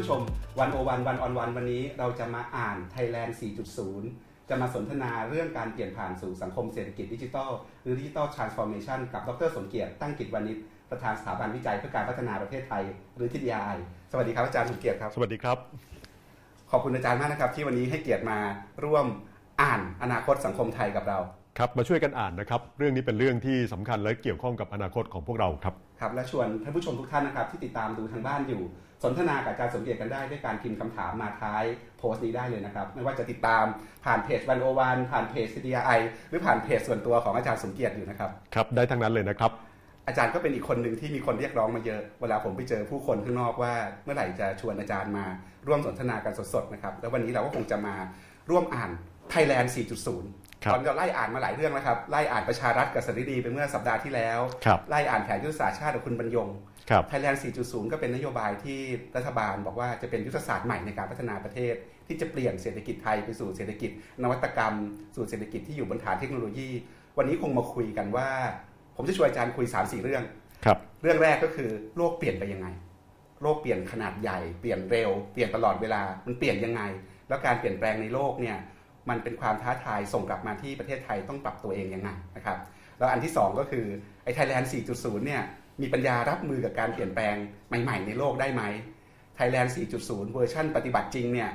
ผู้ชม One-O-One One-on-One วันนี้เราจะมาอ่าน Thailand 4.0 จะมาสนทนาเรื่องการเปลี่ยนผ่านสู่สังคมเศรษฐกิจดิจิทัล หรือ digital transformation กับดรสมเกียรติตั้งกิจวานิชประธานสถาบันวิจัยเพื่อการพัฒนาประเทศไทย หรือ TDRI สวัสดีครับอาจารย์สมเกียรติครับ สวัสดีครับ ขอบคุณอาจารย์มากนะครับ ที่วันนี้ให้เกียรติมาร่วมอ่านอนาคตสังคมไทยกับเราครับมาช่วยกันอ่านนะครับเรื่องนี้เป็นเรื่องที่สำคัญและเกี่ยวข้องกับอนาคตของพวกเราครับครับและชวนท่านผู้ชมทุกท่านนะครับที่ติดตามดูทางบ้านอยู่ สนทนากับอาจารย์สมเกียรติกันได้ด้วยการพิมพ์คำถามมาท้ายโพสต์นี้ได้เลยนะครับ ไม่ว่าจะติดตามผ่านเพจวันโอวันผ่านเพจ CDI หรือผ่านเพจส่วนตัวของอาจารย์สมเกียรติอยู่นะครับครับได้ทั้งนั้นเลยนะครับอาจารย์ก็เป็นอีกคนหนึ่งที่มีคนเรียกร้องมาเยอะ เวลาผมไปเจอผู้คนข้างนอกว่า เมื่อไหร่จะชวนอาจารย์มาร่วมสนทนากันสดๆนะครับ แล้ววันนี้เราก็คงจะมาร่วมอ่าน Thailand 4.0ครับตอนเราไล่อ่านมาหลายเรื่องแล้วครับ ไล่อ่านประชารัฐกับสันติดีไปเมื่อสัปดาห์ที่แล้วครับไล่อ่านแผนยุทธศาสตร์ชาติกับคุณบรรยง ครับ Thailand 4.0 ก็เป็นนโยบายที่รัฐบาลบอกว่าจะเป็นยุทธศาสตร์ใหม่ในการพัฒนาประเทศ ที่จะเปลี่ยนเศรษฐกิจไทยไปสู่เศรษฐกิจ นวัตกรรม สู่เศรษฐกิจที่อยู่บนฐานเทคโนโลยี วันนี้คงมาคุยกันว่า ผมจะชวนอาจารย์คุย 3-4 เรื่องครับ เรื่องแรกก็คือโลกเปลี่ยนไปยังไง โลกเปลี่ยนขนาดใหญ่ เปลี่ยนเร็ว เปลี่ยนตลอดเวลา มันเปลี่ยนยังไง แล้วการเปลี่ยนแปลงในโลกเนี่ย มันเป็นความท้าทายส่งกลับมาที่ประเทศไทยต้องปรับตัวเองยังไงนะครับ แล้วอันที่สองก็คือไอ้ Thailand 4.0 เนี่ย มีปัญญารับมือกับการเปลี่ยนแปลงใหม่ ๆ ในโลกได้ไหม Thailand 4.0 เวอร์ชันปฏิบัติจริงเนี่ย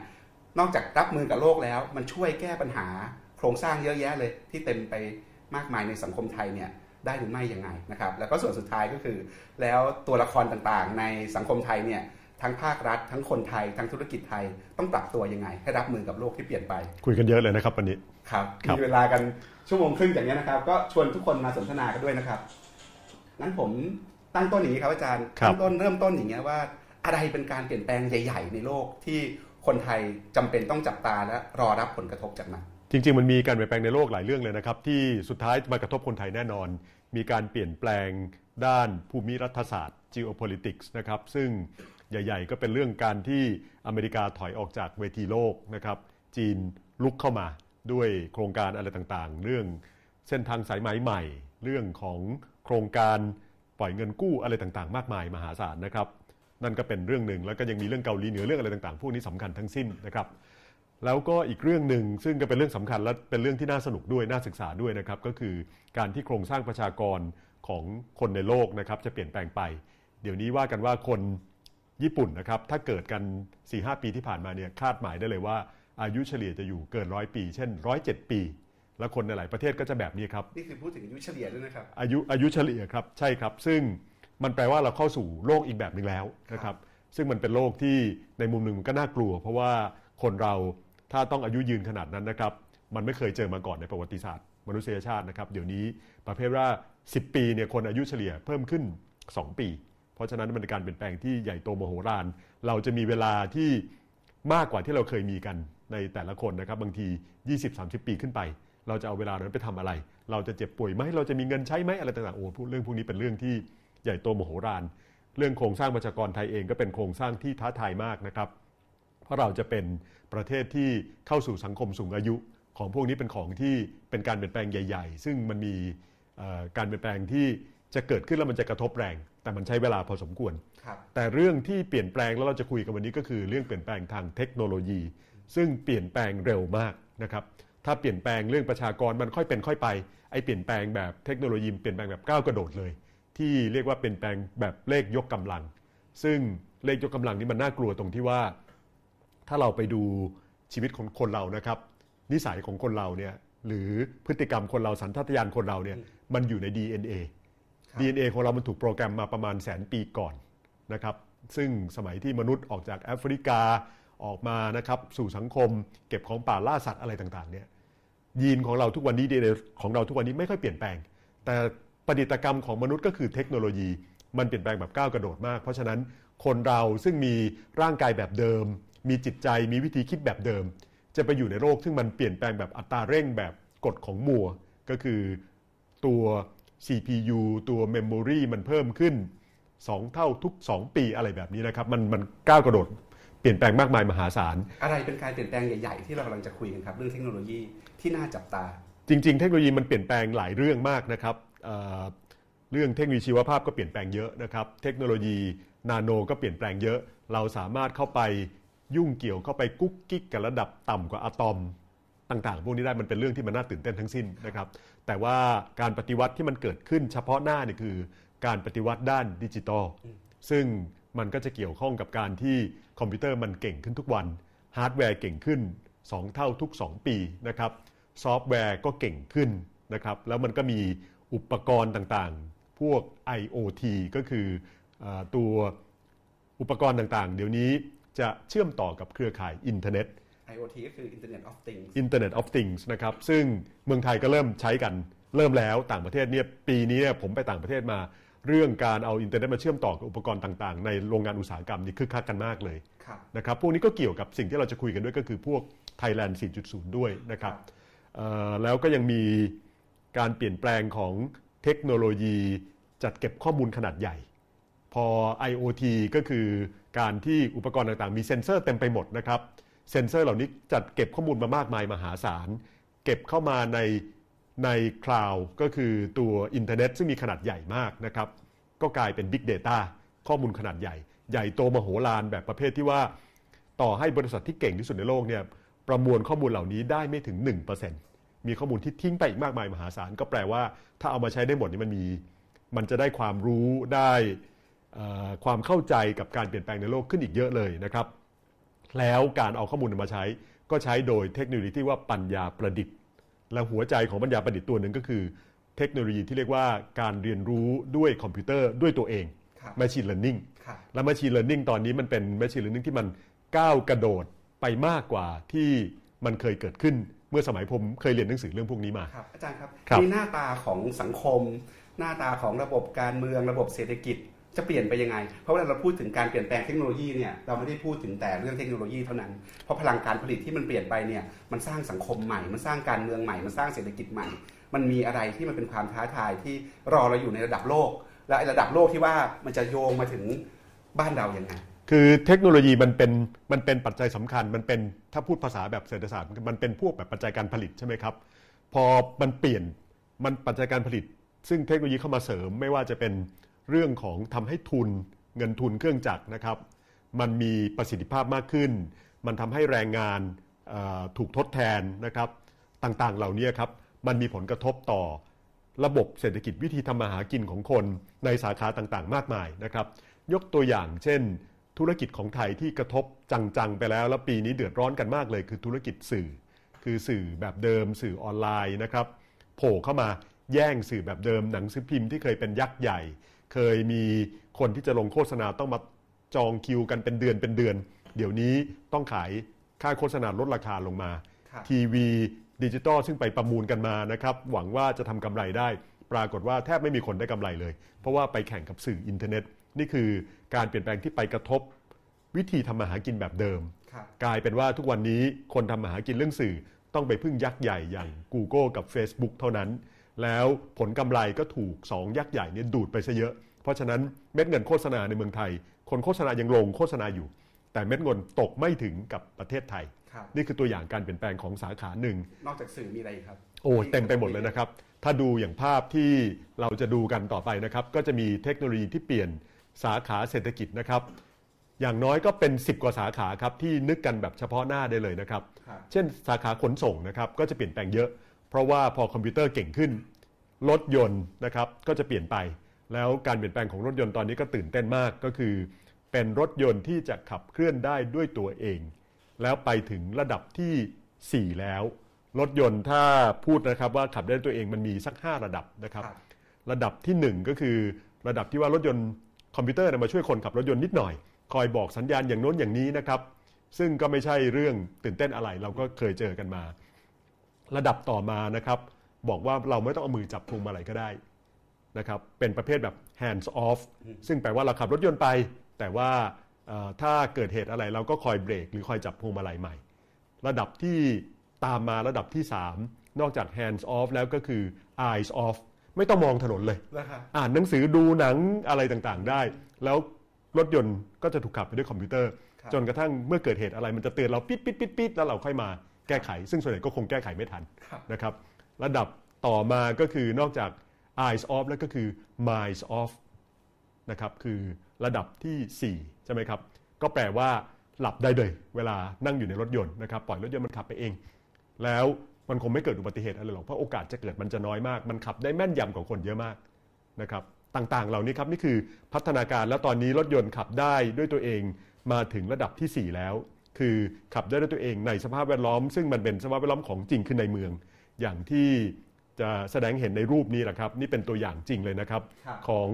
นอกจากรับมือกับโลกแล้ว มันช่วยแก้ปัญหาโครงสร้างเยอะแยะเลย ที่เต็มไปมากมายในสังคมไทยเนี่ยได้หรือไม่ยังไงนะครับ แล้วก็ส่วนสุดท้ายก็คือ แล้วตัวละครต่างๆ ในสังคมไทยเนี่ยทั้งภาครัฐ ทั้งคนไทย ทั้งธุรกิจไทยต้องปรับตัวยังไง ให้รับมือกับโลกที่เปลี่ยนไป คุยกันเยอะเลยนะครับวันนี้ครับครับมีเวลากันชั่วโมงครึ่งอย่างนี้ยนะครับ ก็ชวนทุกคนมาสนทนากันด้วยนะครับงั้นผม ตั้งต้นอย่างนี้ครับอาจารย์ครับตั้งต้นเริ่มต้นอย่างเงี้ยว่า อะไรเป็นการเปลี่ยนแปลงใหญ่ ๆ ในโลกที่คนไทยจำเป็นต้องจับตาและรอรับผลกระทบจากมันจริง ๆ มันมีการเปลี่ยนแปลงในโลกหลายเรื่องเลยนะครับที่สุดท้ายมากระทบคนไทยแน่นอน มีการเปลี่ยนแปลงด้านภูมิรัฐศาสตร์ geopolitics นะครับซึ่งใหญ่ ๆ ก็เป็นเรื่องการที่อเมริกาถอยออกจากเวทีโลกนะครับจีนลุกเข้ามาด้วยโครงการอะไรต่างๆ เรื่องเส้นทางสายไหมใหม่ เรื่องของโครงการ ปล่อยเงินกู้อะไรต่างๆ มากมายมหาศาลนะครับ นั่นก็เป็นเรื่องหนึ่งแล้วก็ยังมีเรื่องเกาหลีเหนือเรื่องอะไรต่างๆ พวกนี้สำคัญทั้งสิ้นนะครับแล้วก็อีกเรื่องหนึ่งซึ่งก็เป็นเรื่องสำคัญและเป็นเรื่องที่น่าสนุกด้วยน่าศึกษาด้วยนะครับก็คือการที่โครงสร้างประชากรของคนในโลกนะครับจะเปลี่ยนแปลงไป เดี๋ยวนี้ว่ากันว่าคนญี่ปุ่นนะครับถ้าเกิดกัน 4-5 ปีที่ผ่านมาเนี่ยคาดหมายได้เลยว่า อายุเฉลี่ยจะอยู่เกินร้อยปี เช่น 107 ปี แล้วคนในหลายประเทศก็จะแบบนี้ครับ นี่คือพูดถึงอายุเฉลี่ยด้วยนะครับ อายุอายุเฉลี่ยครับใช่ครับ ซึ่งมันแปลว่าเราเข้าสู่โลกอีกแบบหนึ่งแล้วนะครับ ซึ่งมันเป็นโลกที่ในมุมหนึ่งมันก็น่ากลัว เพราะว่าคนเราถ้าต้องอายุยืนขนาดนั้นนะครับ มันไม่เคยเจอมาก่อนในประวัติศาสตร์มนุษยชาตินะครับ เดี๋ยวนี้ประเภทว่า 10 ปีเนี่ยคนอายุเฉลี่ยเพิ่มขึ้น 2 ปี เพราะฉะนั้นมันเป็นการเปลี่ยนแปลงที่ใหญ่โตมโหฬารเราจะมีเวลาที่มากกว่าที่เราเคยมีกันในแต่ละคนนะครับบางที 20-30 ปีขึ้นไป เราจะเอาเวลานั้นไปทำอะไร เราจะเจ็บป่วยไหมเราจะมีเงินใช้ไหมอะไรต่างๆโอ้พูดเรื่องพวกนี้เป็นเรื่องที่ใหญ่โตมโหฬารเรื่องโครงสร้างประชากรไทยเองก็เป็นโครงสร้างที่ท้าทายมากนะครับ เพราะเราจะเป็นประเทศที่เข้าสู่สังคมสูงอายุ ของพวกนี้เป็นของที่เป็นการเปลี่ยนแปลงใหญ่ ๆ ซึ่งมันมีเอ่อการเปลี่ยนแปลงที่จะเกิดขึ้นแล้วมันจะกระทบแรง แต่มันใช้เวลาพอสมควรครับแต่เรื่องที่เปลี่ยนแปลงแล้วเราจะคุยกันวันนี้ก็คือเรื่องเปลี่ยนแปลงทางเทคโนโลยี ซึ่งเปลี่ยนแปลงเร็วมากนะครับ ถ้าเปลี่ยนแปลงเรื่องประชากรมันค่อยเป็นค่อยไปไอ้เปลี่ยนแปลงแบบเทคโนโลยีเปลี่ยนแปลงแบบก้าวกระโดดเลย ที่เรียกว่าเปลี่ยนแปลงแบบเลขยกกำลัง ซึ่งเลขยกกำลังนี่มันน่ากลัวตรงที่ว่า ถ้าเราไปดูชีวิตของคนเรานะครับ นิสัยของคนเราเนี่ยหรือพฤติกรรมคนเราสันทัตยานคนเราเนี่ยมันอยู่ใน DNA ครับ DNA ของเรามันถูกโปรแกรมมาประมาณแสนปีก่อนนะครับซึ่งสมัยที่มนุษย์ออกจากแอฟริกาออกมานะครับสู่สังคม เก็บของป่าล่าสัตว์อะไรต่างๆเนี่ย ยีนของเราทุกวันนี้ DNA ของเราทุกวันนี้ไม่ค่อยเปลี่ยนแปลง แต่ประดิษฐกรรมของมนุษย์ก็คือเทคโนโลยี มันเปลี่ยนแปลงแบบก้าวกระโดดมาก เพราะฉะนั้นคนเราซึ่งมีร่างกายแบบเดิม มีจิตใจมีวิธีคิดแบบเดิม จะไปอยู่ในโลกซึ่งมันเปลี่ยนแปลงแบบอัตราเร่งแบบกฎของมัว ก็คือตัว CPU ตัว Memory มันเพิ่มขึ้น 2 เท่าทุก 2 ปีอะไรแบบนี้นะครับ มันมันก้าวกระโดดเปลี่ยนแปลงมากมายมหาศาล อะไรเป็นการเปลี่ยนแปลงใหญ่ ๆ ที่เรากำลังจะคุยกันครับ เรื่องเทคโนโลยี ที่น่าจับตา จริง ๆ เทคโนโลยีมันเปลี่ยนแปลงหลายเรื่องมากนะครับเเรื่องเทคโนโลยีชีวภาพก็เปลี่ยนแปลงเยอะนะครับ เทคโนโลยีนาโนก็เปลี่ยนแปลงเยอะ เราสามารถเข้าไปยุ่งเกี่ยวเข้าไปกุ๊กกิ๊กกับระดับต่ำกว่าอะตอมต่างๆ พวกนี้ได้มันเป็นเรื่องที่มันน่าตื่นเต้นทั้งสิ้นนะครับ แต่ว่าการปฏิวัติที่มันเกิดขึ้นเฉพาะหน้านี่คือการปฏิวัติด้านดิจิตอลซึ่งมันก็จะเกี่ยวข้องกับการที่คอมพิวเตอร์มันเก่งขึ้นทุกวัน ฮาร์ดแวร์เก่งขึ้น 2 เท่าทุก 2 ปีนะครับ ซอฟต์แวร์ก็เก่งขึ้นนะครับแล้วมันก็มีอุปกรณ์ต่างๆ พวก IoT ก็คืออาตัวอุปกรณ์ต่างๆ เดี๋ยวนี้จะเชื่อมต่อกับเครือข่ายอินเทอร์เน็ต IoT ก็คือ Internet of Things Internet of Things นะครับ ซึ่งเมืองไทยก็เริ่มใช้กันเริ่มแล้วต่างประเทศเนี่ยปีนี้เนี่ยผมไปต่างประเทศมา เรื่องการเอาอินเทอร์เน็ตมาเชื่อมต่อกับอุปกรณ์ต่างๆ ในโรงงานอุตสาหกรรมนี่คึกคักกันมากเลยครับนะครับพวกนี้ก็เกี่ยวกับสิ่งที่เราจะคุยกันด้วยก็คือพวก Thailand 4.0 ด้วยนะครับเอ่อ แล้วก็ยังมีการเปลี่ยนแปลงของเทคโนโลยีจัดเก็บข้อมูลขนาดใหญ่ พอ IoT ก็คือการที่อุปกรณ์ต่างๆ มีเซ็นเซอร์เต็มไปหมดนะครับ เซ็นเซอร์เหล่านี้จัดเก็บข้อมูลมามากมายมหาศาล เก็บเข้ามาในใน cloud ก็คือตัวอินเทอร์เน็ตซึ่งมีขนาดใหญ่มากนะครับ ก็กลายเป็น Big Data ข้อมูลขนาดใหญ่ ใหญ่โตมโหฬารแบบประเภทที่ว่า ต่อให้บริษัทที่เก่งที่สุดในโลกเนี่ย ประมวลข้อมูลเหล่านี้ได้ไม่ถึง 1%มีข้อมูลที่ทิ้งไปอีกมากมายมหาศาล ก็แปลว่าถ้าเอามาใช้ได้หมดนี่มันมี มันจะได้ความรู้ได้เอ่อความเข้าใจกับการเปลี่ยนแปลงในโลกขึ้นอีกเยอะเลยนะครับ แล้วการเอาข้อมูลมาใช้ ก็ใช้โดยเทคโนโลยีที่ว่าปัญญาประดิษฐ์ และหัวใจของปัญญาประดิษฐ์ตัวหนึ่งก็คือ เทคโนโลยีที่เรียกว่าการเรียนรู้ด้วยคอมพิวเตอร์ด้วยตัวเองครับ Machine Learning ครับและ Machine Learning ตอนนี้มันเป็น Machine Learning ที่มันก้าวกระโดด ไปมากกว่าที่มันเคยเกิดขึ้นเมื่อสมัยผมเคยเรียนหนังสือเรื่องพวกนี้มา ครับอาจารย์ครับครับนี่หน้าตาของสังคม หน้าตาของระบบการเมืองระบบเศรษฐกิจจะเปลี่ยนไปยังไง เพราะเวลาเราพูดถึงการเปลี่ยนแปลงเทคโนโลยีเนี่ยเราไม่ได้พูดถึงแต่เรื่องเทคโนโลยีเท่านั้น เพราะพลังการผลิตที่มันเปลี่ยนไปเนี่ยมันสร้างสังคมใหม่ มันสร้างการเมืองใหม่ มันสร้างเศรษฐกิจใหม่ มันมีอะไรที่มันเป็นความท้าทายที่รอเราอยู่ในระดับโลก และไอ้ระดับโลกที่ว่ามันจะโยงมาถึงบ้านเรายังไง คือเทคโนโลยีมันเป็นมันเป็นปัจจัยสำคัญ มันเป็นถ้าพูดภาษาแบบเศรษฐศาสตร์มันเป็นพวกแบบปัจจัยการผลิตใช่ไหมครับ พอมันเปลี่ยนมันปัจจัยการผลิต ซึ่งเทคโนโลยีเข้ามาเสริม ไม่ว่าจะเป็นเรื่องของทำให้ทุนเงินทุนเครื่องจักรนะครับ มันมีประสิทธิภาพมากขึ้น มันทำให้แรงงานถูกทดแทนนะครับต่างๆเหล่านี้ครับมันมีผลกระทบต่อระบบเศรษฐกิจวิธีทำมาหากินของคนในสาขาต่างๆ มากมายนะครับ ยกตัวอย่างเช่น ธุรกิจของไทยที่กระทบจังๆไปแล้ว แล้วปีนี้เดือดร้อนกันมากเลย คือธุรกิจสื่อ คือสื่อแบบเดิม สื่อออนไลน์นะครับโผล่เข้ามาแย่งสื่อแบบเดิมหนังสือพิมพ์ที่เคยเป็นยักษ์ใหญ่ เคยมีคนที่จะลงโฆษณาต้องมาจองคิวกันเป็นเดือนเป็นเดือน เดี๋ยวนี้ต้องขายค่าโฆษณาลดราคาลงมาครับทีวีดิจิตอลซึ่งไปประมูลกันมานะครับหวังว่าจะทำกำไรได้ ปรากฏว่าแทบไม่มีคนได้กำไรเลย เพราะว่าไปแข่งกับสื่ออินเทอร์เน็ต นี่คือการเปลี่ยนแปลงที่ไปกระทบวิธีทำมาหากินแบบเดิมครับกลายเป็นว่าทุกวันนี้คนทำมาหากินเรื่องสื่อต้องไปพึ่งยักษ์ใหญ่อย่าง Google กับ Facebook เท่านั้น แล้วผลกำไรก็ถูก 2 ยักษ์ใหญ่เนี่ยดูดไปซะเยอะ เพราะฉะนั้นเม็ดเงินโฆษณาในเมืองไทย คนโฆษณายังลงโฆษณาอยู่ แต่เม็ดเงินตกไม่ถึงกับประเทศไทยครับนี่คือตัวอย่างการเปลี่ยนแปลงของสาขาหนึ่ง นอกจากสื่อมีอะไรอีกครับ โอ้เต็มไปหมดเลยนะครับ ถ้าดูอย่างภาพที่เราจะดูกันต่อไปนะครับ ก็จะมีเทคโนโลยีที่เปลี่ยน สาขาเศรษฐกิจนะครับ อย่างน้อยก็เป็น 10 กว่าสาขาครับที่นึกกันแบบเฉพาะหน้าได้เลยนะครับครับ เช่นสาขาขนส่งนะครับก็จะเปลี่ยนแปลงเยอะ เพราะว่าพอคอมพิวเตอร์เก่งขึ้น รถยนต์นะครับก็จะเปลี่ยนไป แล้วการเปลี่ยนแปลงของรถยนต์ตอนนี้ก็ตื่นเต้นมากก็คือ เป็นรถยนต์ที่จะขับเคลื่อนได้ด้วยตัวเอง แล้วไปถึงระดับทีสี่4 แล้ว รถยนต์ถ้าพูดนะครับว่าขับได้ด้วยตัวเองมันมีสัก 5 ระดับนะครับครับ ระดับที่ 1 ก็คือระดับที่ว่ารถยนต์ คอมพิวเตอร์มาช่วยคนขับรถยนต์นิดหน่อย คอยบอกสัญญาณอย่างโน้นอย่างนี้นะครับ ซึ่งก็ไม่ใช่เรื่องตื่นเต้นอะไรเราก็เคยเจอกันมา ระดับต่อมานะครับ บอกว่าเราไม่ต้องเอามือจับพวงมาลัยก็ได้นะครับเป็นประเภทแบบ hands off ซึ่งแปลว่าเราขับรถยนต์ไป แต่ว่าถ้าเกิดเหตุอะไรเราก็คอยเบรกหรือคอยจับพวงมาลัยใหม่ ระดับที่ตามมาระดับที่ 3 นอกจาก hands off แล้วก็คือ eyes off ไม่ต้องมองถนนเลยแล้วครับอ่านหนังสือดูหนังอะไรต่างๆ ได้ แล้วรถยนต์ก็จะถูกขับไปด้วยคอมพิวเตอร์ครับจนกระทั่งเมื่อเกิดเหตุอะไรมันจะเตือนเราปิดปิดปิดปิดแล้วเราค่อยมาแก้ไข ซึ่งส่วนใหญ่ก็คงแก้ไขไม่ทันครับนะครับ ระดับต่อมาก็คือนอกจาก eyes off แล้วก็คือ minds off นะครับคือระดับทีสี่ 4 ใช่ไหมครับ ก็แปลว่าหลับได้เลย เวลานั่งอยู่ในรถยนต์นะครับ ปล่อยรถยนต์มันขับไปเอง แล้ว มันคงไม่เกิดอุบัติเหตุอะไรหรอกเพราะโอกาสจะเกิดมันจะน้อยมาก มันขับได้แม่นยำกว่าคนเยอะมากนะครับต่างๆ เหล่านี้ครับนี่คือพัฒนาการแล้วตอนนี้รถยนต์ขับได้ด้วยตัวเองมาถึงระดับทีสี่ 4 แล้ว คือขับได้ด้วยตัวเองในสภาพแวดล้อม ซึ่งมันเป็นสภาพแวดล้อมของจริงขึ้นในเมือง อย่างที่จะแสดงเห็นในรูปนี้แหละครับ นี่เป็นตัวอย่างจริงเลยนะครับครับของ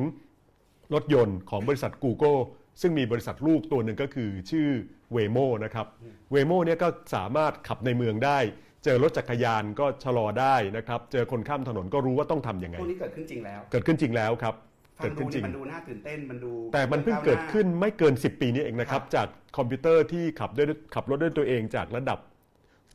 รถยนต์ของบริษัท Google ซึ่งมีบริษัทลูกตัวหนึ่งก็คือชื่อ Waymo นะครับ Waymo เนี่ยก็สามารถขับในเมืองได้ เจอรถจักรยานก็ชะลอได้นะครับ เจอคนข้ามถนนก็รู้ว่าต้องทำยังไง พวกนี้เกิดขึ้นจริงแล้ว เกิดขึ้นจริงแล้วครับ ฟัเกิงดดูขึ้นจรินี่ง มันดูน่าตื่นเต้นมันดูแต่มันเพิ่งก้าวหาเกิดขึ้นไม่เกิน 10 ปีนี้เองนะครับครับ จากคอมพิวเตอร์ที่ขับด้วยขับรถด้วยตัวเองจากระดับ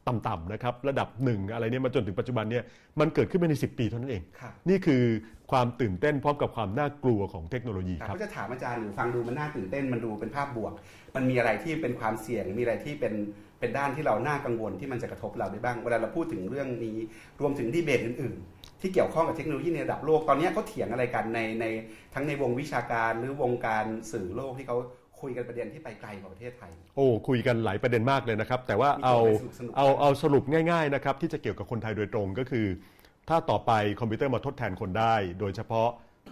ต่ำๆนะครับ ระดับหนึ่งอะไรเนี่ยมาจนถึงปัจจุบันเนี่ยมันเกิดขึ้นมาใน 10 ปีเท่านั้นเอง ครับนี่คือความตื่นเต้นพร้อมกับความน่ากลัวของเทคโนโลยีครับครับ ก็จะถามอาจารย์หรือฟังดูมันน่าตื่นเต้นมันดูเป็นภาพบวก มันมีอะไรที่เป็นความเสี่ยงมีอะไรที่เป็น เป็นด้านที่เราน่ากังวลที่มันจะกระทบเราได้บ้างเวลาเราพูดถึงเรื่องนี้รวมถึงดีเบตอื่น ๆ ที่เกี่ยวข้องกับเทคโนโลยีในระดับโลกตอนนี้เขาเถียงอะไรกันในในทั้งในวงวิชาการหรือวงการสื่อโลกที่เขาคุยกันประเด็นที่ไปไกลกว่าประเทศไทย โอ้คุยกันหลายประเด็นมากเลยนะครับ แต่ว่ามีเอาตัวอะไรสนุกๆเอาเอาสรุปง่ายๆนะครับที่จะเกี่ยวกับคนไทยโดยตรงก็คือ ถ้าต่อไปคอมพิวเตอร์มาทดแทนคนได้ โดยเฉพาะ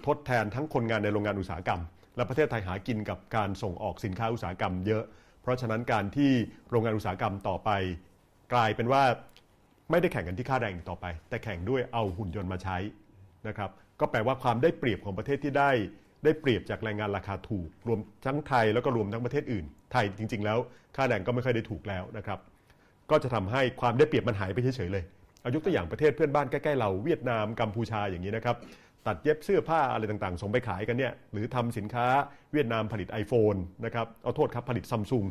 ทดแทนทั้งคนงานในโรงงานอุตสาหกรรม และประเทศไทยหากินกับการส่งออกสินค้าอุตสาหกรรมเยอะ เพราะฉะนั้นการที่โรงงานอุตสาหกรรมต่อไป กลายเป็นว่าไม่ได้แข่งกันที่ค่าแรงต่อไป แต่แข่งด้วยเอาหุ่นยนต์มาใช้นะครับก็แปลว่าความได้เปรียบของประเทศที่ได้ ได้เปรียบจากแรงงานราคาถูก รวมทั้งไทยแล้วก็รวมทั้งประเทศอื่น ไทยจริง ๆ แล้ว ค่าแรงก็ไม่ค่อยได้ถูกแล้วนะครับ ก็จะทำให้ความได้เปรียบมันหายไปเฉยๆเลยเอายกตัวอย่างประเทศเพื่อนบ้านใกล้ๆเราเวียดนามกัมพูชาอย่างนี้นะครับ ตัดเย็บเสื้อผ้าอะไรต่างๆ ส่งไปขายกันเนี่ยหรือทำสินค้าเวียดนามผลิต iPhone นะครับเอาโทษครับผลิตซัมซุง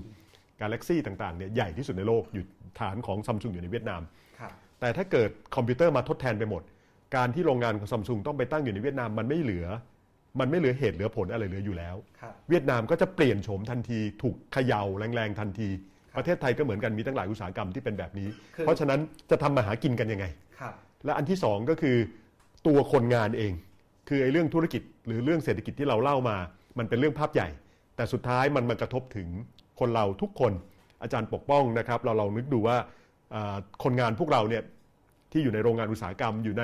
กาแล็กซี่ต่างๆเนี่ยใหญ่ที่สุดในโลกอยู่ฐานของซัมซุงอยู่ในเวียดนามครับแต่ถ้าเกิดคอมพิวเตอร์มาทดแทนไปหมด การที่โรงงานของซัมซุงต้องไปตั้งอยู่ในเวียดนามมันไม่เหลือ มันไม่เหลือเหตุเหลือผลอะไรเหลืออยู่แล้วครับเวียดนามก็จะเปลี่ยนโฉมทันที ถูกเขย่าแรงๆทันที ประเทศไทยก็เหมือนกันมีตั้งหลายอุตสาหกรรมที่เป็นแบบนี้คือเพราะฉะนั้นจะทำมาหากินกันยังไงครับและอันที่สองก็คือ ตัวคนงานเอง คือไอ้เรื่องธุรกิจหรือเรื่องเศรษฐกิจที่เราเล่ามา มันเป็นเรื่องภาพใหญ่ แต่สุดท้ายมันมากระทบถึงคนเราทุกคนอาจารย์ปกป้องนะครับ เราเรานึกดูว่าคนงานพวกเราเนี่ยที่อยู่ในโรงงานอุตสาหกรรมอยู่ใน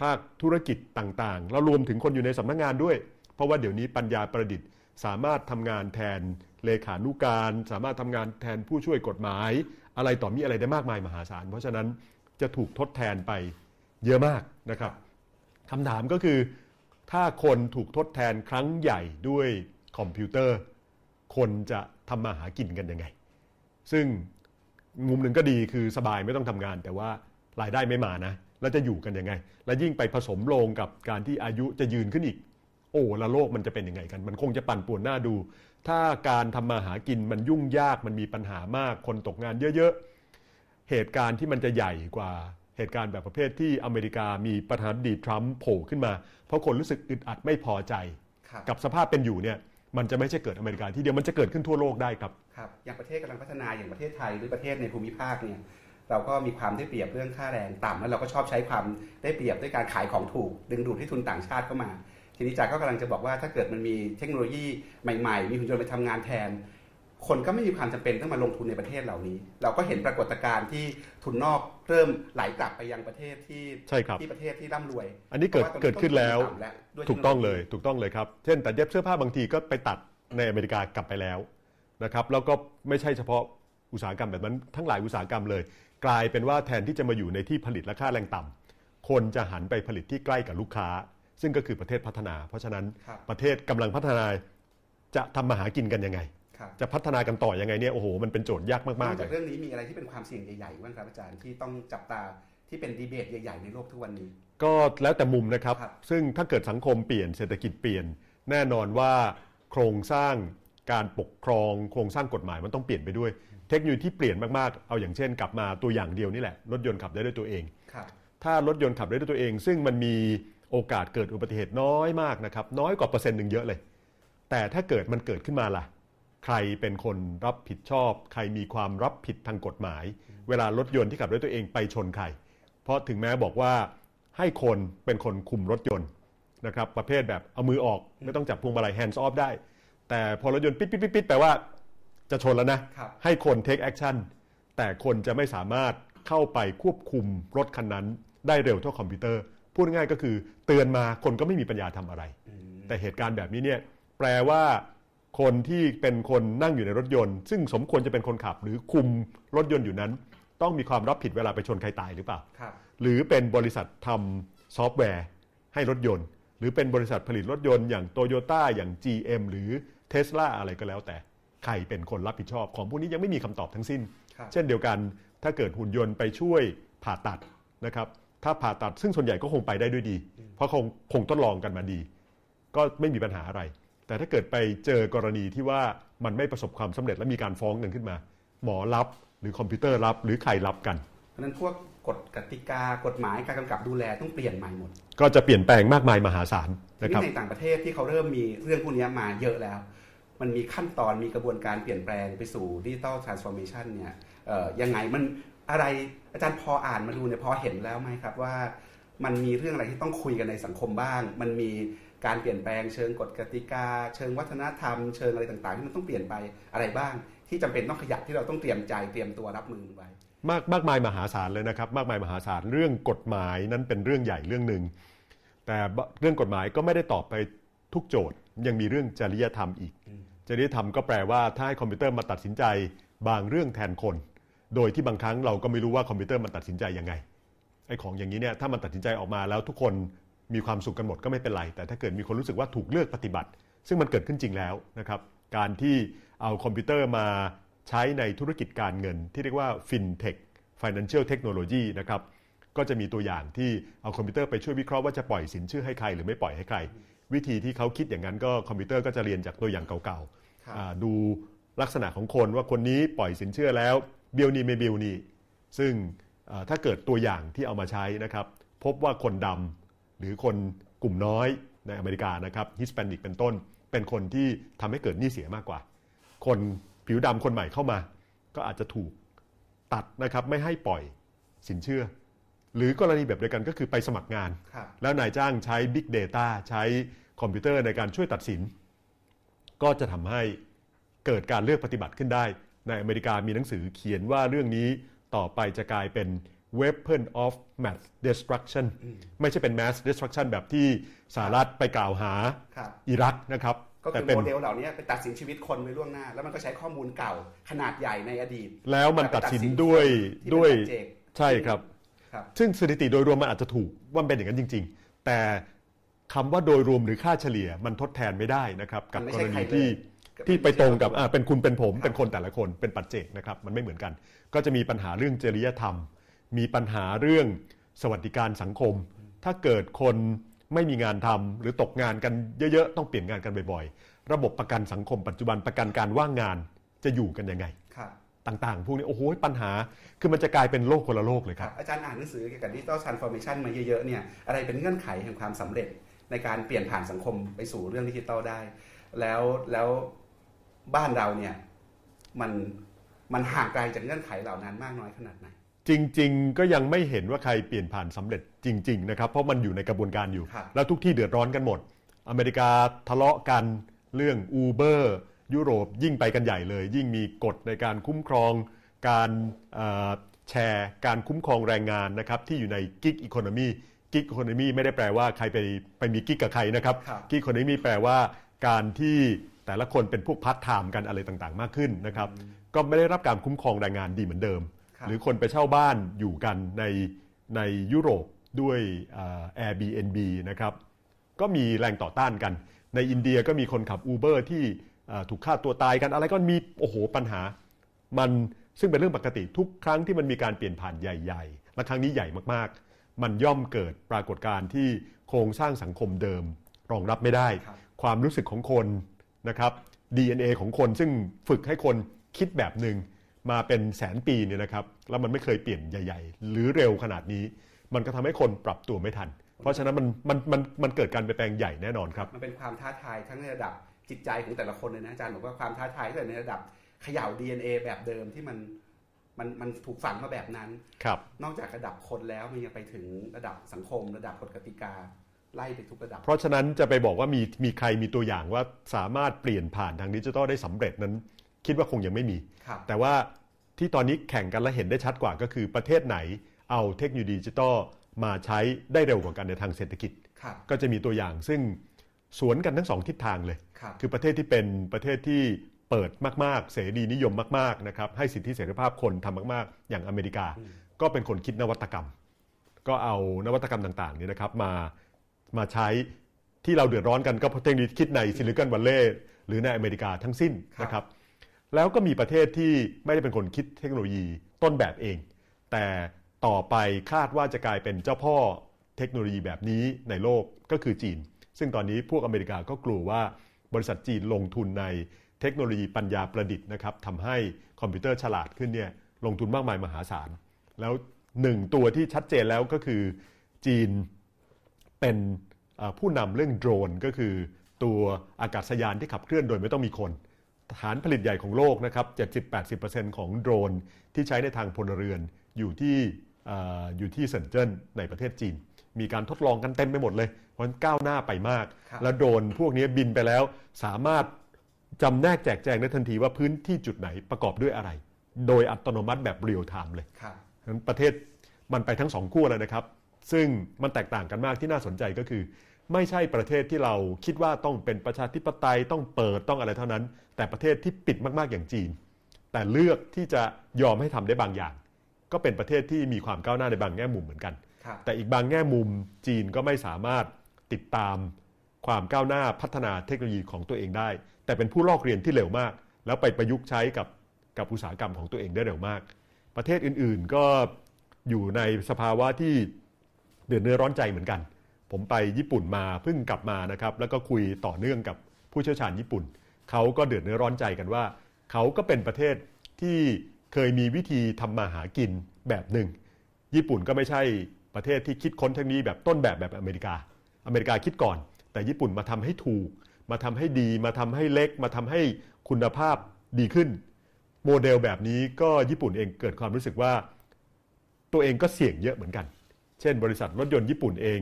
ภาคธุรกิจต่างๆ แล้วรวมถึงคนอยู่ในสำนักงานด้วย เพราะว่าเดี๋ยวนี้ปัญญาประดิษฐ์ สามารถทำงานแทนเลขานุการ สามารถทำงานแทนผู้ช่วยกฎหมาย อะไรต่อมีอะไรได้มากมายมหาศาล เพราะฉะนั้นจะถูกทดแทนไปเยอะมากนะครับ คำถามก็คือ ถ้าคนถูกทดแทนครั้งใหญ่ด้วยคอมพิวเตอร์ คนจะทำมาหากินกันยังไง ซึ่งมุมหนึ่งก็ดีคือสบายไม่ต้องทำงาน แต่ว่ารายได้ไม่มานะ แล้วจะอยู่กันยังไง และยิ่งไปผสมลงกับการที่อายุจะยืนขึ้นอีก โอ้ล้วโลกมันจะเป็นยังไงกัน มันคงจะปั่นป่วนหน้าดู ถ้าการทำมาหากินมันยุ่งยากมันมีปัญหามากคนตกงานเยอะ ๆ เหตุการณ์ที่มันจะใหญ่กว่า เหตุการณ์แบบประเภทที่อเมริกามีประธานาธิบดีทรัมป์โผล่ขึ้นมา เพราะคนรู้สึกอึดอัดไม่พอใจครับกับสภาพเป็นอยู่เนี่ยมันจะไม่ใช่เกิดอเมริกาที่เดียวมันจะเกิดขึ้นทั่วโลกได้ครับครับอย่างประเทศกำลังพัฒนาอย่างประเทศไทยหรือประเทศในภูมิภาคเนี่ยเราก็มีความได้เปรียบเรื่องค่าแรงต่ำแล้วเราก็ชอบใช้ความได้เปรียบด้วยการขายของถูก ดึงดูดให้ทุนต่างชาติเข้ามา ทีนี้จากก็กำลังจะบอกว่าถ้าเกิดมันมีเทคโนโลยีใหม่ ๆ มีหุ่นยนต์ไปทำงานแทน คนก็ไม่มีความจำเป็นต้องมาลงทุนในประเทศเหล่านี้ เราก็เห็นปรากฏการณ์ที่ทุนนอกเริ่มไหลกลับไปยังประเทศที่ใช่ครับที่ประเทศที่ร่ำรวย อันนี้เกิดพราะว่าตอนเกิดขึ้นแล้วต้ทุต่ำด้วยถูกต้องทคโนโเลยถูกต้องเลยครับ เช่นแต่เย็บเสื้อผ้าบางทีก็ไปตัดในอเมริกากลับไปแล้วนะครับแล้วก็ไม่ใช่เฉพาะอุตสาหกรรมแบบนั้นทั้งหลายอุตสาหกรรมเลย กลายเป็นว่าแทนที่จะมาอยู่ในที่ผลิตและค่าแรงต่ำคนจะหันไปผลิตที่ใกล้กับลูกค้า ซึ่งก็คือประเทศพัฒนา เพราะฉะนั้นครับประเทศกำลังพัฒนาจะทำมาหากินกันยังไงครับ จะพัฒนากันต่อยังไงเนี่ยโอ้โหมันเป็นโจทย์ยากนมาอกกๆเลจากยเรื่องนี้มีอะไรที่เป็นความเสี่ยงใหญ่ๆบ้างครับอาจารย์ที่ต้องจับตาที่เป็นดีเบตใหญ่ ๆ ในโลกทุกวันนี้ ก็แล้วแต่มุมนะครับครับ ซึ่งถ้าเกิดสังคมเปลี่ยนเศรษฐกิจเปลี่ยน แน่นอนว่าโครงสร้างการปกครองโครงสร้างกฎหมายมันต้องเปลี่ยนไปด้วย เทคโนโลยีที่เปลี่ยนมากๆ เอาอย่างเช่น กลับมาตัวอย่างเดียวนี่แหละรถยนต์ขับได้ด้วยตัวเองครับถ้ารถยนต์ขับได้ด้วยตัวเอง ซึ่งมันมีโอกาสเกิดอุบัติเหตุน้อยมากนะครับน้อยกว่าเปอร์เซ็นต์หนึ่งเยอะเลย แต่ถ้าเกิดมันเกิดขึ้นมาล่ะ ใครเป็นคนรับผิดชอบ ใครมีความรับผิดทางกฎหมาย เวลารถยนต์ที่ขับด้วยตัวเองไปชนใคร เพราะถึงแม้บอกว่าให้คนเป็นคนคุมรถยนต์นะครับประเภทแบบเอามือออกไม่ต้องจับพวงมาลัย hands off ได้ แต่พอรถยนต์ปิดปิดปิดปิดแปลว่าจะชนแล้วนะครับให้คน take action แต่คนจะไม่สามารถเข้าไปควบคุมรถคันนั้นได้เร็วเท่าคอมพิวเตอร์ พูดง่ายๆก็คือเตือนมาคนก็ไม่มีปัญญาทำอะไร แต่เหตุการณ์แบบนี้เนี่ยแปลว่า คนที่เป็นคนนั่งอยู่ในรถยนต์ ซึ่งสมควรจะเป็นคนขับ หรือคุมรถยนต์อยู่นั้น ต้องมีความรับผิดเวลาไปชนใครตายหรือเปล่า ครับ หรือเป็นบริษัททำซอฟต์แวร์ให้รถยนต์ หรือเป็นบริษัทผลิตรถยนต์อย่างโตโยต้าอย่าง GM หรือ Tesla อะไรก็แล้วแต่ ใครเป็นคนรับผิดชอบ ของพวกนี้ยังไม่มีคำตอบทั้งสิ้น ครับ เช่นเดียวกันถ้าเกิดหุ่นยนต์ไปช่วยผ่าตัดนะครับถ้าผ่าตัดซึ่งส่วนใหญ่ก็คงไปได้ด้วยดี เพราะคงคงทดลองกันมาดี ก็ไม่มีปัญหาอะไร แต่ถ้าเกิดไปเจอกรณีที่ว่ามันไม่ประสบความสำเร็จและมีการฟ้องกันขึ้นมา หมอรับหรือคอมพิวเตอร์รับหรือใครรับกันเพราะฉะนั้นพวกกฎกติกากฎหมายการกำกับดูแลต้องเปลี่ยนใหม่หมด ก็จะเปลี่ยนแปลงมากมายมหาศาลนะครับที่ในต่างประเทศที่เขาเริ่มมีเรื่องพวกนี้มาเยอะแล้ว มันมีขั้นตอนมีกระบวนการเปลี่ยนแปลงไปสู่ digital transformation เนี่ยเอ่อยังไงมันอะไรอาจารย์พออ่านมาดูเนี่ยพอเห็นแล้วไหมครับว่า มันมีเรื่องอะไรที่ต้องคุยกันในสังคมบ้าง มันมี การเปลี่ยนแปลงเชิงกฎกติกา เชิงวัฒนธรรม เชิงอะไรต่างๆ ที่มันต้องเปลี่ยนไปอะไรบ้าง ที่จำเป็นต้องขยับที่เราต้องเตรียมใจเตรียมตัวรับมือไว้มากมากมายมหาศาลเลยนะครับ มากมายมหาศาลเรื่องกฎหมายนั้นเป็นเรื่องใหญ่เรื่องหนึ่งแต่เรื่องกฎหมายก็ไม่ได้ตอบไปทุกโจทย์ ยังมีเรื่องจริยธรรมอีก จริยธรรมก็แปลว่าถ้าให้คอมพิวเตอร์มาตัดสินใจบางเรื่องแทนคน โดยที่บางครั้งเราก็ไม่รู้ว่าคอมพิวเตอร์มันตัดสินใจยังไงไอ้ของอย่างนี้เนี่ยถ้ามันตัดสินใจออกมาแล้วทุกคน มีความสุขกันหมดก็ไม่เป็นไร แต่ถ้าเกิดมีคนรู้สึกว่าถูกเลือกปฏิบัติ ซึ่งมันเกิดขึ้นจริงแล้วนะครับ การที่เอาคอมพิวเตอร์มาใช้ในธุรกิจการเงิน ที่เรียกว่า FinTech Financial Technology นะครับก็จะมีตัวอย่างที่เอาคอมพิวเตอร์ไปช่วยวิเคราะห์ว่าจะปล่อยสินเชื่อให้ใครหรือไม่ปล่อยให้ใคร วิธีที่เขาคิดอย่างนั้นก็คอมพิวเตอร์ก็จะเรียนจากตัวอย่างเก่าๆดูลักษณะของคนว่าคนนี้ปล่อยสินเชื่อแล้วเบี้ยวหนี้ไม่เบี้ยวหนี้ซึ่งถ้าเกิดตัวอย่างที่เอามาใช้นะครับ พบว่าคนดำ หรือคนกลุ่มน้อยในอเมริกานะครับ Hispanic เป็นต้น เป็นคนที่ทำให้เกิดหนี้เสียมากกว่า คนผิวดำคนใหม่เข้ามา ก็อาจจะถูกตัดนะครับไม่ให้ปล่อยสินเชื่อ หรือกรณีแบบเดียวกันก็คือไปสมัครงานครับแล้วนายจ้างใช้ Big Data ใช้คอมพิวเตอร์ในการช่วยตัดสิน ก็จะทำให้เกิดการเลือกปฏิบัติขึ้นได้ ในอเมริกามีหนังสือเขียนว่าเรื่องนี้ต่อไปจะกลายเป็น weapon of mass destruction ไม่ใช่เป็น mass destruction แบบที่สหรัฐไปกล่าวหาครับอิรักนะครับก็แต่คือเป็นโมเดลเหล่านี้ไปตัดสินชีวิตคนไว้ล่วงหน้า แล้วมันก็ใช้ข้อมูลเก่าขนาดใหญ่ในอดีต แล้วมันตัดสินด้วยที่เป็นด้วยปัจเจกใช่ครับครับ ซึ่งสถิติโดยรวมมันอาจจะถูกว่ามันเป็นอย่างนั้นจริง ๆ แต่คำว่าโดยรวมหรือค่าเฉลี่ยมันทดแทนไม่ได้นะครับ กับมันไม่กใช่รใครณีเลยที่ก็เป็นที่ไปตรงกับไม่ใช่อ่าเป็นคุณเป็นผมครับเป็นคนแต่ละคนเป็นปัจเจกนะครับ มันไม่เหมือนกัน ก็จะมีปัญหาเรื่องจริยธรรม มีปัญหาเรื่องสวัสดิการสังคม ถ้าเกิดคนไม่มีงานทำหรือตกงานกันเยอะๆ ต้องเปลี่ยนงานกันบ่อยๆ ระบบประกันสังคมปัจจุบันประกันการว่างงานจะอยู่กันยังไงครับต่างๆ พวกนี้ โอ้โห ปัญหา คือมันจะกลายเป็นโลกคนละโลกเลยคครัรับบอาจารย์อ่านหนังสือเกี่ยวกับ digital transformation มาเยอะๆเนี่ยอะไรเป็นเงื่อนไขแห่งความสำเร็จในการเปลี่ยนผ่านสังคมไปสู่เรื่องดิจิตอลได้ แล้วแล้วบ้านเราเนี่ยมันมันห่างไกลจากเงื่อนไขเหล่านั้นมากน้อยขนาดไหน จริง ๆ ก็ยังไม่เห็นว่าใครเปลี่ยนผ่านสำเร็จจริง ๆ นะครับ เพราะมันอยู่ในกระบวนการอยู่ครับแล้วทุกที่เดือดร้อนกันหมด อเมริกาทะเลาะกันเรื่อง Uber ยุโรปยิ่งไปกันใหญ่เลย ยิ่งมีกฎในการคุ้มครอง การเอ่อแชร์การคุ้มครองแรงงานนะครับที่อยู่ในกิ๊กอีโคโนมีกิ๊กอีโคโนมีไม่ได้แปลว่าใครไปไปมีกิ๊กกับใครนะครับครับกิ๊กอีโคโนมีแปลว่าการที่แต่ละคนเป็นพวกพาร์ทไทม์กันอะไรต่างๆ มากขึ้นนะครับก็ไม่ได้รับการคุ้มครองแรงงานดีเหมือนเดิมครับ หรือคนไปเช่าบ้านอยู่กันในในยุโรปด้วยเอ่อ Airbnb นะครับก็มีแรงต่อต้านกัน ในอินเดียก็มีคนขับ Uber ที่เอ่อถูกฆ่าตัวตายกันอะไรก็มีโอ้โหปัญหา มันซึ่งเป็นเรื่องปกติทุกครั้งที่มันมีการเปลี่ยนผ่านใหญ่ๆ และครั้งนี้ใหญ่มากๆ มันย่อมเกิดปรากฏการณ์ที่โครงสร้างสังคมเดิม รองรับไม่ได้ครับความรู้สึกของคนนะครับ DNA ของคนซึ่งฝึกให้คนคิดแบบหนึ่ง มาเป็นแสนปีเนี่ยนะครับแล้วมันไม่เคยเปลี่ยนใหญ่ ๆ หรือเร็วขนาดนี้ มันก็ทำให้คนปรับตัวไม่ทัน เพราะฉะนั้นมันมันมันมันเกิดการเปลี่ยนแปลงใหญ่แน่นอนครับมันเป็นความท้าทายทั้งในระดับจิตใจของแต่ละคนเลยนะอาจารย์บอกว่าความท้าทายก็ในระดับเขย่า DNA แบบเดิมที่มันมันมันถูกฝังมาแบบนั้นครับ นอกจากระดับคนแล้วมันยังไปถึงระดับสังคม ระดับกฎกติกาไล่ไปทุกระดับ เพราะฉะนั้นจะไปบอกว่ามีมีใครมีตัวอย่างว่าสามารถเปลี่ยนผ่านทางดิจิทัลได้สำเร็จนั้น คิดว่าคงยังไม่มีครับ แต่ว่าที่ตอนนี้แข่งกันและเห็นได้ชัดกว่าก็คือประเทศไหนเอาเทคโนโลยีดิจิทัลมาใช้ได้เร็วกว่ากันในทางเศรษฐกิจครับก็จะมีตัวอย่างซึ่งสวนกันทั้งสองทิศทางเลยครับคือประเทศที่เป็นประเทศที่เปิดมาก ๆ เสรีนิยมมากๆนะครับให้สิทธิเสรีภาพคนทำมาก ๆ อย่างอเมริกา ก็เป็นคนคิดนวัตกรรม ก็เอานวัตกรรมต่างๆนี้นะครับมามาใช้ที่เราเดือดร้อนกันก็เพราะเทคโนโลยีคิดในซิลิคอนวัลเลย์หรือในอเมริกาทั้งสิ้นนะครับ แล้วก็มีประเทศที่ไม่ได้เป็นคนคิดเทคโนโลยีต้นแบบเอง แต่ต่อไปคาดว่าจะกลายเป็นเจ้าพ่อเทคโนโลยีแบบนี้ในโลกก็คือจีน ซึ่งตอนนี้พวกอเมริกาก็กลัวว่าบริษัทจีนลงทุนในเทคโนโลยีปัญญาประดิษฐ์นะครับทำให้คอมพิวเตอร์ฉลาดขึ้นเนี่ยลงทุนมากมายมหาศาล แล้วหนึ่งตัวที่ชัดเจนแล้วก็คือจีนเป็นผู้นำเรื่องโดรนก็คือตัวอากาศยานที่ขับเคลื่อนโดยไม่ต้องมีคน ฐานผลิตใหญ่ของโลกนะครับ 70-80%ของโดรนที่ใช้ในทางพลเรือนอยู่ที่เอ่ออยู่ที่เซินเจิ้นในประเทศจีน มีการทดลองกันเต็มไปหมดเลย เพราะฉะนั้นก้าวหน้าไปมากครับแล้วโดรนพวกนี้บินไปแล้ว สามารถจำแนกแจกแจงได้ทันทีว่าพื้นที่จุดไหนประกอบด้วยอะไร โดยอัตโนมัติแบบ real-time เลยครับฉะนั้นประเทศมันไปทั้งสองขั้วเลยนะครับ ซึ่งมันแตกต่างกันมากที่น่าสนใจก็คือ ไม่ใช่ประเทศที่เราคิดว่าต้องเป็นประชาธิปไตยต้องเปิดต้องอะไรเท่านั้น แต่ประเทศที่ปิดมากๆอย่างจีน แต่เลือกที่จะยอมให้ทำได้บางอย่าง ก็เป็นประเทศที่มีความก้าวหน้าในบางแง่มุมเหมือนกันครับแต่อีกบางแง่มุมจีนก็ไม่สามารถติดตามความก้าวหน้าพัฒนาเทคโนโลยีของตัวเองได้ แต่เป็นผู้ลอกเรียนที่เร็วมาก แล้วไปประยุกต์ใช้กับกับอุตสาหกรรมของตัวเองได้เร็วมาก ประเทศอื่นๆก็อยู่ในสภาวะที่เดือดเนื้อร้อนใจเหมือนกัน ผมไปญี่ปุ่นมาเพิ่งกลับมานะครับ แล้วก็คุยต่อเนื่องกับผู้เชี่ยวชาญญี่ปุ่นเขาก็เดือดเนื้อร้อนใจกันว่าเขาก็เป็นประเทศที่เคยมีวิธีทำมาหากินแบบหนึ่ง ญี่ปุ่นก็ไม่ใช่ประเทศที่คิดค้นเทคโนโลยีแบบต้นแบบแบบอเมริกา อเมริกาคิดก่อน แต่ญี่ปุ่นมาทำให้ถูก มาทำให้ดี มาทำให้เล็ก มาทำให้คุณภาพดีขึ้น โมเดลแบบนี้ก็ญี่ปุ่นเองเกิดความรู้สึกว่า ตัวเองก็เสี่ยงเยอะเหมือนกัน เช่น บริษัทรถยนต์ญี่ปุ่นเอง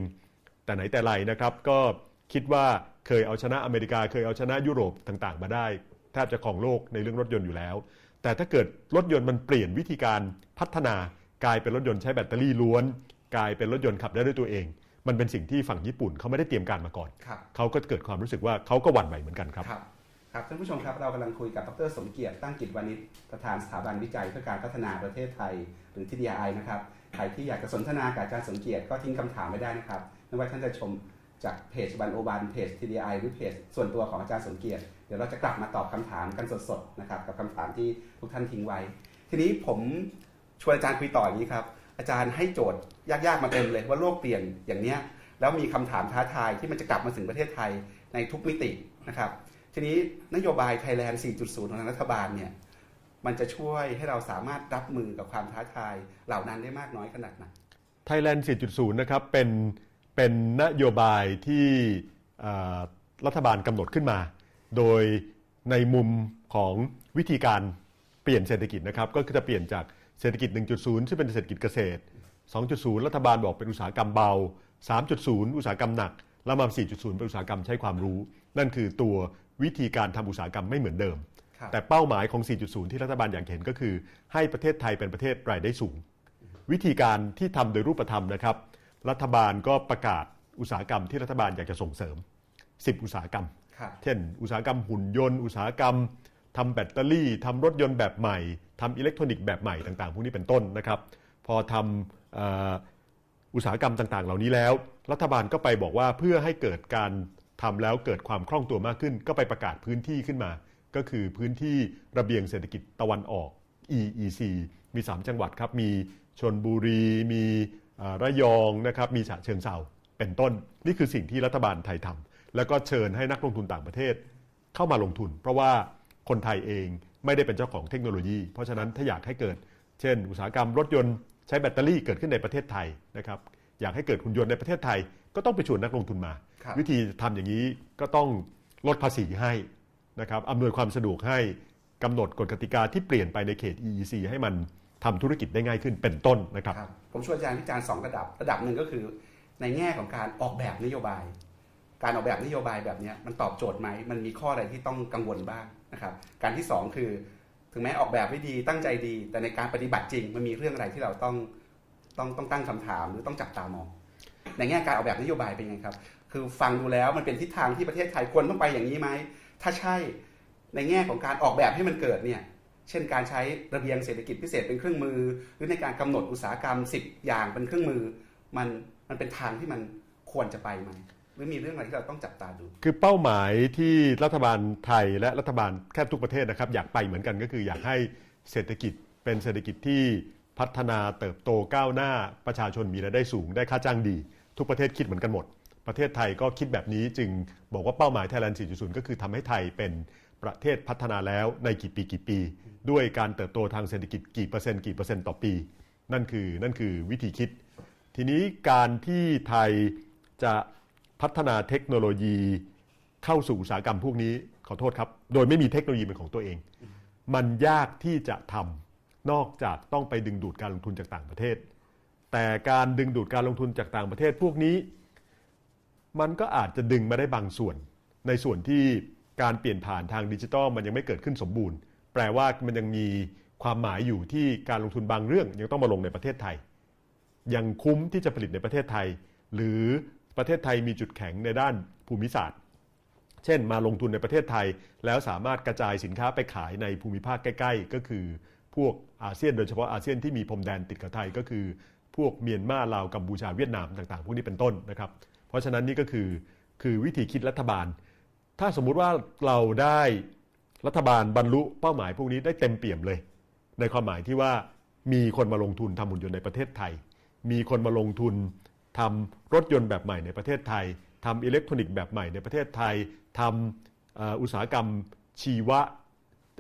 แต่ไหนแต่ไรนะครับ ก็คิดว่าเคยเอาชนะอเมริกา เคยเอาชนะยุโรปต่างๆ มาได้ แทบจะของโลกในเรื่องรถยนต์อยู่แล้ว แต่ถ้าเกิดรถยนต์มันเปลี่ยนวิธีการพัฒนากลายเป็นรถยนต์ใช้แบตเตอรี่ล้วน กลายเป็นรถยนต์ขับได้ด้วยตัวเอง มันเป็นสิ่งที่ฝั่งญี่ปุ่นเขาไม่ได้เตรียมการมาก่อนครับเขาก็เกิดความรู้สึกว่าเขาก็หวั่นไหวเหมือนกันครับครับครับท่านผู้ชมครับเรากำลังคุยกับดรสมเกียรติตั้งกิจวานิชประธานสถาบันวิจัยเพื่อการพัฒนาประเทศไทย หรือ TDI นะครับใครที่อยากจะสนทนากับอาจารย์สมเกียรติก็ทิ้งคำถามไว้ได้นะครับไม่ว่าท่านจะชมจากเพจบันโอบันเพจ TDI หรือเพจส่วนตัวของอาจารย์สมเกียรติ เดี๋ยวเราจะกลับมาตอบคำถามกันสดๆนะครับกับคำถามที่ทุกท่านทิ้งไว้ ทีนี้ผมชวนอาจารย์คุยต่ออย่างนี้ครับ อาจารย์ให้โจทย์ยากๆมาเต็มเลยว่าโลกเปลี่ยนอย่างเนี้ยแล้วมีคำถามท้าทายที่มันจะกลับมาถึงประเทศไทยในทุกมิตินะครับ ทีนี้นโยบาย Thailand 4.0 ของทางรัฐบาลเนี่ยมันจะช่วยให้เราสามารถรับมือกับความท้าทายเหล่านั้นได้มากน้อยขนาดไหน Thailand 4.0 นะครับเป็น เป็นนโยบายที่อ่ารัฐบาลกำหนดขึ้นมา โดยในมุมของวิธีการเปลี่ยนเศรษฐกิจนะครับ ก็คือจะเปลี่ยนจากเศรษฐกิจ 1.0 ซึ่งเป็นเศรษฐกิจเกษตร 2.0 รัฐบาลบอกเป็นอุตสาหกรรมเบา 3.0 อุตสาหกรรมหนัก แล้วมา 4.0 เป็นอุตสาหกรรมใช้ความรู้ นั่นคือตัววิธีการทำอุตสาหกรรมไม่เหมือนเดิมครับแต่เป้าหมายของ 4.0 ที่รัฐบาลอยากเห็นก็คือ ให้ประเทศไทยเป็นประเทศรายได้สูง วิธีการที่ทำโดยรูปธรรมนะครับ รัฐบาลก็ประกาศอุตสาหกรรมที่รัฐบาลอยากจะส่งเสริม 10 อุตสาหกรรมครับเช่น อุตสาหกรรมหุ่นยนต์ อุตสาหกรรมทำแบตเตอรี่ทำรถยนต์แบบใหม่ทำอิเล็กทรอนิกส์แบบใหม่ต่าง ๆ พวกนี้เป็นต้นนะครับ พอทำเอ่ออุตสาหกรรมต่างๆ เหล่านี้แล้ว รัฐบาลก็ไปบอกว่าเพื่อให้เกิดการทำแล้วเกิดความคล่องตัวมากขึ้น ก็ไปประกาศพื้นที่ขึ้นมา ก็คือพื้นที่ระเบียงเศรษฐกิจตะวันออก EEC มี 3 จังหวัดครับ มีชนบุรี มีเอ่อ ระยองนะครับมีฉะเชิงเซาเป็นต้น นี่คือสิ่งที่รัฐบาลไทยทำแล้วก็เชิญให้นักลงทุนต่างประเทศเข้ามาลงทุน เพราะว่าคนไทยเองไม่ได้เป็นเจ้าของเทคโนโลยี เพราะฉะนั้นถ้าอยากให้เกิด เช่น อุตสาหกรรมรถยนต์ใช้แบตเตอรี่เกิดขึ้นในประเทศไทยนะครับอยากให้เกิดหุ่นยนต์ในประเทศไทย ก็ต้องไปชวนนักลงทุนมาครับวิธีทำอย่างนี้ก็ต้องลดภาษีให้นะครับอำนวยความสะดวกให้กำหนดกฎกติกาที่เปลี่ยนไปในเขต EEC ให้มัน ทำธุรกิจได้ง่ายขึ้นเป็นต้นนะครับรบผมชวนอาจารย์วิจารณ์สองระดับ ระดับหนึ่งก็คือในแง่ของการออกแบบนโยบาย การออกแบบนโยบายแบบนี้มันตอบโจทย์ไหมมันมีข้ออะไรที่ต้องกังวลบ้างนะครับ การที่สองคือ ถึงแม้ออกแบบไว้ดีตั้งใจดี แต่ในการปฏิบัติจริง มันมีเรื่องอะไรที่เราต้องต้องต้องตั้งคำถามหรือต้องจับตามอง ในแง่การออกแบบนโยบายเป็นไงครับ คือฟังดูแล้วมันเป็นทิศทางที่ประเทศไทยควรต้องไปอย่างนี้ไหมถ้าใช่ในแง่ของการออกแบบให้มันเกิดเนี่ย เช่นการใช้ระเบียงเศรษฐกิจพิเศษเป็นเครื่องมือ หรือในการกำหนดอุตสาหกรรม 10 อย่างเป็นเครื่องมือ มันมันเป็นทางที่มันควรจะไปไหมหรือมีเรื่องอะไรที่เราต้องจับตาดู คือเป้าหมายที่รัฐบาลไทยและรัฐบาลแทบทุกประเทศนะครับ อยากไปเหมือนกันก็คืออยากให้เศรษฐกิจเป็นเศรษฐกิจที่พัฒนาเติบโตก้าวหน้าประชาชนมีรายได้สูงได้ค่าจ้างดี ทุกประเทศคิดเหมือนกันหมด ประเทศไทยก็คิดแบบนี้จึงบอกว่าเป้าหมายไทยแลนด์4.0 ก็คือทำให้ไทยเป็นประเทศพัฒนาแล้วในกี่ปีกี่ปี ด้วยการเติบโตทางเศรษฐกิจกี่เปอร์เซ็นต์กี่เปอร์เซ็นต์ต่อปี นั่นคือนั่นคือวิธีคิด ทีนี้การที่ไทยจะพัฒนาเทคโนโลยีเข้าสู่อุตสาหกรรมพวกนี้ขอโทษครับ โดยไม่มีเทคโนโลยีเป็นของตัวเอง มันยากที่จะทำนอกจากต้องไปดึงดูดการลงทุนจากต่างประเทศ แต่การดึงดูดการลงทุนจากต่างประเทศพวกนี้ มันก็อาจจะดึงมาได้บางส่วน ในส่วนที่การเปลี่ยนผ่านทางดิจิทัลมันยังไม่เกิดขึ้นสมบูรณ์ แปลว่ามันยังมีความหมายอยู่ที่การลงทุนบางเรื่อง ยังต้องมาลงในประเทศไทย ยังคุ้มที่จะผลิตในประเทศไทย หรือประเทศไทยมีจุดแข็งในด้านภูมิศาสตร์ เช่น มาลงทุนในประเทศไทย แล้วสามารถกระจายสินค้าไปขายในภูมิภาคใกล้ ๆ ก็คือพวกอาเซียนโดยเฉพาะอาเซียนที่มีพรมแดนติดกับไทยก็คือ พวกเมียนมาลาวกัมพูชาเวียดนามต่างๆ พวกนี้เป็นต้นนะครับ เพราะฉะนั้นนี่ก็คือคือวิธีคิดรัฐบาล ถ้าสมมุติว่าเราได้ รัฐบาลบรรลุเป้าหมายพวกนี้ได้เต็มเปี่ยมเลย ในความหมายที่ว่ามีคนมาลงทุนทำหุ่นยนต์ในประเทศไทย มีคนมาลงทุนทำรถยนต์แบบใหม่ในประเทศไทยทำอิเล็กทรอนิกส์แบบใหม่ในประเทศไทยทำอุตสาหกรรมชีวะ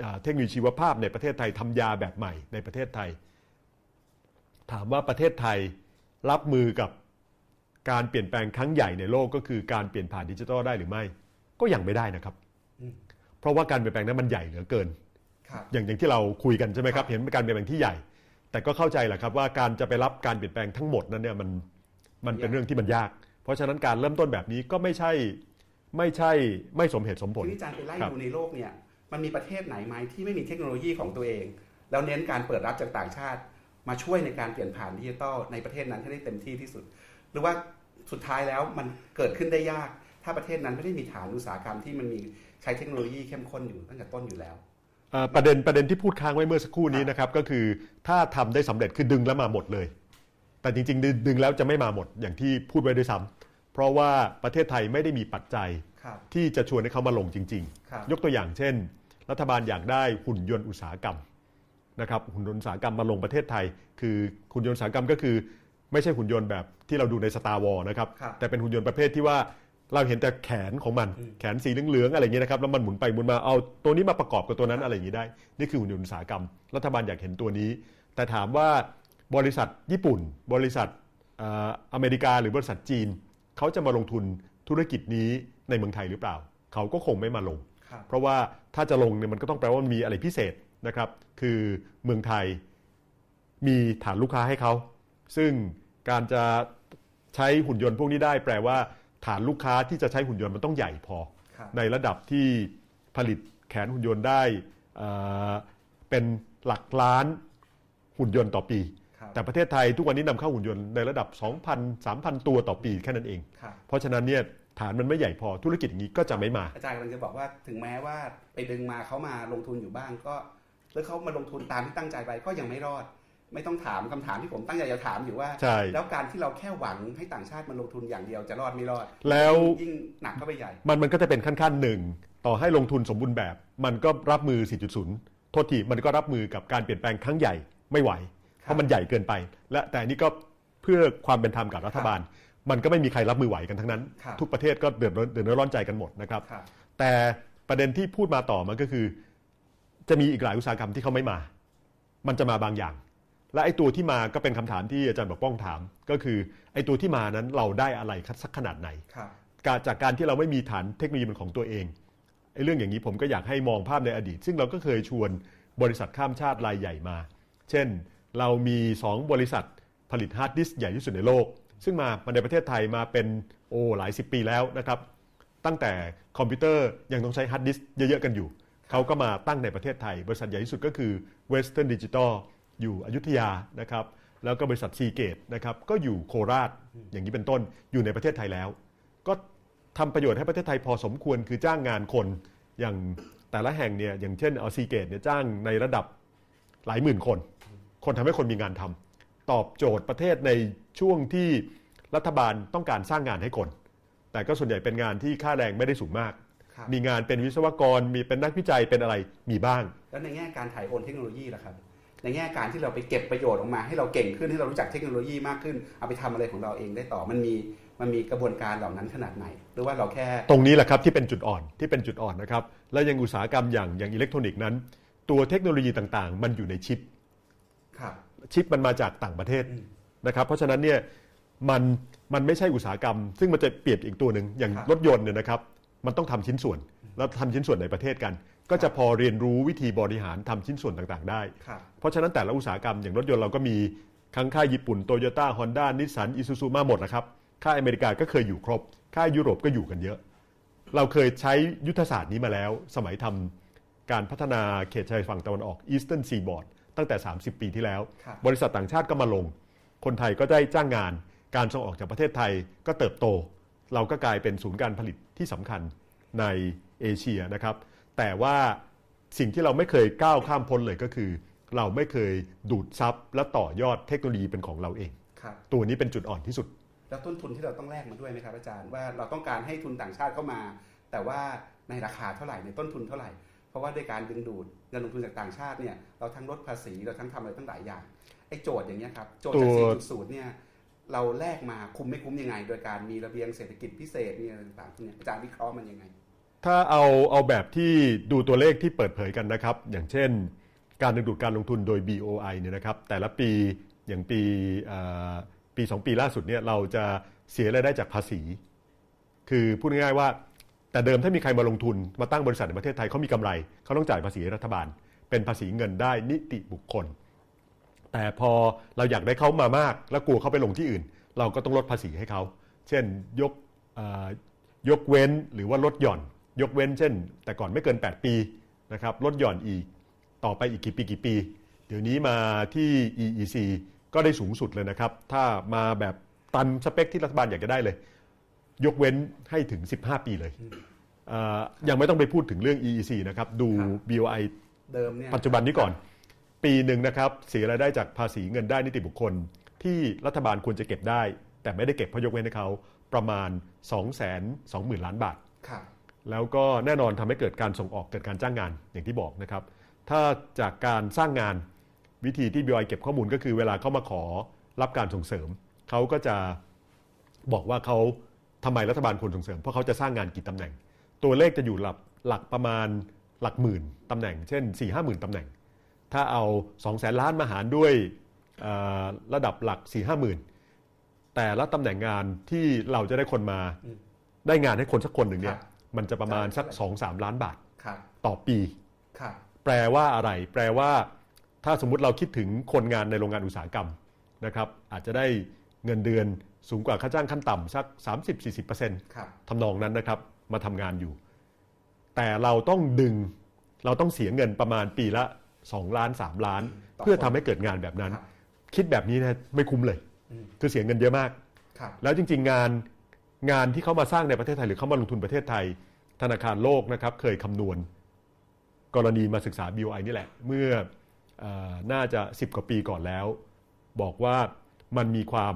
เอ่อเทคโนโลยีชีวภาพในประเทศไทยทำยาแบบใหม่ในประเทศไทย ถามว่าประเทศไทยรับมือกับการเปลี่ยนแปลงครั้งใหญ่ในโลกก็คือการเปลี่ยนผ่านดิจิทัลได้หรือไม่ ก็ยังไม่ได้นะครับ เพราะว่าการเปลี่ยนแปลงนั้นมันใหญ่เหลือเกินครับอย่างอย่างที่เราคุยกันใช่ไหมครับ เห็นเป็นการเปลี่ยนแปลงที่ใหญ่ แต่ก็เข้าใจแหละครับว่าการจะไปรับการเปลี่ยนแปลงทั้งหมดนั้นเนี่ยมันมันเป็นเรื่องที่มันยาก เพราะฉะนั้นการเริ่มต้นแบบนี้ก็ไม่ใช่ไม่ใช่ไม่สมเหตุสมผลทีนี้อาจารย์ไปไล่ครับดูในโลกเนี่ยมันมีประเทศไหนไหมที่ไม่มีเทคโนโลยีของตัวเอง แล้วเน้นการเปิดรับจากต่างชาติ มาช่วยในการเปลี่ยนผ่านดิจิทัลในประเทศนั้นให้ได้เต็มที่ที่สุด หรือว่าสุดท้ายแล้วมันเกิดขึ้นได้ยาก ถ้าประเทศนั้นไม่ได้มีฐานอุตสาหกรรมที่มันมีใช้เทคโนโลยีเข้มข้นอยู่ตั้งแต่ต้นอยู่แล้วเอ่อประเด็นประเด็นที่พูดค้างไว้เมื่อสักครู่นี้นะครับก็คือถ้าทำได้สำเร็จคือดึงแล้วมาหมดเลย แต่จริงๆดึงดึงแล้วจะไม่มาหมดอย่างที่พูดไว้ด้วยซ้ำเพราะว่าประเทศไทยไม่ได้มีปัจจัยครับที่จะชวนให้เขามาลงจริงครับๆยกตัวอย่างเช่น รัฐบาลอยากได้หุ่นยนต์อุตสาหกรรมนะครับหุ่นยนต์อุตสาหกรรมมาลงประเทศไทย คือหุ่นยนต์อุตสาหกรรมก็คือ ไม่ใช่หุ่นยนต์แบบที่เราดูในสตาร์วอลนะครับครับแต่เป็นหุ่นยนต์ประเภทที่ว่า เราเห็นแต่แขนของมันแขนสีเหลืองๆอะไรอย่างเงี้ยนะครับแล้วมันหมุนไปหมุนมาเอาตัวนี้มาประกอบกับตัวนั้นอะไรอย่างงี้ได้ นี่คือหุ่นยนต์อุตสาหกรรม รัฐบาลอยากเห็นตัวนี้ แต่ถามว่าบริษัทญี่ปุ่น บริษัทเอ่ออเมริกาหรือบริษัทจีน เขาจะมาลงทุนธุรกิจนี้ในเมืองไทยหรือเปล่า เขาก็คงไม่มาลงครับเพราะว่าถ้าจะลงเนี่ยมันก็ต้องแปลว่ามันมีอะไรพิเศษนะครับ คือเมืองไทยมีฐานลูกค้าให้เขา ซึ่งการจะใช้หุ่นยนต์พวกนี้ได้ แปลว่า ฐานลูกค้าที่จะใช้หุ่นยนต์มันต้องใหญ่พอครับในระดับที่ผลิตแขนหุ่นยนต์ได้เอ่อเป็นหลักล้านหุ่นยนต์ต่อปีครับแต่ประเทศไทยทุกวันนี้นำเข้าหุ่นยนต์ในระดับ 2,000 3,000 ตัวต่อปีแค่นั้นเองครับเพราะฉะนั้นเนี่ยฐานมันไม่ใหญ่พอธุรกิจอย่างนี้ก็จะไม่มา อาจารย์กำลังจะบอกว่าถึงแม้ว่าไปดึงมาเขามาลงทุนอยู่บ้างก็ แล้วเขามาลงทุนตามที่ตั้งใจไปก็ยังไม่รอด ไม่ต้องถามคำถามที่ผมตั้งใจจะถามอยู่ว่าใช่แล้วการที่เราแค่หวังให้ต่างชาติมาลงทุนอย่างเดียวจะรอดไม่รอด แล้วยิ่งหนักเข้าไปใหญ่ มันมันก็จะเป็นขั้นๆหนึ่งต่อให้ลงทุนสมบูรณ์แบบ มันก็รับมือ 4.0 โทษทีมันก็รับมือกับการเปลี่ยนแปลงครั้งใหญ่ไม่ไหว เพราะมันใหญ่เกินไป และแต่อันนี้ก็เพื่อความเป็นธรรมกับรัฐบาล มันก็ไม่มีใครรับมือไหวกันทั้งนั้นครับทุกประเทศก็เดือดร้อนเดือดร้อนใจกันหมดนะครับครับ แต่ประเด็นที่พูดมาต่อมันก็คือ จะมีอีกหลายอุตสาหกรรมที่เขาไม่มา มันจะมาบางอย่าง และไอ้ตัวที่มาก็เป็นคำถามที่อาจารย์บอกป้องถาม ก็คือไอ้ตัวที่มานั้นเราได้อะไรสักขนาดไหนครับการจากการที่เราไม่มีฐานเทคโนโลยีเป็นของตัวเองไอ้เรื่องอย่างนี้ผมก็อยากให้มองภาพในอดีต ซึ่งเราก็เคยชวนบริษัทข้ามชาติรายใหญ่มา เช่น เรามี 2 บริษัทผลิตฮาร์ดดิสก์ใหญ่ที่สุดในโลก ซึ่งมามาในประเทศไทยมาเป็นโอ้หลายสิบปีแล้วนะครับ ตั้งแต่คอมพิวเตอร์ยังต้องใช้ฮาร์ดดิสก์เยอะ ๆ กันอยู่ เขาก็มาตั้งในประเทศไทย บริษัทใหญ่ที่สุดก็คือ Western Digital อยู่อยุธยานะครับแล้วก็บริษัท Seagate นะครับก็อยู่โคราชอย่างนี้เป็นต้นอยู่ในประเทศไทยแล้ว ก็ทำประโยชน์ให้ประเทศไทยพอสมควรคือจ้างงานคนอย่างแต่ละแห่งเนี่ยอย่างเช่นเอาซีเกตเนี่ยจ้างในระดับหลายหมื่นคน คนทำให้คนมีงานทำตอบโจทย์ประเทศในช่วงที่รัฐบาลต้องการสร้างงานให้คน แต่ก็ส่วนใหญ่เป็นงานที่ค่าแรงไม่ได้สูงมากครับมีงานเป็นวิศวกรมีเป็นนักวิจัยเป็นอะไรมีบ้าง แล้วในแง่การถ่ายโอนเทคโนโลยีล่ะครับ ในแง่การที่เราไปเก็บประโยชน์ออกมา ให้เราเก่งขึ้นให้เรารู้จักเทคโนโลยีมากขึ้น เอาไปทำอะไรของเราเองได้ต่อมันมีมันมีกระบวนการเหล่านั้นขนาดไหน หรือว่าเราแค่ ตรงนี้แหละครับที่เป็นจุดอ่อนที่เป็นจุดอ่อนนะครับ และยังอุตสาหกรรมอย่างอย่างอิเล็กทรอนิกส์นั้น ตัวเทคโนโลยีต่างๆ มันอยู่ในชิปครับชิปมันมาจากต่างประเทศอืมนะครับเพราะฉะนั้นเนี่ยมันมันไม่ใช่อุตสาหกรรม ซึ่งมันจะเปรียบอีกตัวหนึ่งอย่างครับรถยนต์เนี่ยนะครับมันต้องทำชิ้นส่วนแล้วทำชิ้นส่วนในประเทศกัน ก็จะพอเรียนรู้วิธีบริหารทำชิ้นส่วนต่างๆ ได้ ครับ เพราะฉะนั้นแต่ละอุตสาหกรรมอย่างรถยนต์เราก็มีทั้งค่ายญี่ปุ่นโตโยต้าฮอนด้านิสสันอิซูซูมาหมดนะครับ ค่ายอเมริกาก็เคยอยู่ครบ ค่ายยุโรปก็อยู่กันเยอะ เราเคยใช้ยุทธศาสตร์นี้มาแล้ว สมัยทำการพัฒนาเขตชายฝั่งตะวันออก Eastern Seaboard ตั้งแต่ 30 ปีที่แล้วครับบริษัทต่างชาติก็มาลง คนไทยก็ได้จ้างงาน การส่งออกจากประเทศไทยก็เติบโต เราก็กลายเป็นศูนย์การผลิตที่สำคัญในเอเชียนะครับ แต่ว่าสิ่งที่เราไม่เคยก้าวข้ามพ้นเลยก็คือ เราไม่เคยดูดซับและต่อยอดเทคโนโลยีเป็นของเราเอง ครับตัวนี้เป็นจุดอ่อนที่สุด แล้วต้นทุนที่เราต้องแลกมาด้วยไหมครับอาจารย์ว่าเราต้องการให้ทุนต่างชาติเข้ามา แต่ว่าในราคาเท่าไหร่ในต้นทุนเท่าไหร่ เพราะว่าด้วยการดึงดูดเงินลงทุนจากต่างชาติเนี่ยเราทั้งลดภาษีเราทั้งทำอะไรตั้งหลายอย่างไอ้โจทย์อย่างเงี้ยครับโจทย์จากตัว 4.0เนี่ยเราแลกมาคุ้มไม่คุ้มยังไง โดยการมีระเบียงเศรษฐกิจพิเศษมีอะไรต่างๆพวกเนี่ยอาจารย์วิเคราะห์มันยังไง ถ้าเอาเอาแบบที่ดูตัวเลขที่เปิดเผยกันนะครับ อย่างเช่น การดึงดูดการลงทุนโดย BOI เนี่ยนะครับ แต่ละปีอย่างปีเอ่อปี 2 ปีล่าสุดเนี่ยเราจะเสียรายได้จากภาษี คือพูดง่ายๆว่า แต่เดิมถ้ามีใครมาลงทุนมาตั้งบริษัทในประเทศไทยเขามีกำไรเขาต้องจ่ายภาษีรัฐบาล เป็นภาษีเงินได้นิติบุคคล แต่พอเราอยากได้เขามามาก แล้วกลัวเขาไปลงที่อื่น เราก็ต้องลดภาษีให้เขาเช่นยกยกเว้นหรือว่าลดหย่อน ยกเว้นเช่น แต่ก่อนไม่เกิน 8 ปีนะครับลดหย่อนอีกต่อไปอีกกี่ปีกี่ปี เดี๋ยวนี้มาที่ EEC ก็ได้สูงสุดเลยนะครับ ถ้ามาแบบตันสเปคที่รัฐบาลอยากจะได้เลย ยกเว้นให้ถึง 15 ปีเลยเอ่อยังไม่ต้องไปพูดถึงเรื่อง EEC นะครับ ดูครับ BOI เดิมเนี่ยปัจจุบันนี้ก่อน ปีหนึ่งนะครับเสียรายได้จากภาษีเงินได้นิติบุคคล ที่รัฐบาลควรจะเก็บได้ แต่ไม่ได้เก็บเพราะยกเว้นให้เขาประมาณ 2 2 0 0 0 0 ล้านบาทครับ แล้วก็แน่นอนทำให้เกิดการส่งออกเกิดการจ้างงานอย่างที่บอกนะครับ ถ้าจากการสร้างงานวิธีที่ BOI เก็บข้อมูลก็คือเวลาเขามาขอรับการส่งเสริม เขาก็จะบอกว่าเขาทำไมรัฐบาลควรส่งเสริม เพราะเขาจะสร้างงานกี่ตำแหน่ง ตัวเลขจะอยู่หลักหลักประมาณหลักหมื่นตำแหน่ง เช่น4 5 0 0 0 0ตำแหน่ง ถ้าเอา2 0 0แสนล้านมาหารด้วยเอ่อระดับหลัก4 5 0 0 0 0แต่ละตำแหน่งงานที่เราจะได้คนมาอืมได้งานให้คนสักคนหนึ่งเนี่ยครับ มันจะประมาณสักจ่ายเท่าไหร่2-3ล้านบาทครับต่อปีครับแปลว่าอะไร แปลว่า ถ้าสมมุติเราคิดถึงคนงานในโรงงานอุตสาหกรรมนะครับ อาจจะได้เงินเดือนสูงกว่าค่าจ้างขั้นต่ำสัก 30-40%ครับทำนองนั้นนะครับ มาทำงานอยู่ แต่เราต้องดึงเราต้องเสียเงินประมาณปีละ 2 ล้าน 3 ล้านต่อเพื่อคนทำให้เกิดงานแบบนั้นครับคิดแบบนี้นะไม่คุ้มเลยอืมคือเสียเงินเยอะมากครับแล้วจริง ๆ งาน งานที่เขามาสร้างในประเทศไทยหรือเขามาลงทุนประเทศไทย ธนาคารโลกนะครับ เคยคำนวณ กรณีมาศึกษา BOI นี่แหละ เมื่อออน่าจะ 10 กว่าปีก่อนแล้ว บอกว่ามันมีความ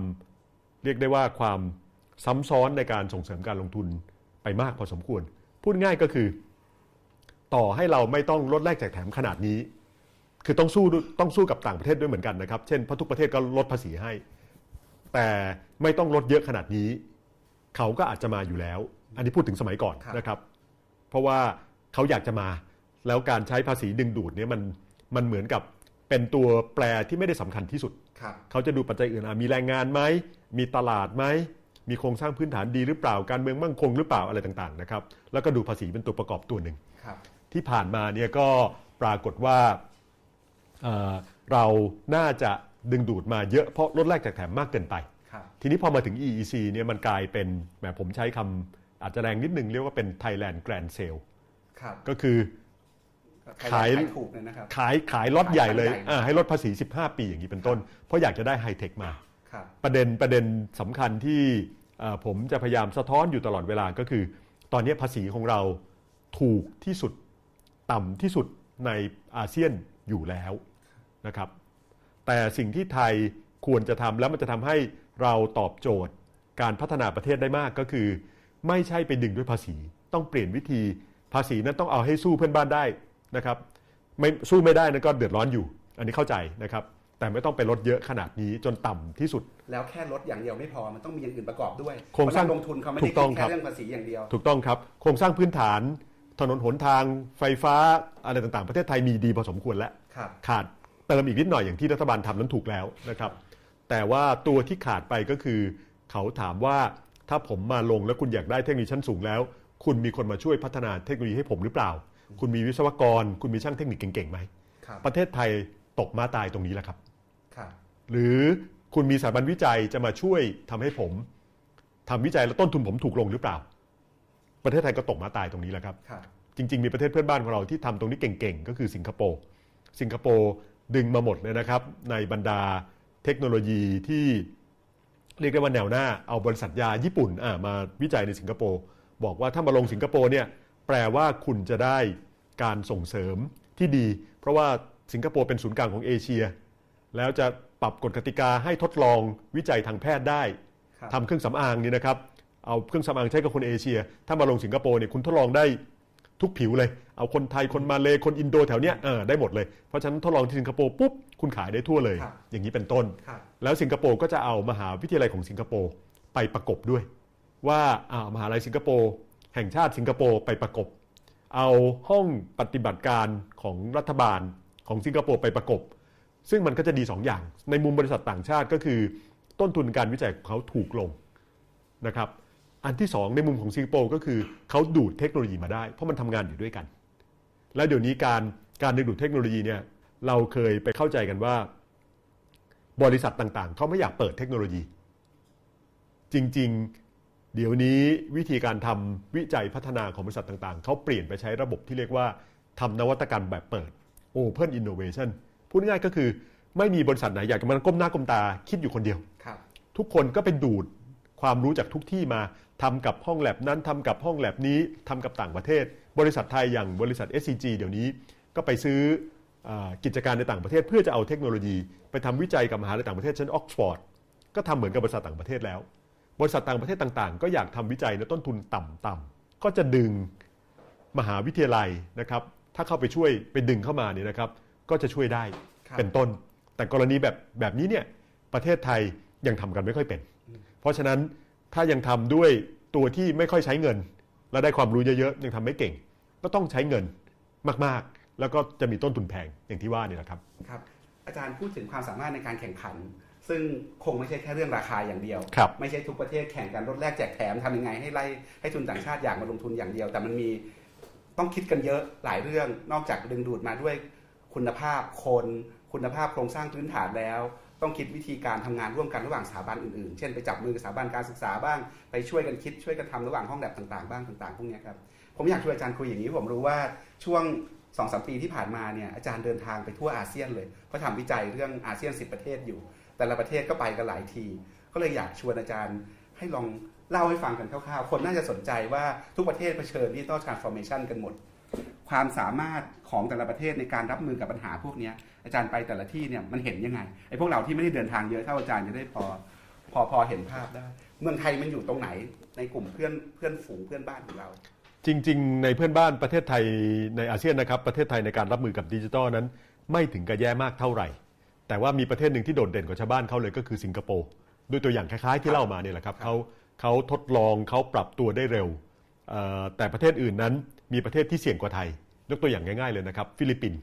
เรียกได้ว่าความซ้ำซ้อนในการส่งเสริมการลงทุนไปมากพอสมควร พูดง่ายก็คือ ต่อให้เราไม่ต้องลดแลกแจกแถมขนาดนี้ คือต้องสู้ต้องสู้กับต่างประเทศด้วยเหมือนกันนะครับ เช่นพระทุกประเทศก็ลดภาษีให้ แต่ไม่ต้องลดเยอะขนาดนี้ เขาก็อาจจะมาอยู่แล้ว อันนี้พูดถึงสมัยก่อนครับนะครับ เพราะว่าเขาอยากจะมา แล้วการใช้ภาษีดึงดูดเนี่ยมันมันเหมือนกับเป็นตัวแปรที่ไม่ได้สำคัญที่สุดครับเขาจะดูปัจจัยอื่นอะมีแรงงานไหม มีตลาดไหม มีโครงสร้างพื้นฐานดีหรือเปล่า การเมืองมั่งคงหรือเปล่าอะไรต่างๆนะครับ แล้วก็ดูภาษีเป็นตัวประกอบตัวหนึ่งครับที่ผ่านมาเนี่ยก็ปรากฏว่าเอ่อเราน่าจะดึงดูดมาเยอะเพราะลดแลกแจกแถมมากเกินไปครับ ทีนี้พอมาถึง EEC เนี่ยมันกลายเป็นแหมผมใช้คำอาจจะแรงนิดนึงเรียกว่าเป็น Thailand Grand Sale ครับก็คือขายขายถูกเลยนะครับขายขายล็อตใหญ่เลยขายใหญ่อ่าให้ลดภาษี 15 ปีอย่างนี้เป็นต้น เพราะอยากจะได้ไฮเทคมาครับประเด็นประเด็นสำคัญที่เอ่อผมจะพยายามสะท้อนอยู่ตลอดเวลาก็คือ ตอนนี้ภาษีของเราถูกที่สุดต่ำที่สุดในอาเซียนอยู่แล้วนะครับ แต่สิ่งที่ไทยควรจะทำแล้วมันจะทำให้ เราตอบโจทย์การพัฒนาประเทศได้มากก็คือ ไม่ใช่ไปดึงด้วยภาษี ต้องเปลี่ยนวิธีภาษีนั้นต้องเอาให้สู้เพื่อนบ้านได้นะครับไม่สู้ไม่ได้นั่นก็เดือดร้อนอยู่ อันนี้เข้าใจนะครับ แต่ไม่ต้องไปลดเยอะขนาดนี้จนต่ำที่สุด แล้วแค่ลดอย่างเดียวไม่พอมันต้องมีอย่างอื่นประกอบด้วยโครงสร้างเพะนักลงทุนเขาไม่ถูได้กต้คิองดครัแค่บเรื่องภาษีอย่างเดียว ถูกต้องครับโครงสร้างพื้นฐาน ถนนหนทาง ไฟฟ้าอะไรต่างๆ ประเทศไทยมีดีพอสมควรแล้วครับขาดเติมอีกนิดหน่อยอย่างที่รัฐบาลทำนั้นถูกแล้วนะครับ แต่ว่าตัวที่ขาดไปก็คือ เขาถามว่าถ้าผมมาลงแล้วคุณอยากได้เทคโนโลยีชั้นสูงแล้ว คุณมีคนมาช่วยพัฒนาเทคโนโลยีให้ผมหรือเปล่า คุณมีวิศวกร คุณมีช่างเทคนิคเก่งๆไหมครับประเทศไทยตกมาตายตรงนี้แหละครับครับหรือคุณมีสถาบันวิจัยจะมาช่วยทำให้ผมทำวิจัยแล้วต้นทุนผมถูกลงหรือเปล่า ประเทศไทยก็ตกมาตายตรงนี้แหละครับครับจริง ๆ มีประเทศเพื่อนบ้านของเราที่ทำตรงนี้เก่งๆ ก็คือสิงคโปร์ สิงคโปร์ดึงมาหมดเลยนะครับ ในบรรดา เทคโนโลยีที่เรียกได้ว่าแนวหน้าเอาบริษัทยาญี่ปุ่นอ่ามาวิจัยในสิงคโปร์บอกว่าถ้ามาลงสิงคโปร์เนี่ยแปลว่าคุณจะได้การส่งเสริมที่ดี เพราะว่าสิงคโปร์เป็นศูนย์กลางของเอเชีย แล้วจะปรับกฎกติกาให้ทดลองวิจัยทางแพทย์ได้ครับทำเครื่องสำอางนี่นะครับเอาเครื่องสำอางใช้กับคนเอเชีย ถ้ามาลงสิงคโปร์เนี่ยคุณทดลองได้ ทุกผิวเลย เอาคนไทยคนมาเลคนอินโดแถวเนี้ยเออได้หมดเลย เพราะฉะนั้นทดลองที่สิงคโปร์ปุ๊บคุณขายได้ทั่วเลย ครับอย่างนี้เป็นต้น ครับ แล้วสิงคโปร์ก็จะเอามหาวิทยาลัยของสิงคโปร์ไปประกบด้วย ว่าอ่ามหาลัยสิงคโปร์แห่งชาติสิงคโปร์ไปประกบ เอาห้องปฏิบัติการของรัฐบาลของสิงคโปร์ไปประกบ ซึ่งมันก็จะดี2อย่าง ในมุมบริษัทต่างชาติก็คือ ต้นทุนการวิจัยของเขาถูกลงนะครับ อันที่ 2 ในมุมของสิงคโปร์ก็คือเขาดูดเทคโนโลยีมาได้ เพราะมันทำงานอยู่ด้วยกัน แล้วเดี๋ยวนี้การการดึงดูดเทคโนโลยีเนี่ยเราเคยไปเข้าใจกันว่า บริษัทต่างๆเขาไม่อยากเปิดเทคโนโลยี จริงๆ เดี๋ยวนี้วิธีการทำวิจัยพัฒนาของบริษัทต่างๆเขาเปลี่ยนไปใช้ระบบที่เรียกว่าทำนวัตกรรมแบบเปิด Open Innovation พูดง่ายๆก็คือไม่มีบริษัทไหนอยากจะมาก้มหน้าก้มตาคิดอยู่คนเดียวครับทุกคนก็ไปดูด ความรู้จากทุกที่มาทำกับห้องแลบนั้นทำกับห้องแลบนี้ทำกับต่างประเทศ บริษัทไทยอย่างบริษัท SCG เดี๋ยวนี้ก็ไปซื้ออากิจการในต่างประเทศ เพื่อจะเอาเทคโนโลยี ไปทำวิจัยกับมหาลัยต่างประเทศเช่นออกซฟอร์ดก็ทำเหมือนกับบริษัทต่างประเทศแล้ว บริษัทต่างประเทศต่างๆ ก็อยากทำวิจัยในต้นทุนต่ำๆก็จะดึงมหาวิทยาลัยนะครับ ถ้าเข้าไปช่วยไปดึงเข้ามาเนี่ยนะครับ ก็จะช่วยได้ครับเป็นต้น แต่กรณีแบบแบบนี้เนี่ยประเทศไทยยังทำกันไม่ค่อยเป็นเพ ราะฉะนั้นถ้ายังทำด้วยตัวที่ไม่ค่อยใช้เงิน และได้ความรู้เยอะๆยังทำไม่เก่ง ก็ต้องใช้เงินมากๆ แล้วก็จะมีต้นทุนแพงอย่างที่ว่านี่แหละครับครับ อาจารย์พูดถึงความสามารถในการแข่งขัน ซึ่งคงไม่ใช่แค่เรื่องราคาอย่างเดียวครับไม่ใช่ทุกประเทศแข่งกันลดแลกแจกแถมทำยังไงให้ไล่ให้ทุนต่างชาติอยากมาลงทุนอย่างเดียว แต่มันมีต้องคิดกันเยอะหลายเรื่องนอกจากดึงดูดมาด้วยคุณภาพคน คุณภาพโครงสร้างพื้นฐานแล้ว ต้องคิดวิธีการทำงานร่วมกันระหว่างสถาบันอื่นๆ เช่นไปจับมือกับสถาบันการศึกษาบ้าง ไปช่วยกันคิดช่วยกันทำระหว่างห้องแลบต่างๆ บ้างต่างๆ พวกนี้ครับ ผมอยากชวนอาจารย์คุยอย่างนี้ผมรู้ว่าช่วงสองสามปีที่ผ่านมาเนี่ยอาจารย์เดินทางไปทั่วอาเซียนเลย เพราะทำวิจัยเรื่องอาเซียน 10 ประเทศอยู่ แต่ละประเทศก็ไปกันหลายที ก็เลยอยากชวนอาจารย์ให้ลองเล่าให้ฟังกันคร่าวๆ คนน่าจะสนใจว่าทุกประเทศเผชิญ digital transformation กันหมด ความสามารถของแต่ละประเทศในการรับมือกับปัญหาพวกนี้อาจารย์ไปแต่ละที่เนี่ยมันเห็นยังไงไอ้พวกเราที่ไม่ได้เดินทางเยอะเท่าอาจารย์จะได้พอพอพอเห็นภาพได้ เมืองไทยมันอยู่ตรงไหนในกลุ่มเพื่อนเพื่อนฝูงเพื่อนบ้านของเรา จริง ๆ ในเพื่อนบ้านประเทศไทยในอาเซียนนะครับประเทศไทยในการรับมือกับดิจิทัลนั้น ไม่ถึงกับแย่มากเท่าไหร่ แต่ว่ามีประเทศหนึ่งที่โดดเด่นกว่าชาวบ้านเขาเลยก็คือสิงคโปร์ด้วยตัวอย่างคล้ายๆ ที่เล่ามาเนี่ยแหละครับรบเขาเขาทดลองเขาปรับตัวได้เร็วแต่ประเทศอื่นนั้น มีประเทศที่เสี่ยงกว่าไทย ยกตัวอย่างง่ายๆเลยนะครับ ฟิลิปปินส์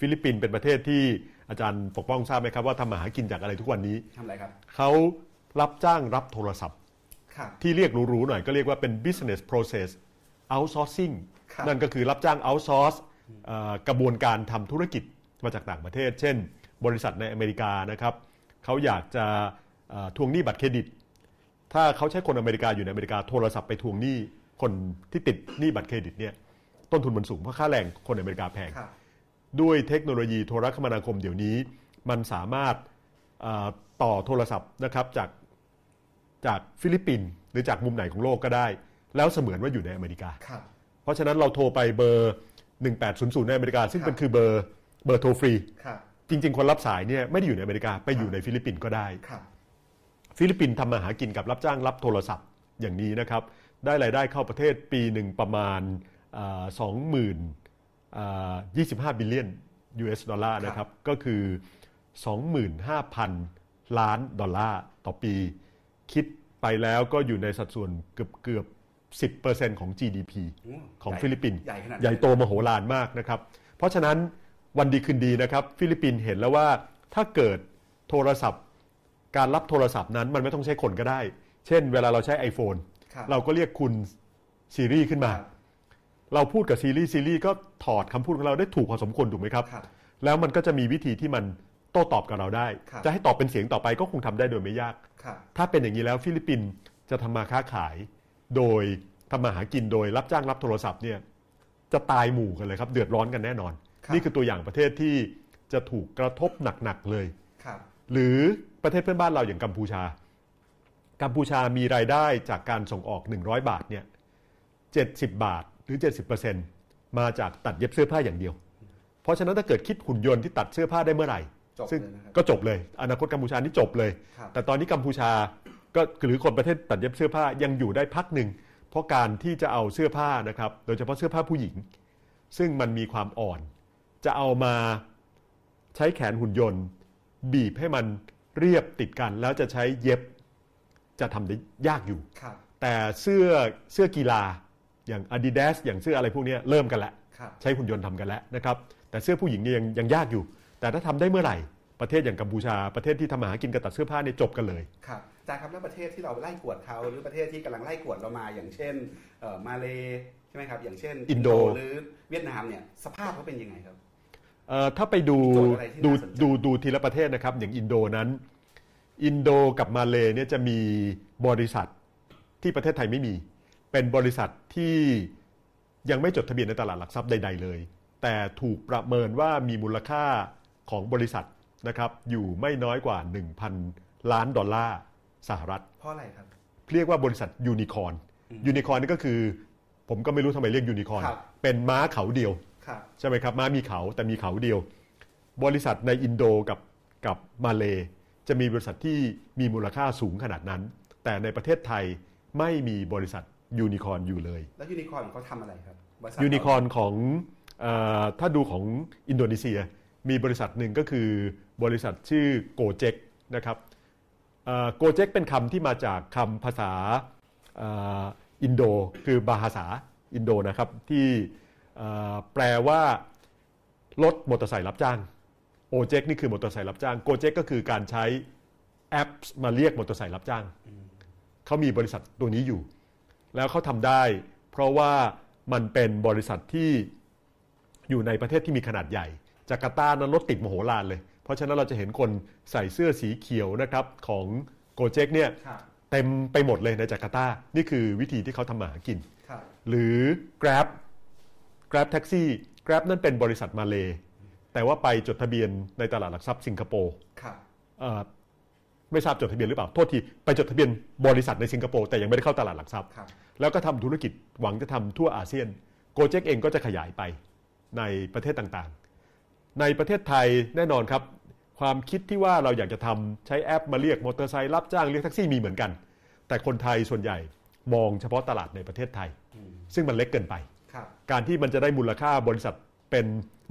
ฟิลิปปินส์เป็นประเทศที่อาจารย์ปกป้องทราบไหมครับว่าทำมาหากินจากอะไรทุกวันนี้ทำอะไรครับเขารับจ้างรับโทรศัพท์ครับที่เรียกหรูๆหน่อยก็เรียกว่าเป็น business process outsourcing ครับนั่นก็คือรับจ้าง outsource เอ่อกระบวนการทำธุรกิจมาจากต่างประเทศ เช่น บริษัทในอเมริกานะครับเขาอยากจะเอ่อทวงหนี้บัตรเครดิต ถ้าเขาใช้คนอเมริกาอยู่ในอเมริกาโทรศัพท์ไปทวงหนี้ คนที่ติดหนี้บัตรเครดิตเนี่ยต้นทุนมันสูงเพราะค่าแรงคนอเมริกาแพงครับด้วยเทคโนโลยีโทรคมนาคมเดี๋ยวนี้ มันสามารถเอ่อต่อโทรศัพท์นะครับจากจากฟิลิปปินส์หรือจากมุมไหนของโลกก็ได้ แล้วเสมือนว่าอยู่ในอเมริกาครับเพราะฉะนั้นเราโทรไปเบอร์ 1800 ในอเมริกา ซึ่งครับเป็นคือเบอร์เบอร์โทรฟรีครับจริง ๆ คนรับสายเนี่ยไม่ได้อยู่ในอเมริกาไปอยู่ในฟิลิปปินส์ก็ได้ครับฟิลิปปินส์ทำมาหากินกับรับจ้างรับโทรศัพท์อย่างนี้นะครับ ได้รายได้เข้าประเทศปีหนึ่งประมาณสองหมื่นยี่สิบห้าบิลเลียน US ดอลลาร์นะครับ ก็คือ 25,000 ล้านดอลลาร์ต่อปี คิดไปแล้วก็อยู่ในสัดส่วนเกือบเกือบ10%ของ GDP โอ้ของใหญ่ฟิลิปปินส์ใหญ่ขนาดนั้นใหญ่โตมโหฬารมากนะครับ เพราะฉะนั้นวันดีคืนดีนะครับ ฟิลิปปินส์เห็นแล้วว่าถ้าเกิดโทรศัพท์ การรับโทรศัพท์นั้นมันไม่ต้องใช้คนก็ได้ เช่น เวลาเราใช้ iPhone ครับ เราก็เรียกคุณ Siri ขึ้นมาครับเราพูดกับ Siri Siri ก็ถอดคำพูดของเราได้ถูกพอสมควรถูกไหมครับครับ แล้วมันก็จะมีวิธีที่มันโต้ตอบกับเราได้ครับจะให้ตอบเป็นเสียงต่อไปก็คงทำได้โดยไม่ยากครับถ้าเป็นอย่างนี้แล้วฟิลิปปินส์จะทำมาค้าขาย โดยทำมาหากินโดยรับจ้างรับโทรศัพท์เนี่ยจะตายหมู่กันเลยครับเดือดร้อนกันแน่นอนครับนี่คือตัวอย่างประเทศที่จะถูกกระทบหนักๆเลยครับหรือประเทศเพื่อนบ้านเราอย่างกัมพูชา กัมพูชามีรายได้จากการส่งออก 100 บาทเนี่ย70 บาทหรือ 70%มาจากตัดเย็บเสื้อผ้าอย่างเดียว เพราะฉะนั้นถ้าเกิดคิดหุ่นยนต์ที่ตัดเสื้อผ้าได้เมื่อไหร่จบซึ่งเลยนะครับก็จบเลย อนาคตกัมพูชานี่จบเลยครับแต่ตอนนี้กัมพูชาก็หรือคนประเทศตัดเย็บเสื้อผ้ายังอยู่ได้พักหนึ่ง เพราะการที่จะเอาเสื้อผ้านะครับ โดยเฉพาะเสื้อผ้าผู้หญิง ซึ่งมันมีความอ่อน จะเอามาใช้แขนหุ่นยนต์ บีบให้มันเรียบติดกัน แล้วจะใช้เย็บ จะทำได้ยากอยู่ครับแต่เสื้อเสื้อกีฬาอย่าง Adidas อย่างเสื้ออะไรพวกเนี้ยเริ่มกันแล้วครับใช้หุ่นยนต์ทำกันแล้วนะครับแต่เสื้อผู้หญิงเนี่ยยังยังยากอยู่ แต่ถ้าทำได้เมื่อไหร่ประเทศอย่างกัมพูชาประเทศที่ทำมาหากินกับตัดเสื้อผ้าเนี่ยจบกันเลยครับอาจารย์ครับแล้วประเทศที่เราไล่กวดเขาหรือประเทศที่กำลังไล่กวดเรามา อย่างเช่นเอ่อมาเลใช่ไหมครับอย่างเช่น อินโดหรือเวียดนามเนี่ยสภาพเขาเป็นยังไงครับเอ่อถ้าไปดูมีโจทย์อะไรที่ดูน่าสนใจดูดูทีละประเทศนะครับอย่างอินโดนั้น อินโดกับมาเลเนี่ยจะมีบริษัทที่ประเทศไทยไม่มี เป็นบริษัทที่ยังไม่จดทะเบียนในตลาดหลักทรัพย์ใด ๆ เลย แต่ถูกประเมินว่ามีมูลค่าของบริษัทนะครับอยู่ไม่น้อยกว่า 1,000 ล้านดอลลาร์สหรัฐ เพราะอะไรครับ เรียกว่าบริษัทยูนิคอร์นยูนิคอร์นนี่ก็คือ ผมก็ไม่รู้ทำไมเรียกยูนิคอร์นครับเป็นม้าเขาเดียวครับใช่ไหมครับม้ามีเขาแต่มีเขาเดียว บริษัทในอินโดกับกับมาเล จะมีบริษัทที่มีมูลค่าสูงขนาดนั้น แต่ในประเทศไทยไม่มีบริษัทยูนิคอร์นอยู่เลย แล้วยูนิคอร์นของเขาทำอะไรครับบริษัทยูนิคอร์นของเออถ้าดูของอินโดนีเซีย มีบริษัทหนึ่งก็คือบริษัทชื่อ Gojek นะครับ Gojek เป็นคำที่มาจากคำภาษาเอ่ออินโด คือ Bahasa อินโดนะครับที่เอ่อแปลว่ารถมอเตอร์ไซค์รับจ้าง โอเจ็กนี่คือมอเตอร์ไซค์รับจ้างโกเจ็กก็คือการใช้แอปมาเรียกมอเตอร์ไซค์รับจ้าง เขามีบริษัทตัวนี้อยู่ แล้วเขาทำได้ เพราะว่ามันเป็นบริษัทที่อยู่ในประเทศที่มีขนาดใหญ่ จาการ์ตานั้นรถติดมโหฬารเลย เพราะฉะนั้นเราจะเห็นคนใส่เสื้อสีเขียวนะครับของโกเจ็กเนี่ยครับเต็มไปหมดเลยในจาการ์ตา นี่คือวิธีที่เขาทำมาหากินครับหรือ Grab Grab Taxi Grab นั่นเป็นบริษัทมาเล แต่ว่าไปจดทะเบียนในตลาดหลักทรัพย์สิงคโปร์ครับเอ่อไม่ทราบจดทะเบียนหรือเปล่า โทษที ไปจดทะเบียนบริษัทในสิงคโปร์แต่ยังไม่ได้เข้าตลาดหลักทรัพย์ครับแล้วก็ทำธุรกิจหวังจะทำทั่วอาเซียน โกเจ็กเองก็จะขยายไปในประเทศต่างๆ ในประเทศไทยแน่นอนครับ ความคิดที่ว่าเราอยากจะทำใช้แอปมาเรียกมอเตอร์ไซค์รับจ้างเรียกแท็กซี่มีเหมือนกัน แต่คนไทยส่วนใหญ่มองเฉพาะตลาดในประเทศไทย ซึ่งมันเล็กเกินไปครับการที่มันจะได้มูลค่าบริษัทเป็น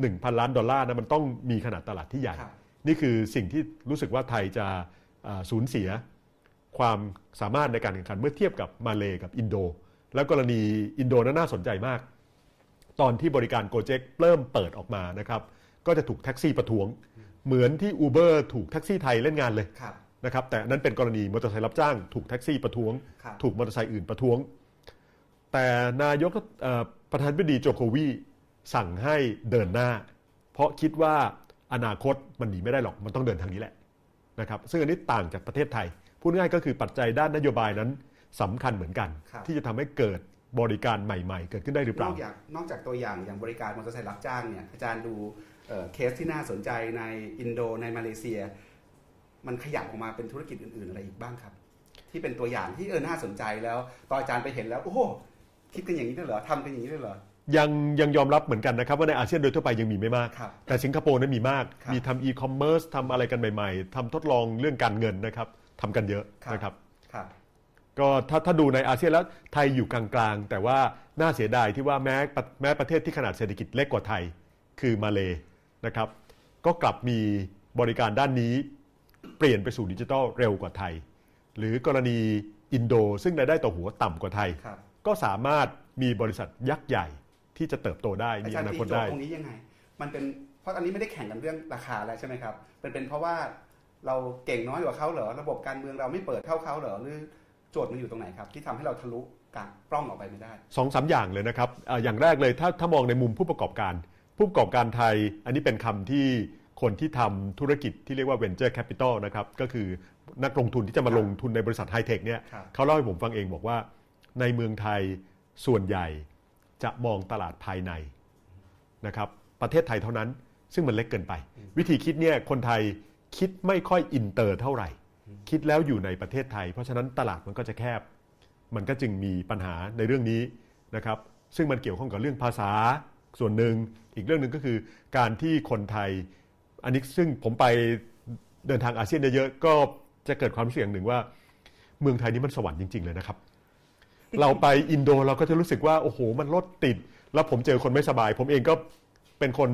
1,000 ล้านดอลลาร์นะมันต้องมีขนาดตลาดที่ใหญ่ครับนี่คือสิ่งที่รู้สึกว่าไทยจะอ่าสูญเสียความสามารถในการแข่งขันเมื่อเทียบกับมาเลกับอินโด แล้วกรณีอินโดนั้นน่าสนใจมาก ตอนที่บริการ Gojek เริ่มเปิดออกมานะครับก็จะถูกแท็กซี่ประท้วง เหมือนที่ Uber ถูกแท็กซี่ไทยเล่นงานเลยครับนะครับแต่นั้นเป็นกรณีมอเตอร์ไซค์รับจ้างถูกแท็กซี่ประท้วงครับถูกมอเตอร์ไซค์อื่นประท้วง แต่นายกเอ่อประธานาธิบดีโจโควี สั่งให้เดินหน้า เพราะคิดว่าอนาคตมันหนีไม่ได้หรอกมันต้องเดินทางนี้แหละนะครับซึ่งอันนี้ต่างจากประเทศไทย พูดง่ายก็คือปัจจัยด้านนโยบายนั้นสำคัญเหมือนกันครับที่จะทำให้เกิดบริการใหม่ ๆ เกิดขึ้นได้หรือเปนล่าอกจากนอกจากตัวอย่างอย่างบริการมอเตอร์ไซค์รับจ้างเนี่ยอาจารย์ดูเอ่อเคสที่น่าสนใจในอินโดในมาเลเซีย มันขยับออกมาเป็นธุรกิจอื่น ๆ อะไรอีกบ้างครับ ที่เป็นตัวอย่างที่เออน่าสนใจแล้วตอนอาจารย์ไปเห็นแล้วโอ้โหคิดกันอย่างนี้ด้วยเหรอทำกันอย่างนี้ด้วยเหรอ ยังยังยอมรับเหมือนกันนะครับว่าในอาเซียนโดยทั่วไปยังมีไม่มาก ครับแต่สิงคโปร์นั้นมีมาก ครับมีทำอีคอมเมิร์ซทำอะไรกันใหม่ ๆทำทดลองเรื่องการเงินนะครับทำกันเยอะครับ นะครับ ครับ ก็ถ้าถ้าดูในอาเซียนแล้วไทยอยู่กลางๆ แต่ว่าน่าเสียดายที่ว่าแม้ปะแม้ประเทศที่ขนาดเศรษฐกิจเล็กกว่าไทย คือมาเลนะครับ ก็กลับมีบริการด้านนี้เปลี่ยนไปสู่ดิจิทัลเร็วกว่าไทย หรือกรณีอินโด ซึ่งรายได้ต่อหัวต่ำกว่าไทย ครับ ก็สามารถมีบริษัทยักษ์ใหญ่ ที่จะเติบโตได้อามีจารอย์นาตีคตโจทได้ย์ตรงนี้ยังไง มันเป็นเพราะอันนี้ไม่ได้แข่งกันเรื่องราคาแล้วใช่ไหมครับเป็นเป็นเพราะว่าเราเก่งน้อยกว่าเขาเหรอระบบการเมืองเราไม่เปิดเท่าเขาเหรอหรือโจทย์มันอยู่ตรงไหนครับ ที่ทำให้เราทะลุกลางปล้องออกไปไม่ได้สองสามอย่างเลยนะครับอ่าอย่างแรกเลยถ้าถ้ามองในมุมผู้ประกอบการ ผู้ประกอบการไทย อันนี้เป็นคำที่คนที่ทำธุรกิจที่เรียกว่า venture capital นะครับก็คือนักลงทุนที่จะมาลงทุนในบริษัทไฮเทคเนี่ยครับเขาเล่าให้ผมฟังเองบอกว่าในเมืองไทยส่วนใหญ่ จะมองตลาดภายในนะครับประเทศไทยเท่านั้น ซึ่งมันเล็กเกินไป วิธีคิดเนี่ยคนไทยคิดไม่ค่อยอินเตอร์เท่าไหร่ คิดแล้วอยู่ในประเทศไทย เพราะฉะนั้นตลาดมันก็จะแคบ มันก็จึงมีปัญหาในเรื่องนี้นะครับซึ่งมันเกี่ยวข้องกับเรื่องภาษาส่วนหนึ่งอีกเรื่องหนึ่งก็คือการที่คนไทย อันนี้ซึ่งผมไปเดินทางอาเซียนเยอะๆก็จะเกิดความรู้สึกอย่างหนึ่งว่า เมืองไทยนี่มันสวรรค์จริง ๆ เลยนะครับ เราไปอินโดเราก็จะรู้สึกว่า โอ้โห มันรถติด แล้วผมเจอคนไม่สบาย ผมเองก็เป็นคน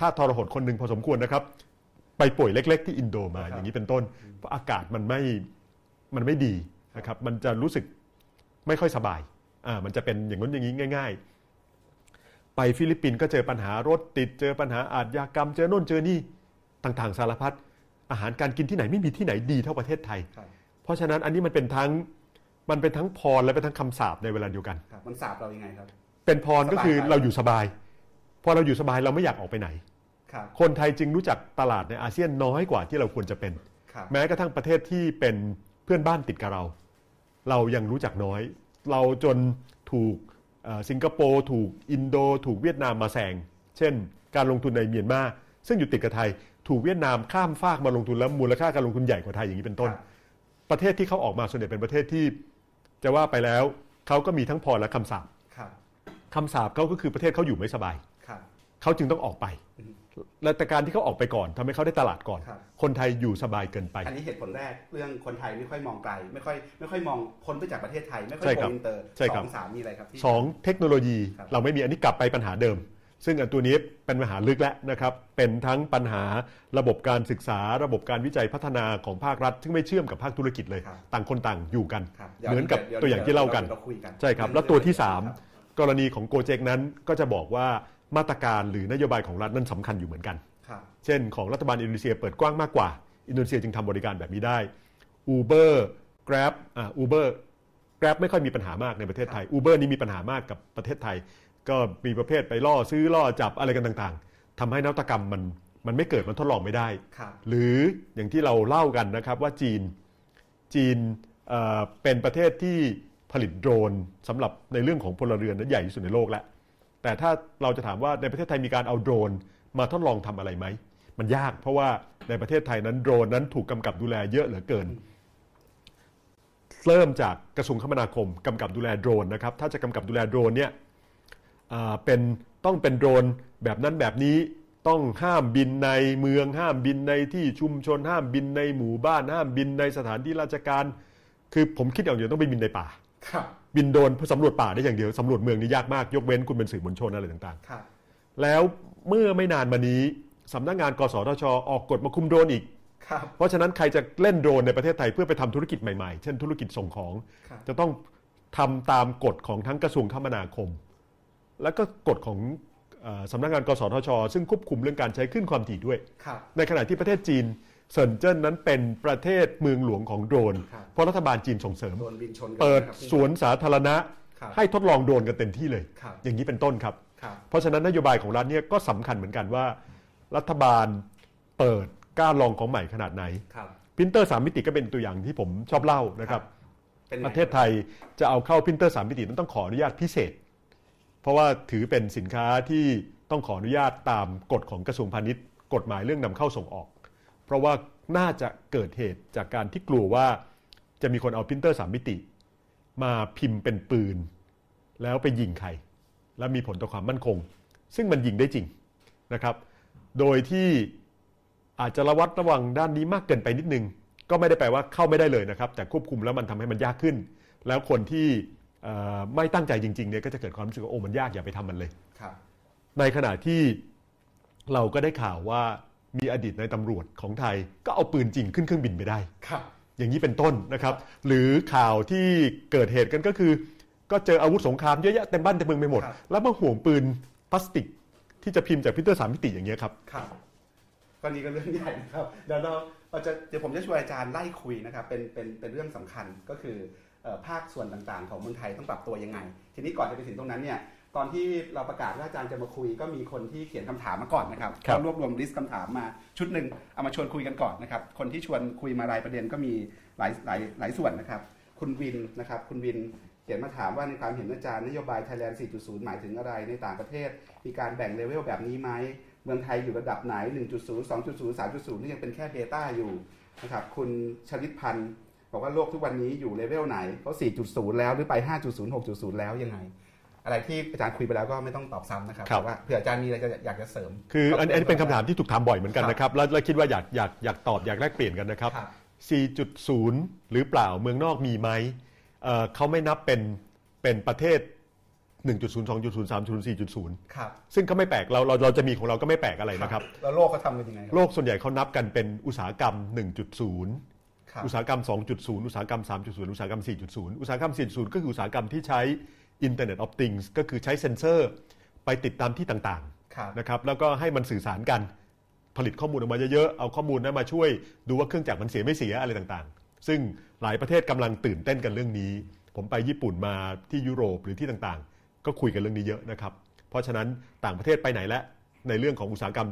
ท่าทรหดคนหนึ่งพอสมควรนะครับ ไปป่วยเล็ก ๆ ที่อินโดมาครับอย่างนี้เป็นต้นเพราะอากาศมันไม่มันไม่ดีนะครับ มันจะรู้สึกไม่ค่อยสบายอ่ามันจะเป็นอย่างนั้นอย่างนี้ง่าย ๆ ไปฟิลิปปินส์ก็เจอปัญหารถติดเจอปัญหาอาชญากรรม เจอโน่นเจอนี่ต่างๆ สารพัดอาหารการกินที่ไหนไม่มีที่ไหนดีเท่าประเทศไทยครับเพราะฉะนั้นอันนี้มันเป็นทั้ง มันเป็นทั้งพรและเป็นทั้งคำสาปในเวลาเดียวกัน ครับมันสาบเรายังไงครับ เป็นพรก็คือสบายไปเราอยู่สบาย พอเราอยู่สบายเราไม่อยากออกไปไหน ครับ คนไทยจึงรู้จักตลาดในอาเซียนน้อยกว่าที่เราควรจะเป็น ครับ แม้กระทั่งประเทศที่เป็นเพื่อนบ้านติดกับเรา เรายังรู้จักน้อย เราจนถูกเอ่อสิงคโปร์ถูกอินโด ถูกเวียดนามมาแซงเช่น การลงทุนในเมียนมาซึ่งอยู่ติดกับไทย ถูกเวียดนามข้ามฟากมาลงทุนแล้วมูลค่าการลงทุนใหญ่กว่าไทยอย่างนี้เป็นต้น ครับ ประเทศที่เขาออกมาส่วนใหญ่เป็นประเทศที่ จะว่าไปแล้วเขาก็มีทั้งพรและคำสาปครับคำสาปเขาก็คือประเทศเขาอยู่ไม่สบายครับเขาจึงต้องออกไปอืมและแต่การที่เขาออกไปก่อนทำให้เขาได้ตลาดก่อนครับคนไทยอยู่สบายเกินไป อันนี้เหตุผลแรกเรื่องคนไทยไม่ค่อยมองไกล ไม่ค่อยไม่ค่อยมองพ้นไปจากประเทศไทย ไม่ค่อยใช่ go ครับอินเตอร์ใช่สครับองสามมีอะไรครับที่สองเทคโนโลยีครับเราไม่มีอันนี้กลับไปปัญหาเดิม ซึ่งอันตัวนี้เป็นปัญหาลึกแล้วนะครับ เป็นทั้งปัญหาระบบการศึกษา ระบบการวิจัยพัฒนาของภาครัฐ ซึ่งไม่เชื่อมกับภาคธุรกิจเลยครับต่างคนต่างอยู่กันครับเหมือนกับดี๋ตัวอย่างที่เล่ากันเราคุยกัน ใช่ครับ แล้วตัวที่ 3 กรณีของโกเจกนั้นก็จะบอกว่ามาตรการหรือนโยบายของรัฐนั้นสำคัญอยู่เหมือนกันครับเช่น ของรัฐบาลอินโดนีเซียเปิดกว้างมากกว่า อินโดนีเซียจึงทำบริการแบบนี้ได้ Uber Grab อ่า Uber Grab ไม่ค่อยมีปัญหามากในประเทศไทย Uber นี่มีปัญหามากกับประเทศไทย ก็มีประเภทไปล่อซื้อล่อจับอะไรกันต่างๆทำให้นวัตกรรมมันมันไม่เกิดมันทดลองไม่ได้ครับหรืออย่างที่เราเล่ากันนะครับว่าจีนจีนเอ่อเป็นประเทศที่ผลิตโดรนสำหรับในเรื่องของพลเรือนนั้นใหญ่ที่สุดในโลกแล้วแต่ถ้าเราจะถามว่าในประเทศไทยมีการเอาโดรน มาทดลองทำอะไรไหม มันยากเพราะว่าในประเทศไทยนั้นโดรนนั้นถูกกำกับดูแลเยอะเหลือเกิน เริ่มจากกระทรวงคมนาคมกำกับดูแลโดรนนะครับถ้าจะกำกับดูแลโดรนเนี่ยอ่า เป็นต้องเป็นโดรนแบบนั้นแบบนี้ต้องห้ามบินในเมืองห้ามบินในที่ชุมชนห้ามบินในหมู่บ้านห้ามบินในสถานที่ราชการ คือผมคิดอย่างเดียวต้องไปบินในป่าครับบินโดรนเพื่อสำรวจป่าได้อย่างเดียวสำรวจเมืองนี่ยากมากยกเว้นคุณเป็นสื่อมวลชนอะไรต่างครับๆแล้วเมื่อไม่นานมานี้สำนักงานกสทช ออกกฎมาคุมโดรนอีกครับเพราะฉะนั้นใครจะเล่นโดรนในประเทศไทยเพื่อไปทำธุรกิจใหม่ๆ เช่นธุรกิจส่งของครับจะต้องทำตามกฎของทั้งกระทรวงคมนาคม และก็กฎของเออสำนักงานกสทช ซึ่งควบคุมเรื่องการใช้คลื่นความถี่ด้วยครับในขณะที่ประเทศจีนเซินเจิ้นนั้นเป็นประเทศเมืองหลวงของโดรนครับเพราะรัฐบาลจีนส่งเสริมโดนบินชนกันเปิดนะครับสวนสาธารณะครับให้ทดลองโดรนกันเต็มที่เลยครับอย่างนี้เป็นต้นครับครับ เพราะฉะนั้นนโยบายของรัฐเนี่ยก็สำคัญเหมือนกันว่า รัฐบาลเปิดกล้าลองของใหม่ขนาดไหนครับพิมพ์เตอร์สามมิติก็เป็นตัวอย่างที่ผมชอบเล่านะครับเป็นไงประเทศไทยจะเอาเข้าพิมพ์เตอร์สามมิตินั้นต้องขออนุญาตพิเศษ เพราะว่าถือเป็นสินค้าที่ต้องขออนุญาตตามกฎของกระทรวงพาณิชย์ กฎหมายเรื่องนำเข้าส่งออก เพราะว่าน่าจะเกิดเหตุจากการที่กลัวว่าจะมีคนเอาพิมพ์เตอร์สามมิติ มาพิมพ์เป็นปืน แล้วไปยิงใคร และมีผลต่อความมั่นคง ซึ่งมันยิงได้จริงนะครับ โดยที่อาจจะระวัดระวังด้านนี้มากเกินไปนิดนึง ก็ไม่ได้แปลว่าเข้าไม่ได้เลยนะครับ แต่ควบคุมแล้วมันทำให้มันยากขึ้น แล้วคนที่ ไม่ตั้งใจจริงๆเนี่ยก็จะเกิดความรู้สึกว่าโอ้มันยากอย่าไปทำมันเลยครับในขณะที่เราก็ได้ข่าวว่ามีอดีตในายตำรวจของไทย ก็เอาปืนจริงขึ้นเครื่องบินไปได้ครับอย่างนี้เป็นต้นนะครับ หรือข่าวที่เกิดเหตุกันก็คือ ก็เจออาวุธสงครามเยอะแยะเต็มบ้านเต็มเมืองไปหมดครับแล้วมาห่วงปืนพลาสติก ที่จะพิมพ์จากพิมพ์เตอร์สามมิติอย่างเงี้ยครับครับก็นี่ก็เรื่องใหญ่นะครับเดี๋ยวเราเราจะเดี๋ยวผมจะชวนอาจารย์ไล่คุยนะครับเป็นเป็นเป็นเรื่องสำคัญก็คือเอ่อ ภาคส่วนต่างๆ ของเมืองไทยต้องปรับตัวยังไง ทีนี้ก่อนจะไปถึงตรงนั้นเนี่ยตอนที่เราประกาศว่าอาจารย์จะมาคุยก็มีคนที่เขียนคำถามมาก่อนนะครับครับก็รวบรวมลิสต์คำถามมาชุดหนึ่งเอามาชวนคุยกันก่อนนะครับ คนที่ชวนคุยมารายประเด็นก็มีหลายหลายหลายส่วนนะครับ คุณวินนะครับ คุณวินเขียนมาถามว่าในความเห็นอาจารย์นโยบาย Thailand 4.0 หมายถึงอะไรในต่างประเทศ มีการแบ่งเลเวลแบบนี้ไหมเมืองไทยอยู่ระดับไหน 1.0 2.0 3.0 นี่ยังเป็นแค่ beta อยู่นะครับ คุณชลิตพันธ์ บอกว่าโลกทุกวันนี้อยู่ level ไหนเข้า4.0 แล้วหรือไป 5.0 6.0 แล้วยังไง อะไรที่อาจารย์คุยไปแล้วก็ไม่ต้องตอบซ้ำนะครับครับแต่ว่าเผื่ออาจารย์มีอะไรจะอยากจะเสริม คืออันอันนี้เป็นคำถามที่ถูกถามบ่อยเหมือนกันครับนะครับแล้วแล้วคิดว่าอยากอยากอยากตอบอยากแลกเปลี่ยนกันนะครับครับ4.0 หรือเปล่าเมืองนอกมีไหมเอ่อเขาไม่นับเป็นเป็นประเทศ1.0 2.0 3.0 4.0 ครับ ซึ่งก็ไม่แปลก เราเราเราจะมีของเราก็ไม่แปลกอะไรนะครับ แล้วโลกเขาทำกันยังไงครับโลกส่วนใหญ่เขานับกันเป็นอุตสาหกรรม 1.0ครับ อุตสาหกรรม 2.0 อุตสาหกรรม 3.0 อุตสาหกรรม 4.0 อุตสาหกรรม 4.0 ก็คืออุตสาหกรรมที่ใช้ Internet of Things ก็คือใช้เซ็นเซอร์ไปติดตามที่ต่างครับๆนะครับแล้วก็ให้มันสื่อสารกันผลิตข้อมูลออกมาเยอะๆ เอาข้อมูลนั้นมาช่วยดูว่าเครื่องจักรมันเสียไม่เสียอะไรต่างๆ ซึ่งหลายประเทศกำลังตื่นเต้นกันเรื่องนี้ ผมไปญี่ปุ่นมาที่ยุโรปหรือที่ต่างๆ ก็คุยกันเรื่องนี้เยอะนะครับ เพราะฉะนั้นต่างประเทศไปไหนแล้วในเรื่องของอุตสาหกรรม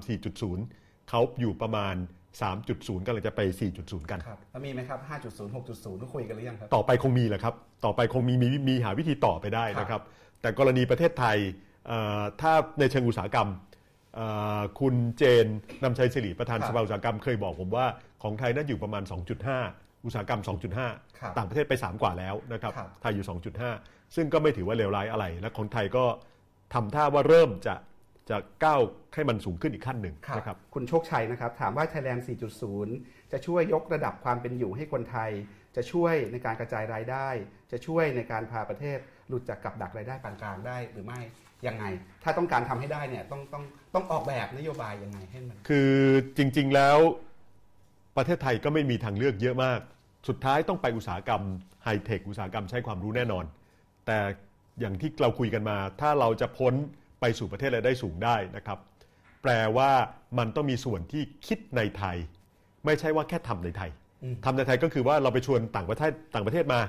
4.0 เขาอยู่ประมาณ 3.0กำลังจะไป 4.0 กันครับแล้วมีไหมครับ 5.0 6.0ทุกคุยกันหรือยังครับ ต่อไปคงมีแหละครับ ต่อไปคงมีมีมีหาวิธีต่อไปได้นะครับ แต่กรณีประเทศไทยเอ่อถ้าในเชิงอุตสาหกรรมเอ่อคุณเจนนำชัยสิริประธานครับสภาอุตสาหกรรมเคยบอกผมว่าของไทยน่าอยู่ประมาณ 2.5 อุตสาหกรรมครับ2.5 ต่างประเทศไป 3 กว่าแล้วนะครับครับ ไทยอยู่ 2.5 ซึ่งก็ไม่ถือว่าเลวร้ายอะไร และของไทยก็ทำท่าว่าเริ่มจะ จะก้าวให้มันสูงขึ้นอีกขั้นหนึ่งนะครับคุณโชคชัยนะครับ ถามว่า Thailand 4.0 จะช่วยยกระดับความเป็นอยู่ให้คนไทย จะช่วยในการกระจายรายได้ จะช่วยในการพาประเทศหลุดจากกับดักรายได้ปานกลางได้หรือไม่ยังไง ถ้าต้องการทำให้ได้เนี่ยต้องต้องต้องออกแบบนโยบายยังไงให้มันคือจริง ๆแล้วประเทศไทยก็ไม่มีทางเลือกเยอะมาก สุดท้ายต้องไปอุตสาหกรรมไฮเทคอุตสาหกรรมใช้ความรู้แน่นอน แต่อย่างที่เราคุยกันมา ถ้าเราจะพ้น ไปสู่ประเทศรายได้สูงได้นะครับ แปลว่ามันต้องมีส่วนที่คิดในไทย ไม่ใช่ว่าแค่ทำในไทยอืมทำในไทยก็คือว่าเราไปชวนต่างประเทศต่างประเทศมา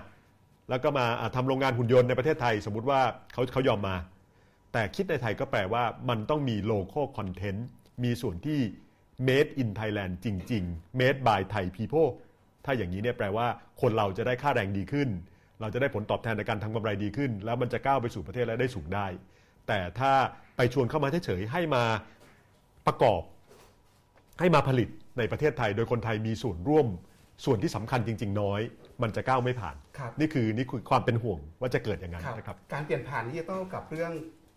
แล้วก็มาอะทำโรงงานหุ่นยนต์ในประเทศไทย สมมุติว่าเขาเขายอมมา แต่คิดในไทยก็แปลว่ามันต้องมี local content มีส่วนที่ made in Thailand จริง ๆ made by Thai people ถ้าอย่างนี้เนี่ยแปลว่าคนเราจะได้ค่าแรงดีขึ้น เราจะได้ผลตอบแทนในการทำกำไรดีขึ้น แล้วมันจะก้าวไปสู่ประเทศและได้สูงได้ แต่ถ้าไปชวนเข้ามาเฉยๆให้มาประกอบ ให้มาผลิตในประเทศไทย โดยคนไทยมีส่วนร่วมส่วนที่สำคัญจริง ๆ น้อย มันจะก้าวไม่ผ่านครับนี่คือนี่คือความเป็นห่วงว่าจะเกิดอย่างนั้นนะครับการเปลี่ยนผ่านดิจิทัลกับเรื่อง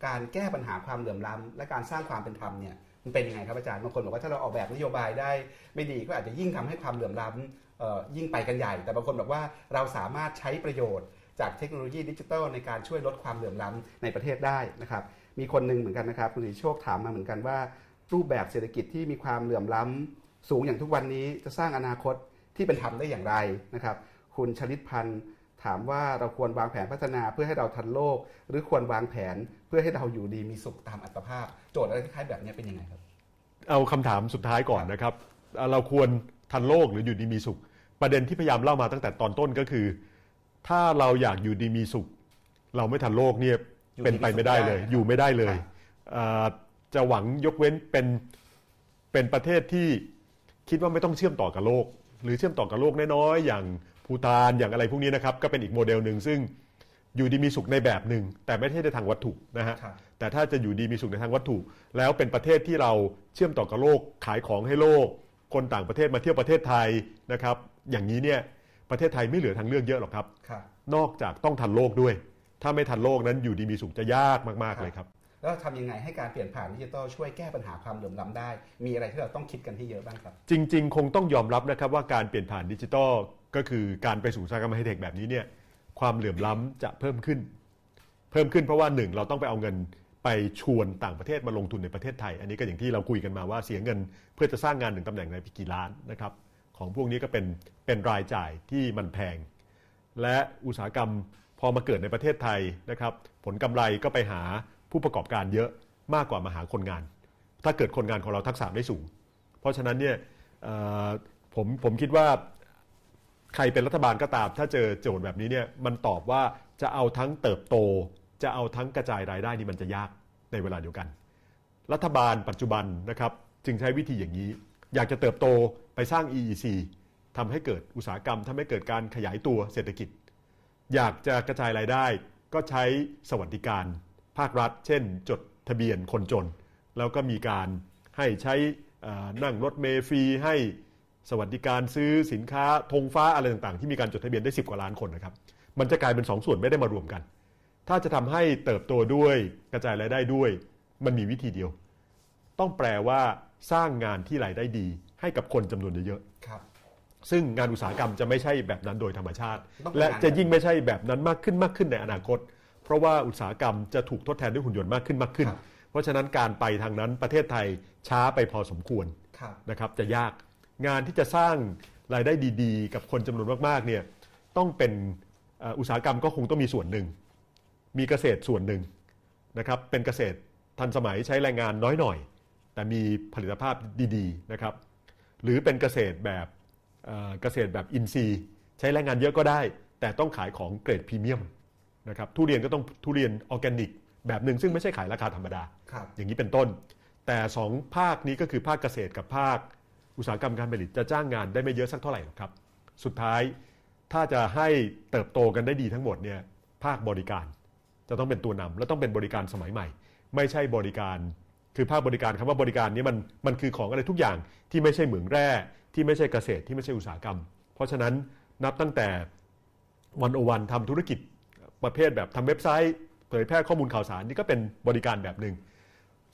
การแก้ปัญหาความเหลื่อมล้ำและการสร้างความเป็นธรรมเนี่ยมันเป็นยังไงครับอาจารย์บางคนบอกว่าถ้าเราออกแบบนโยบายได้ ไม่ดีก็อาจจะยิ่งทำให้ความเหลื่อมล้ำเอ่อยิ่งไปกันใหญ่ แต่บางคนบอกว่าเราสามารถใช้ประโยชน์ จากเทคโนโลยีดิจิทัลในการช่วยลดความเหลื่อมล้ำในประเทศได้นะครับ มีคนหนึ่งเหมือนกันนะครับคุณสิริโชคถามมาเหมือนกันว่า รูปแบบเศรษฐกิจที่มีความเหลื่อมล้ำสูงอย่างทุกวันนี้จะสร้างอนาคตที่เป็นธรรมได้อย่างไรนะครับ คุณชลิตพันธ์ถามว่าเราควรวางแผนพัฒนาเพื่อให้เราทันโลก หรือควรวางแผนเพื่อให้เราอยู่ดีมีสุขตามอัตภาพ โจทย์อะไรคล้ายๆแบบนี้เป็นยังไงครับ เอาคำถามสุดท้ายก่อนนะครับ เราควรทันโลกหรืออยู่ดีมีสุข ประเด็นที่พยายามเล่ามาตั้งแต่ตอนต้นก็คือ ถ้าเราอยากอยู่ดีมีสุข เราไม่ทันโลกเนี่ยอยู่เป็นไปไม่ได้เลยดีมีสุขไม่ได้อยู่ไม่ได้เลยครับเอ่อจะหวังยกเว้นเป็นเป็นประเทศที่คิดว่าไม่ต้องเชื่อมต่อกับโลก หรือเชื่อมต่อกับโลกน้อยๆอย่างภูตานอย่างอะไรพวกนี้นะครับก็เป็นอีกโมเดลหนึ่งซึ่งอยู่ดีมีสุขในแบบหนึ่งแต่ไม่ใช่ในทางวัตถุนะฮะครับแต่ถ้าจะอยู่ดีมีสุขในทางวัตถุ แล้วเป็นประเทศที่เราเชื่อมต่อกับโลกขายของให้โลก คนต่างประเทศมาเที่ยวประเทศไทยนะครับ อย่างนี้เนี่ย ประเทศไทยไม่เหลือทางเลือกเยอะหรอกครับครับ นอกจากต้องทันโลกด้วย ถ้าไม่ทันโลกนั้นอยู่ดีมีสุขจะยากมากๆเลยครับ แล้วทำยังไงให้การเปลี่ยนผ่านดิจิทัลช่วยแก้ปัญหาความเหลื่อมล้ำได้ มีอะไรที่เราต้องคิดกันที่เยอะบ้างครับ จริง ๆ คงต้องยอมรับนะครับว่าการเปลี่ยนผ่านดิจิทัลก็คือการไปสู่อุตสาหกรรมไฮเทคแบบนี้เนี่ยความเหลื่อมล้ำจะเพิ่มขึ้น เพิ่มขึ้นเพราะว่าหนึ่งเราต้องไปเอาเงินไปชวนต่างประเทศมาลงทุนในประเทศไทย อันนี้ก็อย่างที่เราคุยกันมาว่าเสียเงินเพื่อจะสร้างงานหนึ่งตำแหน่งในกี่ล้านนะครับ ของพวกนี้ก็เป็นเป็นรายจ่ายที่มันแพง และอุตสาหกรรมพอมาเกิดในประเทศไทยนะครับ ผลกำไรก็ไปหาผู้ประกอบการเยอะมากกว่ามาหาคนงาน ถ้าเกิดคนงานของเราทักษะไม่สูง เพราะฉะนั้นเนี่ยผมผมคิดว่าใครเป็นรัฐบาลก็ตาม ถ้าเจอโจทย์แบบนี้เนี่ยมันตอบว่าจะเอาทั้งเติบโต จะเอาทั้งกระจายรายได้นี่มันจะยากในเวลาเดียวกัน รัฐบาลปัจจุบันนะครับจึงใช้วิธีอย่างนี้ อยากจะเติบโตไปสร้าง EEC ทำให้เกิดอุตสาหกรรมทำให้เกิดการขยายตัวเศรษฐกิจ อยากจะกระจายรายได้ ก็ใช้สวัสดิการ ภาครัฐ เช่น จดทะเบียนคนจน แล้วก็มีการให้ใช้นั่งรถเมล์ฟรีให้สวัสดิการซื้อสินค้าธงฟ้าอะไรต่างๆ ที่มีการจดทะเบียนได้ 10 กว่าล้านคนนะครับ มันจะกลายเป็น 2ส่วนไม่ได้มารวมกัน ถ้าจะทำให้เติบโตด้วยกระจายรายได้ด้วย มันมีวิธีเดียว ต้องแปลว่า สร้างงานที่รายได้ดี ให้กับคนจำนวนเยอะๆครับ ซึ่งงานอุตสาหกรรมจะไม่ใช่แบบนั้นโดยธรรมชาติต้องเป็นและงานจะยิ่งไม่ใช่แบบนั้นมากขึ้นมากขึ้นในอนาคต เพราะว่าอุตสาหกรรมจะถูกทดแทนด้วยหุ่นยนต์มากขึ้นมากขึ้นครับเพราะฉะนั้นการไปทางนั้นประเทศไทยช้าไปพอสมควรครับนะครับ จะยากงานที่จะสร้างรายได้ดี ๆ กับคนจำนวนมากๆเนี่ยต้องเป็นเอ่ออุตสาหกรรมก็คงต้องมีส่วนหนึ่ง มีเกษตรส่วนหนึ่งนะครับเป็นเกษตรทันสมัยใช้แรงงานน้อยหน่อย แต่มีผลิตภาพดีๆนะครับหรือเป็นเกษตรแบบเอ่อเกษตรแบบอินทรีย์ ใช้แรงงานเยอะก็ได้ แต่ต้องขายของเกรดพรีเมียมนะครับทุเรียนก็ต้องทุเรียนออร์แกนิก แบบหนึ่งซึ่งไม่ใช่ขายราคาธรรมดาครับอย่างนี้เป็นต้น แต่สองภาคนี้ก็คือภาคเกษตรกับภาค อุตสาหกรรมการผลิตจะจ้างงานได้ไม่เยอะสักเท่าไหร่หรอกครับ สุดท้ายถ้าจะให้เติบโตกันได้ดีทั้งหมดเนี่ยภาคบริการจะต้องเป็นตัวนำและต้องเป็นบริการสมัยใหม่ ไม่ใช่บริการ คือภาคบริการคำว่าบริการนี้มันมันคือของอะไรทุกอย่างที่ไม่ใช่เหมืองแร่ที่ไม่ใช่เกษตรที่ไม่ใช่อุตสาหกรรม เพราะฉะนั้นนับตั้งแต่วันโอวันทำธุรกิจประเภทแบบทำเว็บไซต์เผยแพร่ข้อมูลข่าวสารนี่ก็เป็นบริการแบบหนึ่ง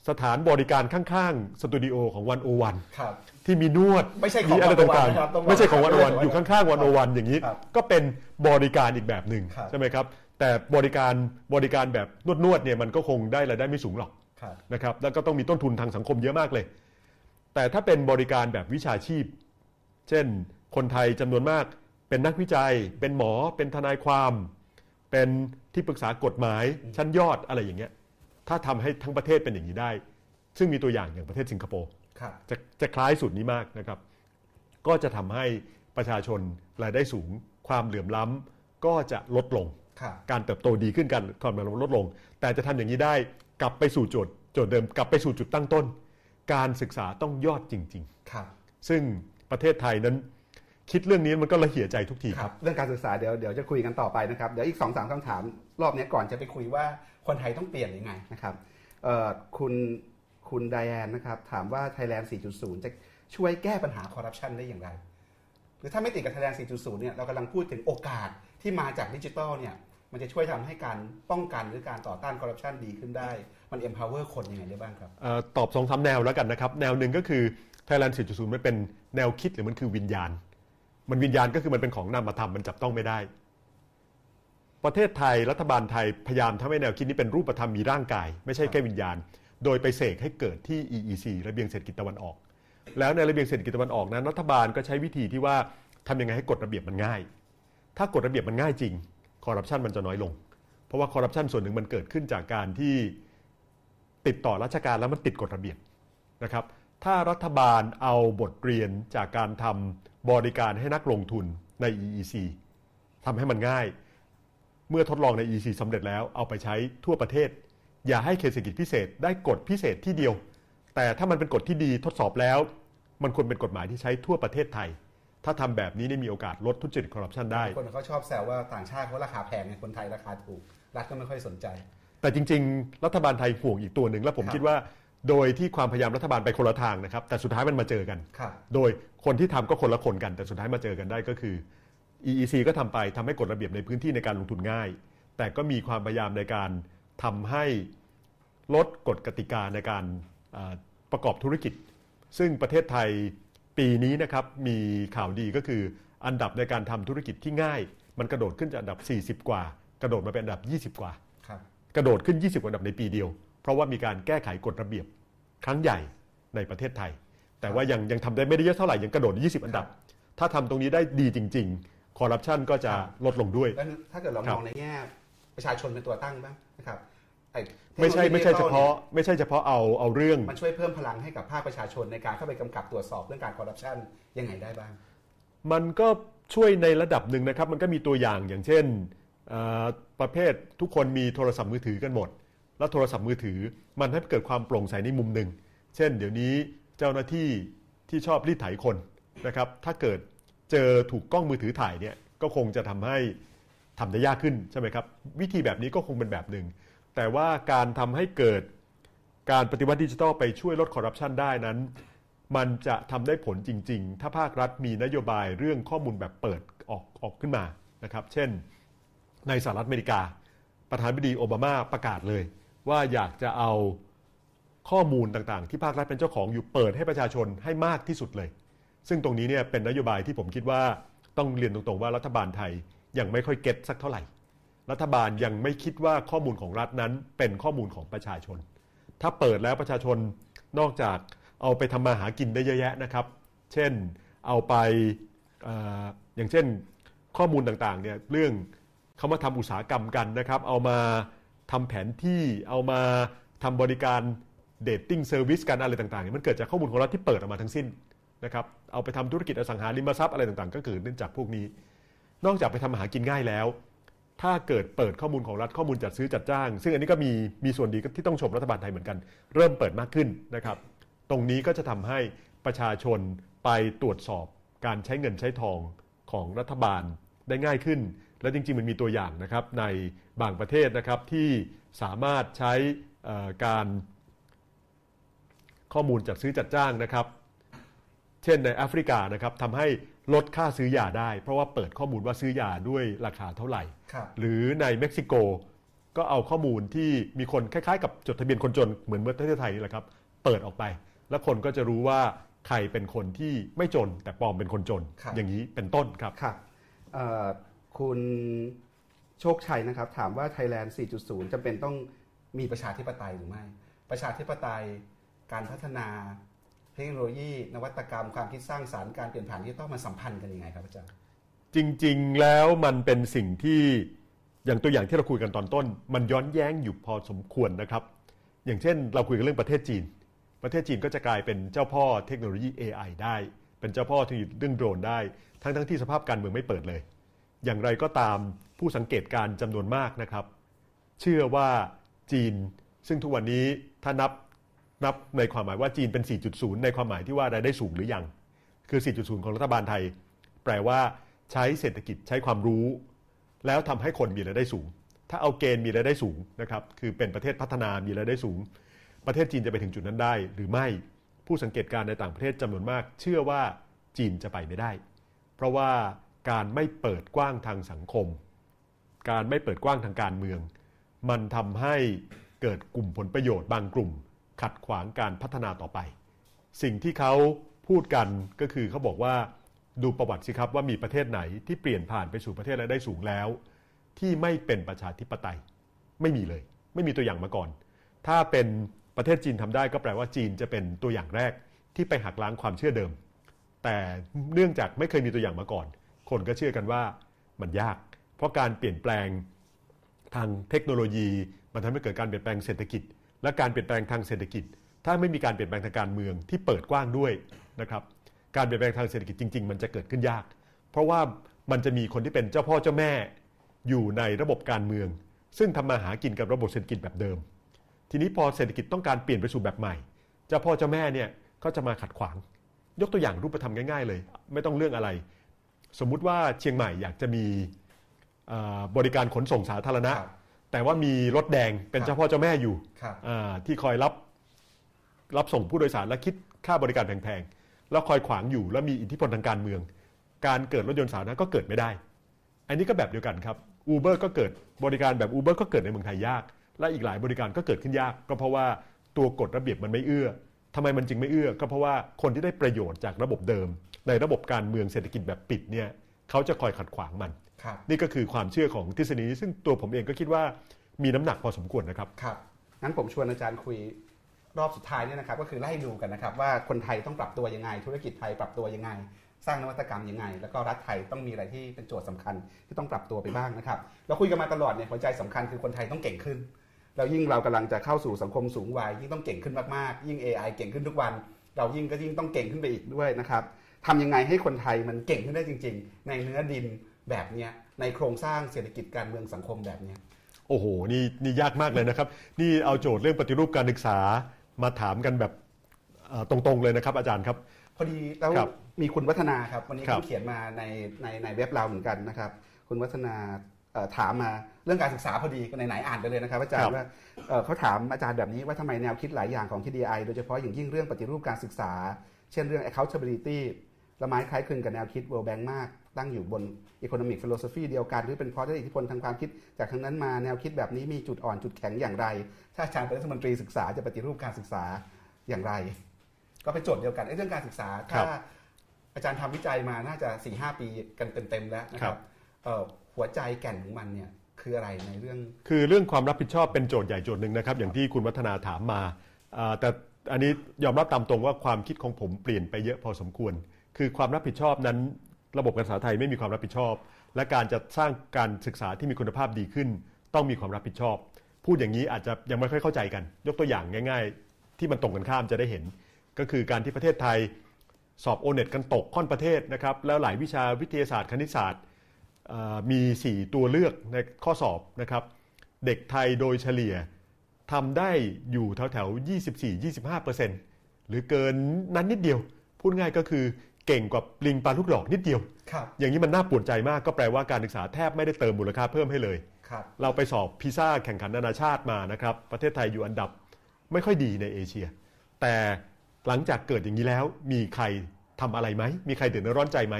สถานบริการข้างๆ สตูดิโอของวันโอวันครับที่มีนวดไม่ใช่ของมีอะไร101ต่างนะครับต้องบอกๆไม่ใช่ของวันโอวันไม่ใช่อยู่ข้างๆวันโอวันอย่างนี้ครับก็เป็นบริการอีกแบบหนึ่งครับใช่ไหมครับ แต่บริการบริการแบบนวดๆเนี่ยมันก็คงได้รายได้ไม่สูงหรอกครับ นะครับแล้วก็ต้องมีต้นทุนทางสังคมเยอะมากเลย แต่ถ้าเป็นบริการแบบวิชาชีพ เช่น คนไทยจำนวนมากเป็นนักวิจัย เป็นหมอ เป็นทนายความ เป็นที่ปรึกษากฎหมายชั้นยอดอะไรอย่างเงี้ยถ้าทำให้ทั้งประเทศเป็นอย่างนี้ได้ ซึ่งมีตัวอย่างอย่างประเทศสิงคโปร์ครับจะจะคล้ายสูตรนี้มากนะครับ ก็จะทำให้ประชาชนรายได้สูง ความเหลื่อมล้ำก็จะลดลงครับการการเติบโตดีขึ้นกันความเหลื่อมล้ำลดลง แต่จะทำอย่างนี้ได้ กลับไปสู่โจทย์โจทย์เดิมกลับไปสู่จุดตั้งต้น การศึกษาต้องยอดจริงครับๆซึ่งประเทศไทยนั้นคิดเรื่องนี้มันก็ละเหี่ยใจทุกทีคครัรับบเรื่องการศึกษาเดี๋ยวเดี๋ยวจะคุยกันต่อไปนะครับ เดี๋ยวอีกสองสามคำถาม รอบนี้ก่อนจะไปคุยว่าคนไทยต้องเปลี่ยนยังไงนะครับเอ่อคุณคุณไดแอนนะครับถามว่า Thailand 4.0 จะช่วยแก้ปัญหาคอร์รัปชันได้อย่างไร หรือถ้าไม่ติดกับ Thailand 4.0 เนี่ยเรากำลังพูดถึงโอกาสที่มาจากดิจิทัลเนี่ย มันจะช่วยทำให้การป้องกันหรือการต่อต้านคอร์รัปชันดีขึ้นได้ มัน empower คนยังไงได้บ้างครับออตอบสองสามแนวแล้วกันนะครับ แนวหนึ่งก็คือ Thailand 4.0 มันเป็นแนวคิดหรือมันคือวิญญาณ มันวิญญาณก็คือมันเป็นของนามธรรมมันจับต้องไม่ได้ ประเทศไทยรัฐบาลไทยพยายามทำให้แนวคิดนี้เป็นรูปธรรมมีร่างกาย ไม่ใช่แค่วิญญาณ โดยไปเสกให้เกิดที่ EEC ระเบียงเศรษฐกิจตะวันออก แล้วในระเบียงเศรษฐกิจตะวันออกนั้นรัฐบาลก็ใช้วิธีที่ว่าทำยังไงให้กฎระเบียบมันง่าย ถ้ากฎระเบียบมันง่ายจริง คอร์รัปชันมันจะน้อยลง เพราะว่าคอร์รัปชันส่วนหนึ่งมันเกิดขึ้นจากการที่ติดต่อราชการแล้วมันติดกฎระเบียบนะครับ ถ้ารัฐบาลเอาบทเรียนจากการทำบริการให้นักลงทุนใน EEC ทำให้มันง่าย เมื่อทดลองใน EEC สำเร็จแล้วเอาไปใช้ทั่วประเทศ อย่าให้เขตเศรษฐกิจพิเศษได้กฎพิเศษที่เดียว แต่ถ้ามันเป็นกฎที่ดีทดสอบแล้ว มันควรเป็นกฎหมายที่ใช้ทั่วประเทศไทย ถ้าทำแบบนี้นี่มีโอกาสลดทุจริตคอร์รัปชันได้ คนเขาชอบแซวว่าต่างชาติเขาราคาแพงไงคนไทยราคาถูก รัฐก็ไม่ค่อยสนใจ แต่จริง ๆ รัฐบาลไทยห่วงอีกตัวหนึ่งแล้วผมครับคิดว่า โดยที่ความพยายามรัฐบาลไปคนละทางนะครับ แต่สุดท้ายมันมาเจอกันครับโดยคนที่ทำก็คนละคนกัน แต่สุดท้ายมาเจอกันได้ก็คือ EEC ก็ทำไปทำให้กฎระเบียบในพื้นที่ในการลงทุนง่าย แต่ก็มีความพยายามในการทำให้ลดกฎกติกาในการอ่าประกอบธุรกิจ ซึ่งประเทศไทย ปีนี้นะครับมีข่าวดีก็คืออันดับในการทำธุรกิจที่ง่าย มันกระโดดขึ้นจากอันดับ 40 กว่า กระโดดมาเป็นอันดับ 20 กว่าครับกระโดดขึ้น 20 กว่าอันดับในปีเดียว เพราะว่ามีการแก้ไขกฎระเบียบครั้งใหญ่ในประเทศไทย แต่ว่ายังยังทำได้ไม่ได้เยอะเท่าไหร่ยังกระโดด 20 อันดับ ถ้าทำตรงนี้ได้ดีจริง ๆ คอร์รัปชันก็จะลดลงด้วยแล้วถ้าเกิดเราครัมบองในแง่ประชาชนเป็นตัวตั้งบ้างนะครับอ้ ไม่ใช่ไม่ใช่เฉพาะทคโนโลยีไม่ใช่เฉพาะเอาเอาเรื่อง มันช่วยเพิ่มพลังให้กับภาคประชาชนในการเข้าไปกำกับตรวจสอบเรื่องการคอร์รัปชันยังไงได้บ้าง มันก็ช่วยในระดับหนึ่งนะครับ มันก็มีตัวอย่างอย่างเช่นเอ่อประเภททุกคนมีโทรศัพท์มือถือกันหมด แล้วโทรศัพท์มือถือมันให้เกิดความโปร่งใสในมุมหนึ่ง เช่น เดี๋ยวนี้เจ้าหน้าที่ที่ชอบรีดไถคนนะครับ ถ้าเกิดเจอถูกกล้องมือถือถ่ายเนี่ยก็คงจะทำให้ทำได้ยากขึ้นใช่ไหมครับ วิธีแบบนี้ก็คงเป็นแบบหนึ่ง แต่ว่าการทำให้เกิดการปฏิวัติดิจิทัลไปช่วยลดคอร์รัปชันได้นั้น มันจะทำได้ผลจริง ๆ ถ้าภาครัฐมีนโยบายเรื่องข้อมูลแบบเปิดออกออกขึ้นมานะครับ เช่น ในสหรัฐอเมริกา ประธานาธิบดีโอบามาประกาศเลย ว่าอยากจะเอาข้อมูลต่างๆ ที่ภาครัฐเป็นเจ้าของอยู่เปิดให้ประชาชนให้มากที่สุดเลย ซึ่งตรงนี้เนี่ยเป็นนโยบายที่ผมคิดว่าต้องเรียนตรงๆว่ารัฐบาลไทยยังไม่ค่อยเก็ตสักเท่าไหร่ รัฐบาลยังไม่คิดว่าข้อมูลของรัฐนั้นเป็นข้อมูลของประชาชน ถ้าเปิดแล้วประชาชนนอกจากเอาไปทำมาหากินได้เยอะแยะนะครับ เช่นเอาไปออย่างเช่นข้อมูลต่างๆเนี่ยเรื่องเขามาทำอุตสาหกรรมกันนะครับ เอามาทำแผนที่เอามาทำบริการdating service กันอะไรต่างๆเนี่ยมันเกิดจากข้อมูลของรัฐที่เปิดออกมาทั้งสิ้นนะครับเอาไปทำธุรกิจอสังหาริมทรัพย์อะไรต่างๆ ก็เกิดเนื่องจากพวกนี้ นอกจากไปทำมาหากินง่ายแล้ว ถ้าเกิดเปิดข้อมูลของรัฐข้อมูลจัดซื้อจัดจ้าง ซึ่งอันนี้ก็มีมีส่วนดีที่ต้องชมรัฐบาลไทยเหมือนกัน เริ่มเปิดมากขึ้นนะครับ ตรงนี้ก็จะทำให้ประชาชนไปตรวจสอบการใช้เงินใช้ทองของรัฐบาลได้ง่ายขึ้น และจริง ๆ มันมีตัวอย่างนะครับในบางประเทศนะครับที่สามารถใช้การข้อมูลจัดซื้อจัดจ้างนะครับ เช่นในแอฟริกานะครับทำให้ ลดค่าซื้อยาได้ เพราะว่าเปิดข้อมูลว่าซื้อยาด้วยราคาเท่าไหร่ ครับ หรือในเม็กซิโกก็เอาข้อมูลที่มีคนคล้ายๆ กับจดทะเบียนคนจนเหมือนประเทศไทยนี่แหละครับ เปิดออกไป แล้วคนก็จะรู้ว่าใครเป็นคนที่ไม่จน แต่ปลอมเป็นคนจน ครับ อย่างนี้เป็นต้นครับ ครับเอ่อคุณโชคชัยนะครับ ถามว่า Thailand 4.0จำเป็นต้องมีประชาธิปไตยหรือไม่ ประชาธิปไตยการพัฒนาเทคโนโลยีนวัตกรรมความคิดสร้างสารรค์การเปลี่ยนผ่านที่ต้องมาสัมพันธ์กันยังไงครับอาจารย์จริง ๆ แล้วมันเป็นสิ่งที่อย่างตัวอย่างที่เราคุยกันตอนต้น มันย้อนแย้งอยู่พอสมควรนะครับ อย่างเช่น เราคุยกันเรื่องประเทศจีน ประเทศจีนก็จะกลายเป็นเจ้าพ่อเทคโนโลยี AI ได้ เป็นเจ้าพ่อที่เรื่องโดรนได้ ทั้งๆที่สภาพการเมืองไม่เปิดเลย อย่างไรก็ตามผู้สังเกตการณ์จำนวนมากนะครับ เชื่อว่าจีน ซึ่งทุกวันนี้ถ้านับ นับในความหมายว่าจีนเป็น 4.0 ในความหมายที่ว่ารายได้สูงหรือยัง คือ 4.0 ของรัฐบาลไทย แปลว่าใช้เศรษฐกิจใช้ความรู้ แล้วทำให้คนมีรายได้สูง ถ้าเอาเกณฑ์มีรายได้สูงนะครับคือเป็นประเทศพัฒนามีรายได้สูง ประเทศจีนจะไปถึงจุดนั้นได้ หรือไม่ผู้สังเกตการณ์ในต่างประเทศจำนวนมาก เชื่อว่าจีนจะไปไม่ได้ เพราะว่าการไม่เปิดกว้างทางสังคม การไม่เปิดกว้างทางการเมือง มันทำให้เกิดกลุ่มผลประโยชน์บางกลุ่ม ขัดขวางการพัฒนาต่อไป สิ่งที่เขาพูดกันก็คือเขาบอกว่าดูประวัติสิครับว่ามีประเทศไหนที่เปลี่ยนผ่านไปสู่ประเทศรายได้สูงแล้ว ที่ไม่เป็นประชาธิปไตย ไม่มีเลย ไม่มีตัวอย่างมาก่อน ถ้าเป็นประเทศจีนทำได้ก็แปลว่าจีนจะเป็นตัวอย่างแรกที่ไปหักล้างความเชื่อเดิม แต่เนื่องจากไม่เคยมีตัวอย่างมาก่อน คนก็เชื่อกันว่ามันยาก เพราะการเปลี่ยนแปลงทางเทคโนโลยี มันทำให้เกิดการเปลี่ยนแปลงเศรษฐกิจ และการเปลี่ยนแปลงทางเศรษฐกิจ ถ้าไม่มีการเปลี่ยนแปลงทางการเมืองที่เปิดกว้างด้วยนะครับการเปลี่ยนแปลงทางเศรษฐกิจจริง ๆ มันจะเกิดขึ้นยาก เพราะว่ามันจะมีคนที่เป็นเจ้าพ่อเจ้าแม่ อยู่ในระบบการเมือง ซึ่งทำมาหากินกับระบบเศรษฐกิจแบบเดิม ทีนี้พอเศรษฐกิจต้องการเปลี่ยนไปสู่แบบใหม่ เจ้าพ่อเจ้าแม่เนี่ยก็จะมาขัดขวาง ยกตัวอย่างรูปธรรมง่าย ๆ เลย ไม่ต้องเรื่องอะไร สมมุติว่าเชียงใหม่อยากจะมีบริการขนส่งสาธารณะร แต่ว่ามีรถแดงเป็นครับเจ้าพ่อเจ้าแม่อยู่ครับ อ่าที่คอยรับรับส่งผู้โดยสารและคิดค่าบริการแพงๆ แล้วคอยขวางอยู่แล้วมีอิทธิพลทางการเมือง การเกิดรถยนต์สาธารณะก็เกิดไม่ได้ อันนี้ก็แบบเดียวกันครับ Uber ก็เกิดบริการแบบ Uber ก็เกิดในเมืองไทยยาก และอีกหลายบริการก็เกิดขึ้นยาก ก็เพราะว่าตัวกฎระเบียบมันไม่เอื้อทำไมมันจึงไม่เอื้อ ก็เพราะว่าคนที่ได้ประโยชน์จากระบบเดิม ในระบบการเมืองเศรษฐกิจแบบปิดเนี่ยเขาจะคอยขัดขวางมันครับ นี่ก็คือความเชื่อของทฤษฎีนี้ซึ่งตัวผมเองก็คิดว่ามีน้ำหนักพอสมควรนะครับ ครับงั้นผมชวนอาจารย์คุยรอบสุดท้ายเนี่ยนะครับ ก็คือไล่ดูกันนะครับ ว่าคนไทยต้องปรับตัวยังไง ธุรกิจไทยปรับตัวยังไง สร้างนวัตกรรมยังไง แล้วก็รัฐไทยต้องมีอะไรที่เป็นโจทย์สำคัญที่ต้องปรับตัวไปบ้างนะครับเราคุยกันมาตลอดเนี่ยหัวใจสำคัญคือคนไทยต้องเก่งขึ้นแล้วยิ่งเรากำลังจะเข้าสู่สังคมสูงวัยยิ่งต้องเก่งขึ้นมากๆ ยิ่ง AI เก่งขึ้นทุกวัน เรายิ่งก็ยิ่งต้องเก่งขึ้นไปอีกด้วยนะครับทำยังไงให้คนไทยมันเก่งขึ้นได้จริง ๆ ในเนื้อดิน แบบเนี้ยในโครงสร้างเศรษฐกิจการเมืองสังคมแบบเนี้ยโอ้โหนี่นี่ยากมากเลยนะครับ นี่เอาโจทย์เรื่องปฏิรูปการศึกษามาถามกันแบบเอ่อตรงๆเลยนะครับ อาจารย์ครับ พอดีแล้วครับมีคุณวัฒนาครับ วันนี้ครับเขาเขียนมาในในในเว็บเราเหมือนกันนะครับ คุณวัฒนาเอ่อถามมาเรื่องการศึกษาพอดีก็ไหนๆอ่านไปเลยนะครับ อาจารย์ว่าเอ่อเขาถามอาจารย์แบบนี้ว่าทำไมแนวคิดหลายอย่างของ TDI โดยเฉพาะอย่างยิ่งเรื่องปฏิรูปการศึกษา เช่นเรื่อง accountability ละไม้คล้ายคลึงกับแนวคิด World Bank มาก ตั้งอยู่บน economic philosophy เดียวกัน หรือเป็นเพราะได้อิทธิพลทางความคิด จากทางนั้นมาแนวคิดแบบนี้มีจุดอ่อนจุดแข็งอย่างไร ถ้าอาจารย์เป็นรัฐมนตรีศึกษาจะปฏิรูปการศึกษาอย่างไร ก็เป็นโจทย์เดียวกันไอ้เรื่องการศึกษาครัถ้าบอาจารย์ทำวิจัยมาน่าจะ4ีหปีกันเต็มๆแล้วนะคครัรับบเอ่อหัวใจแก่นของมันเนี่ยคืออะไรในเรื่อง คือเรื่องความรับผิดชอบเป็นโจทย์ใหญ่โจทย์หนึ่งนะครับ อย่างที่คุณวัฒนาถามมาอ่าแต่อันนี้ยอมรับตามตรงว่าความคิดของผมเปลี่ยนไปเยอะพอสมควร คือความรับผิดชอบนั้น ระบบการศึกษาไทยไม่มีความรับผิดชอบ และการจะสร้างการศึกษาที่มีคุณภาพดีขึ้น ต้องมีความรับผิดชอบ พูดอย่างนี้อาจจะยังไม่ค่อยเข้าใจกัน ยกตัวอย่างง่าย ๆ ที่มันตรงกันข้ามจะได้เห็น ก็คือการที่ประเทศไทยสอบโอเน็ตกันตกค่อนประเทศนะครับแล้วหลายวิชาวิทยาศาสตร์คณิตศาสตร์มี 4 ตัวเลือกในข้อสอบนะครับเด็กไทยโดยเฉลี่ยทำได้อยู่แถวแถวๆ24-25%หรือเกินนั้นนิดเดียว พูดง่ายก็คือ เก่งกว่าปลิงปลาลูกดอกนิดเดียว ครับ อย่างนี้มันน่าปวดใจมากก็แปลว่าการศึกษาแทบไม่ได้เติมมูลค่าเพิ่มให้เลย ครับ เราไปสอบพิซซ่าแข่งขันนานาชาติมานะครับ ประเทศไทยอยู่อันดับไม่ค่อยดีในเอเชีย แต่หลังจากเกิดอย่างนี้แล้ว มีใครทำอะไรไหม มีใครเดือดร้อนใจไหม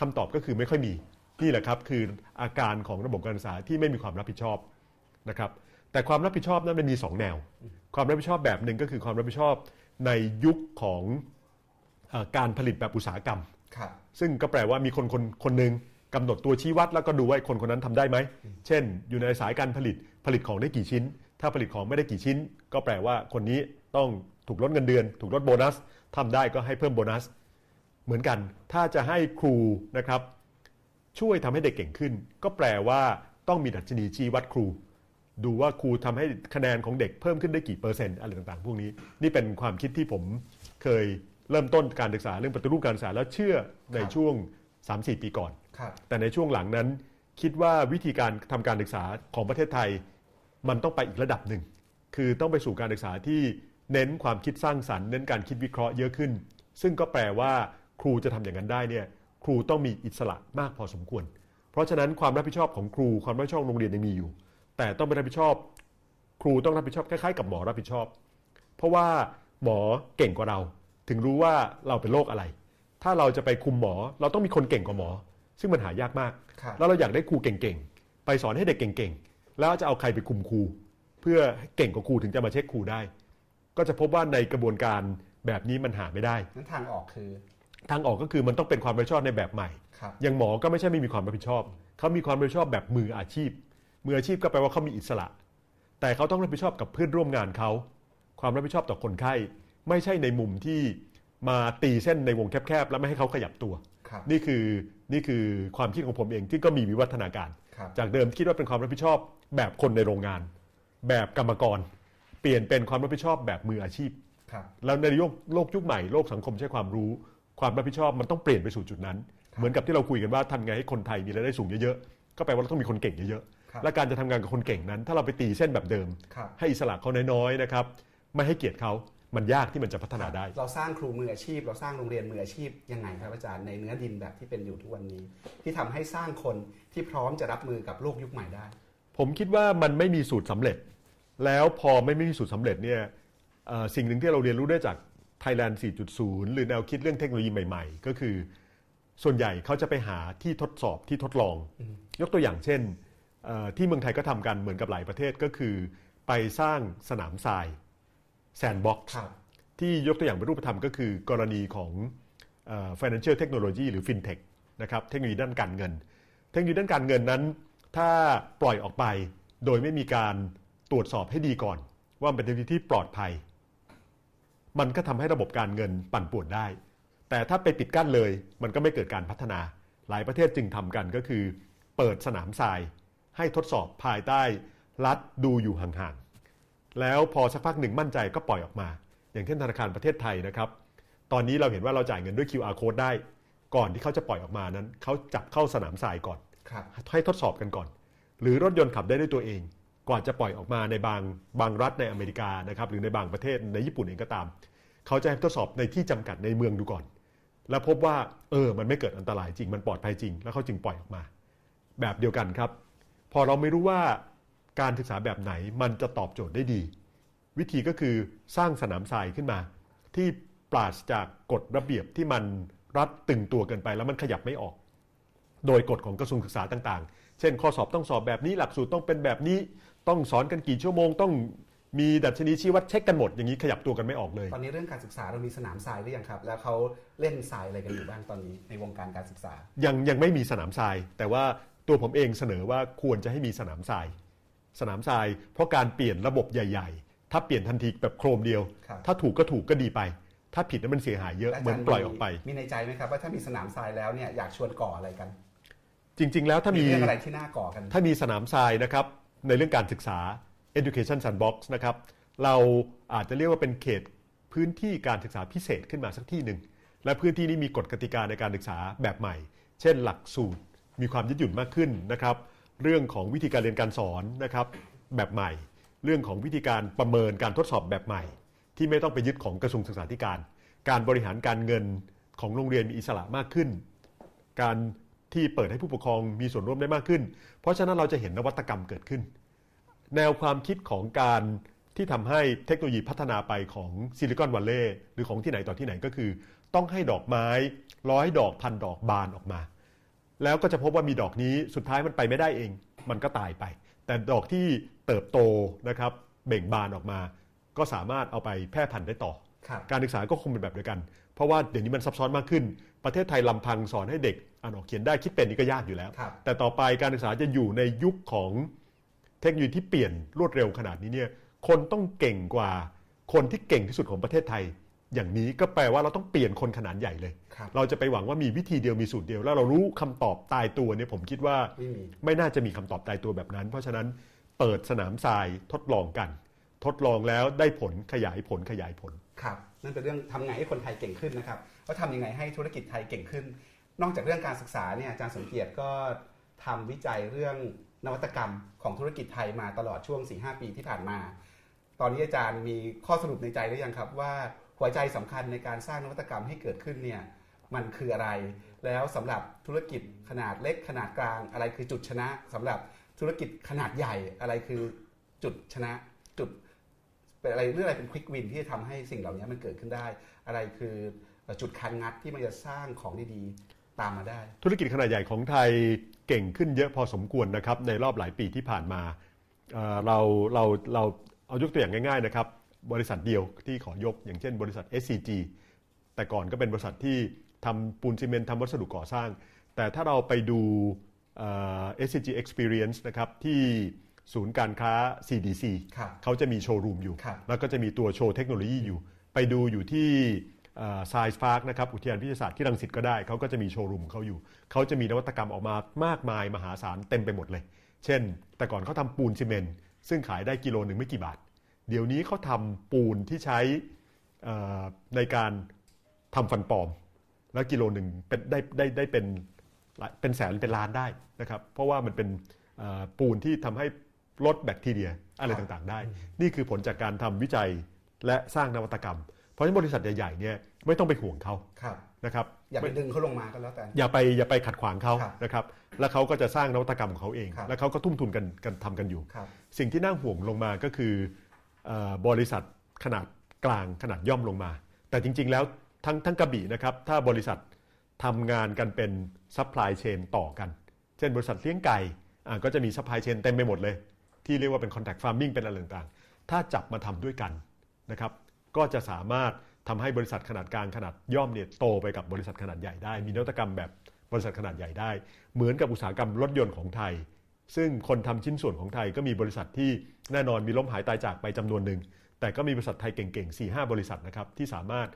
คำตอบก็คือไม่ค่อยมี นี่แหละครับ คืออาการของระบบการศึกษาที่ไม่มีความรับผิดชอบนะครับ แต่ความรับผิดชอบนั้นมันมี2แนว ความรับผิดชอบแบบหนึ่งก็คือความรับผิดชอบในยุคของเออ การผลิตแบบอุตสาหกรรมครับซึ่งก็แปลว่ามีคนคนคนหนึ่งกำหนดตัวชี้วัดแล้วก็ดูว่าคนคนนั้นทำได้ไหม เช่น อยู่ในสายการผลิตผลิตของได้กี่ชิ้น ถ้าผลิตของไม่ได้กี่ชิ้น ก็แปลว่าคนนี้ต้องถูกลดเงินเดือน ถูกลดโบนัสทำได้ก็ให้เพิ่มโบนัส เหมือนกัน ถ้าจะให้ครูนะครับ ช่วยทำให้เด็กเก่งขึ้น ก็แปลว่าต้องมีดัชนีชี้วัดครู ดูว่าครูทำให้คะแนนของเด็กเพิ่มขึ้นได้กี่เปอร์เซ็นต์อะไรต่างๆ พวกนี้ นี่เป็นความคิดที่ผมเคย เริ่มต้นการศึกษาเรื่องปฏิรูปการศึกษาแล้วเชื่อในครับช่วง 3-4 ปีก่อนครับแต่ในช่วงหลังนั้นคิดว่าวิธีการทำการศึกษาของประเทศไทย มันต้องไปอีกระดับหนึ่ง คือต้องไปสู่การศึกษาที่เน้นความคิดสร้างสรรค์เน้นการคิดวิเคราะห์เยอะขึ้น ซึ่งก็แปลว่าครูจะทำอย่างนั้นได้เนี่ยครูต้องมีอิสระมากพอสมควร เพราะฉะนั้นความรับผิดชอบของครูความรับผิดชอบโรงเรียนยังมีอยู่ แต่ต้องไปรับผิดชอบ ครูต้องรับผิดชอบคล้ายๆ กับหมอรับผิดชอบ เพราะว่าหมอเก่งกว่าเรา ถึงรู้ว่าเราเป็นโรคอะไร ถ้าเราจะไปคุมหมอ เราต้องมีคนเก่งกว่าหมอ ซึ่งมันหายากมากครับแล้วเราอยากได้ครูเก่งๆ ไปสอนให้เด็กเก่งๆ แล้วจะเอาใครไปคุมครู เพื่อเก่งกว่าครูถึงจะมาเช็คครูได้ ก็จะพบว่าในกระบวนการแบบนี้มันหาไม่ได้นั้นทางออกคือ ทางออกก็คือมันต้องเป็นความรับผิดชอบในแบบใหม่ครับอย่างหมอก็ไม่ใช่ไม่มีความรับผิดชอบ เขามีความรับผิดชอบแบบมืออาชีพ มืออาชีพก็แปลว่าเขามีอิสระ แต่เขาต้องรับผิดชอบกับเพื่อนร่วมงานเขา ความรับผิดชอบต่อคนไข้ ไม่ใช่ในมุมที่มาตีเส้นในวงแคบๆ แล้วไม่ให้เขาขยับตัวครับนี่คือนี่คือความคิดของผมเองที่ก็มีวิวัฒนาการครับจากเดิมคิดว่าเป็นความรับผิดชอบแบบคนในโรงงาน แบบกรรมกร เปลี่ยนเป็นความรับผิดชอบแบบมืออาชีพครับแล้วในโลกโลกยุคใหม่โลกสังคมใช้ความรู้ ความรับผิดชอบมันต้องเปลี่ยนไปสู่จุดนั้น เหมือนกับที่เราคุยกันว่าทำไงให้คนไทยมีรายได้สูงเยอะๆก็แปลว่าเราต้องมีคนเก่งเยอะครับๆและการจะทำงานกับคนเก่งนั้น ถ้าเราไปตีเส้นแบบเดิมครับให้อิสระเขาน้อยๆนะครับไม่ให้เกียรติเขา มันยากที่มันจะพัฒนาได้ เราสร้างครูมืออาชีพ เราสร้างโรงเรียนมืออาชีพยังไงครับอาจารย์ในเนื้อดินแบบที่เป็นอยู่ทุกวันนี้ ที่ทำให้สร้างคนที่พร้อมจะรับมือกับโลกยุคใหม่ได้ ผมคิดว่ามันไม่มีสูตรสำเร็จ แล้วพอไม่มีสูตรสำเร็จเนี่ยเอ่อสิ่งหนึ่งที่เราเรียนรู้ได้จาก Thailand 4.0 หรือแนวคิดเรื่องเทคโนโลยีใหม่ ๆ ก็คือ ส่วนใหญ่เขาจะไปหาที่ทดสอบที่ทดลอง ยกตัวอย่างเช่นเอ่อที่เมืองไทยก็ทำกันเหมือนกับหลายประเทศก็คือ ไปสร้างสนามทราย sandbox ครับที่ยกตัวอย่างเป็นรูปธรรมก็คือกรณีของเอ่อ financial technology หรือ fintech นะครับเทคโนโลยีด้านการเงิน เทคโนโลยีด้านการเงินนั้น ถ้าปล่อยออกไปโดยไม่มีการตรวจสอบให้ดีก่อน ว่ามันเป็นเทคโนโลยีที่ปลอดภัย มันก็ทำให้ระบบการเงินปั่นป่วนได้ แต่ถ้าไปปิดกั้นเลย มันก็ไม่เกิดการพัฒนา หลายประเทศจึงทำกันก็คือ เปิดสนามทราย ให้ทดสอบภายใต้รัฐดูอยู่ห่างๆ แล้วพอสักพักหนึ่งมั่นใจก็ปล่อยออกมา อย่างเช่นธนาคารประเทศไทยนะครับ ตอนนี้เราเห็นว่าเราจ่ายเงินด้วย QR code ได้ ก่อนที่เขาจะปล่อยออกมานั้นเขาจับเข้าสนามทรายก่อนครับให้ทดสอบกันก่อน หรือรถยนต์ขับได้ด้วยตัวเอง ก่อนจะปล่อยออกมาในบางบางรัฐในอเมริกานะครับหรือในบางประเทศในญี่ปุ่นเองก็ตาม เขาจะให้ทดสอบในที่จำกัดในเมืองดูก่อน แล้วพบว่าเออมันไม่เกิดอันตรายจริงมันปลอดภัยจริง แล้วเขาจึงปล่อยออกมา แบบเดียวกันครับ พอเราไม่รู้ว่า การศึกษาแบบไหนมันจะตอบโจทย์ได้ดี วิธีก็คือสร้างสนามทรายขึ้นมา ที่ปราศจากกฎระเบียบที่มันรัดตึงตัวเกินไปแล้วมันขยับไม่ออก โดยกฎของกระทรวงศึกษาต่างๆ เช่น ข้อสอบต้องสอบแบบนี้หลักสูตรต้องเป็นแบบนี้ต้องสอนกันกี่ชั่วโมง ต้องมีดัชนีชี้วัดเช็คกันหมดอย่างนี้ขยับตัวกันไม่ออกเลย ตอนนี้เรื่องการศึกษาเรามีสนามทรายหรือยังครับ แล้วเขาเล่นทรายอะไรกันอยู่บ้างตอนนี้ในวงการการศึกษา ยังยังไม่มีสนามทราย แต่ว่าตัวผมเองเสนอว่าควรจะให้มีสนามทราย สนามทราย เพราะการเปลี่ยนระบบใหญ่ ๆ ถ้าเปลี่ยนทันทีแบบโครมเดียว ครับ ถ้าถูกก็ถูกก็ดีไป ถ้าผิดนั้นมันเสียหายเยอะและาเหมืจาอนรย์ปล่อยออกไป มีในใจไหมครับว่าถ้ามีสนามทรายแล้วเนี่ยอยากชวนก่ออะไรกันจริง ๆ แล้วถ้ามีมี เรื่องอะไรที่น่าก่อกันถ้ามีสนามทรายนะครับในเรื่องการศึกษา education sandbox นะครับเราอาจจะเรียกว่าเป็นเขตพื้นที่การศึกษาพิเศษขึ้นมาสักที่หนึ่ง และพื้นที่นี้มีกฎกติกาในการศึกษาแบบใหม่ เช่นหลักสูตรมีความยืดหยุ่นมากขึ้นนะครับ เรื่องของวิธีการเรียนการสอนนะครับแบบใหม่ เรื่องของวิธีการประเมินการทดสอบแบบใหม่ ที่ไม่ต้องไปยึดของกระทรวงศึกษาธิการ การบริหารการเงินของโรงเรียนมีอิสระมากขึ้น การที่เปิดให้ผู้ปกครองมีส่วนร่วมได้มากขึ้น เพราะฉะนั้นเราจะเห็นนวัตกรรมเกิดขึ้น แนวความคิดของการที่ทำให้เทคโนโลยีพัฒนาไปของซิลิคอนวัลเลย์หรือของที่ไหนต่อที่ไหนก็คือ ต้องให้ดอกไม้ร้อยดอกพันดอกบานออกมา แล้วก็จะพบว่ามีดอกนี้สุดท้ายมันไปไม่ได้เอง มันก็ตายไป แต่ดอกที่เติบโตนะครับเบ่งบานออกมา ก็สามารถเอาไปแพร่พันธุ์ได้ต่อครับการศึกษาก็คงเป็นแบบเดียวกัน เพราะว่าเดี๋ยวนี้มันซับซ้อนมากขึ้น ประเทศไทยลำพังสอนให้เด็กอ่านออกเขียนได้คิดเป็นนี่ก็ยากอยู่แล้วครับแต่ต่อไปการศึกษาจะอยู่ในยุคของเทคโนโลยีที่เปลี่ยนรวดเร็วขนาดนี้เนี่ยคนต้องเก่งกว่าคนที่เก่งที่สุดของประเทศไทย อย่างนี้ก็แปลว่าเราต้องเปลี่ยนคนขนาดใหญ่เลยครับเราจะไปหวังว่ามีวิธีเดียวมีสูตรเดียว แล้วเรารู้คำตอบตายตัวเนี่ยผมคิดว่าไม่มีไม่น่าจะมีคำตอบตายตัวแบบนั้น เพราะฉะนั้นเปิดสนามทรายทดลองกัน ทดลองแล้วได้ผลขยายผลขยายผลครับนั่นเป็นเรื่องทำไงให้คนไทยเก่งขึ้นนะครับว่าทำยังไงให้ธุรกิจไทยเก่งขึ้น นอกจากเรื่องการศึกษาเนี่ยอาจารย์สมเกียรติก็ทำวิจัยเรื่องนวัตกรรมของธุรกิจไทยมาตลอดช่วง4-5ปีที่ผ่านมา ตอนนี้อาจารย์มีข้อสรุปในใจหรือยังครับว่า หัวใจสำคัญในการสร้างนวัตกรรมให้เกิดขึ้นเนี่ยมันคืออะไร แล้วสำหรับธุรกิจขนาดเล็กขนาดกลาง อะไรคือจุดชนะสำหรับธุรกิจขนาดใหญ่อะไรคือจุดชนะจุดเป็นอะไรเรื่องอะไรเป็นควิกวินที่จะทำให้สิ่งเหล่านี้มันเกิดขึ้นได้ อะไรคือจุดคันงัดที่มันจะสร้างของดีๆตามมาได้ ธุรกิจขนาดใหญ่ของไทยเก่งขึ้นเยอะพอสมควรนะครับในรอบหลายปีที่ผ่านมาเอ่อเราเราเราเอายกตัวอย่างง่าย ๆนะครับ บริษัทเดียวที่ขอยก อย่างเช่นบริษัท SCG แต่ก่อนก็เป็นบริษัทที่ทำปูนซีเมนต์ทำวัสดุก่อสร้าง แต่ถ้าเราไปดูเอ่อ SCG Experience นะครับที่ศูนย์การค้า CDC ครับเขาจะมีโชว์รูมอยู่ครับแล้วก็จะมีตัวโชว์เทคโนโลยีอยู่ ไปดูอยู่ที่Science Park นะครับอุทยานวิทยาศาสตร์ที่รังสิตก็ได้ เขาก็จะมีโชว์รูมของเขาอยู่ เขาจะมีนวัตกรรมออกมามากมายมหาศาลเต็มไปหมดเลย เช่น แต่ก่อนเขาทำปูนซีเมนต์ซึ่งขายได้กิโลหนึ่งไม่กี่บาท เดี๋ยวนี้เขาทำปูนที่ใช้เอ่อในการทำฟันปลอม แล้วกิโลหนึ่งเป็นได้ได้ได้เป็นหลายเป็นแสนเป็นล้านได้นะครับ เพราะว่ามันเป็นเอ่อปูนที่ทำให้ลดแบคทีเรียอะไรครับต่างๆ ได้ นี่คือผลจากการทำวิจัยและสร้างนวัตกรรม เพราะฉะนั้นบริษัทใหญ่ๆเนี่ยไม่ต้องไปห่วงเขาครับนะครับอย่าไปดึงเขาลงมาก็แล้วกันอย่าไปอย่าไปขัดขวางเขาครับนะครับแล้วเขาก็จะสร้างนวัตกรรมของเขาเองครับแล้วเขาก็ทุ่มทุนกันกันทำกันอยู่ครับสิ่งที่น่าห่วงลงมาก็คือเออ บริษัทขนาดกลางขนาดย่อมลงมา แต่จริง ๆ แล้วทั้งทั้งกระบินะครับ ถ้าบริษัททำงานกันเป็น supply chain ต่อกัน เช่นบริษัทเลี้ยงไก่ก็จะมี supply chain เต็มไปหมดเลย ที่เรียกว่าเป็น contract farming เป็นอะไรต่างๆ ถ้าจับมาทำด้วยกันนะครับก็จะสามารถทำให้บริษัทขนาดกลางขนาดย่อมเนี่ยโตไปกับบริษัทขนาดใหญ่ได้ มีนวัตกรรมแบบบริษัทขนาดใหญ่ได้ เหมือนกับอุตสาหกรรมรถยนต์ของไทย ซึ่งคนทำชิ้นส่วนของไทยก็มีบริษัทที่แน่นอนมีล้มหายตายจากไปจำนวนหนึ่ง แต่ก็มีบริษัทไทยเก่งๆ4 5บริษัทนะครับที่สามารถ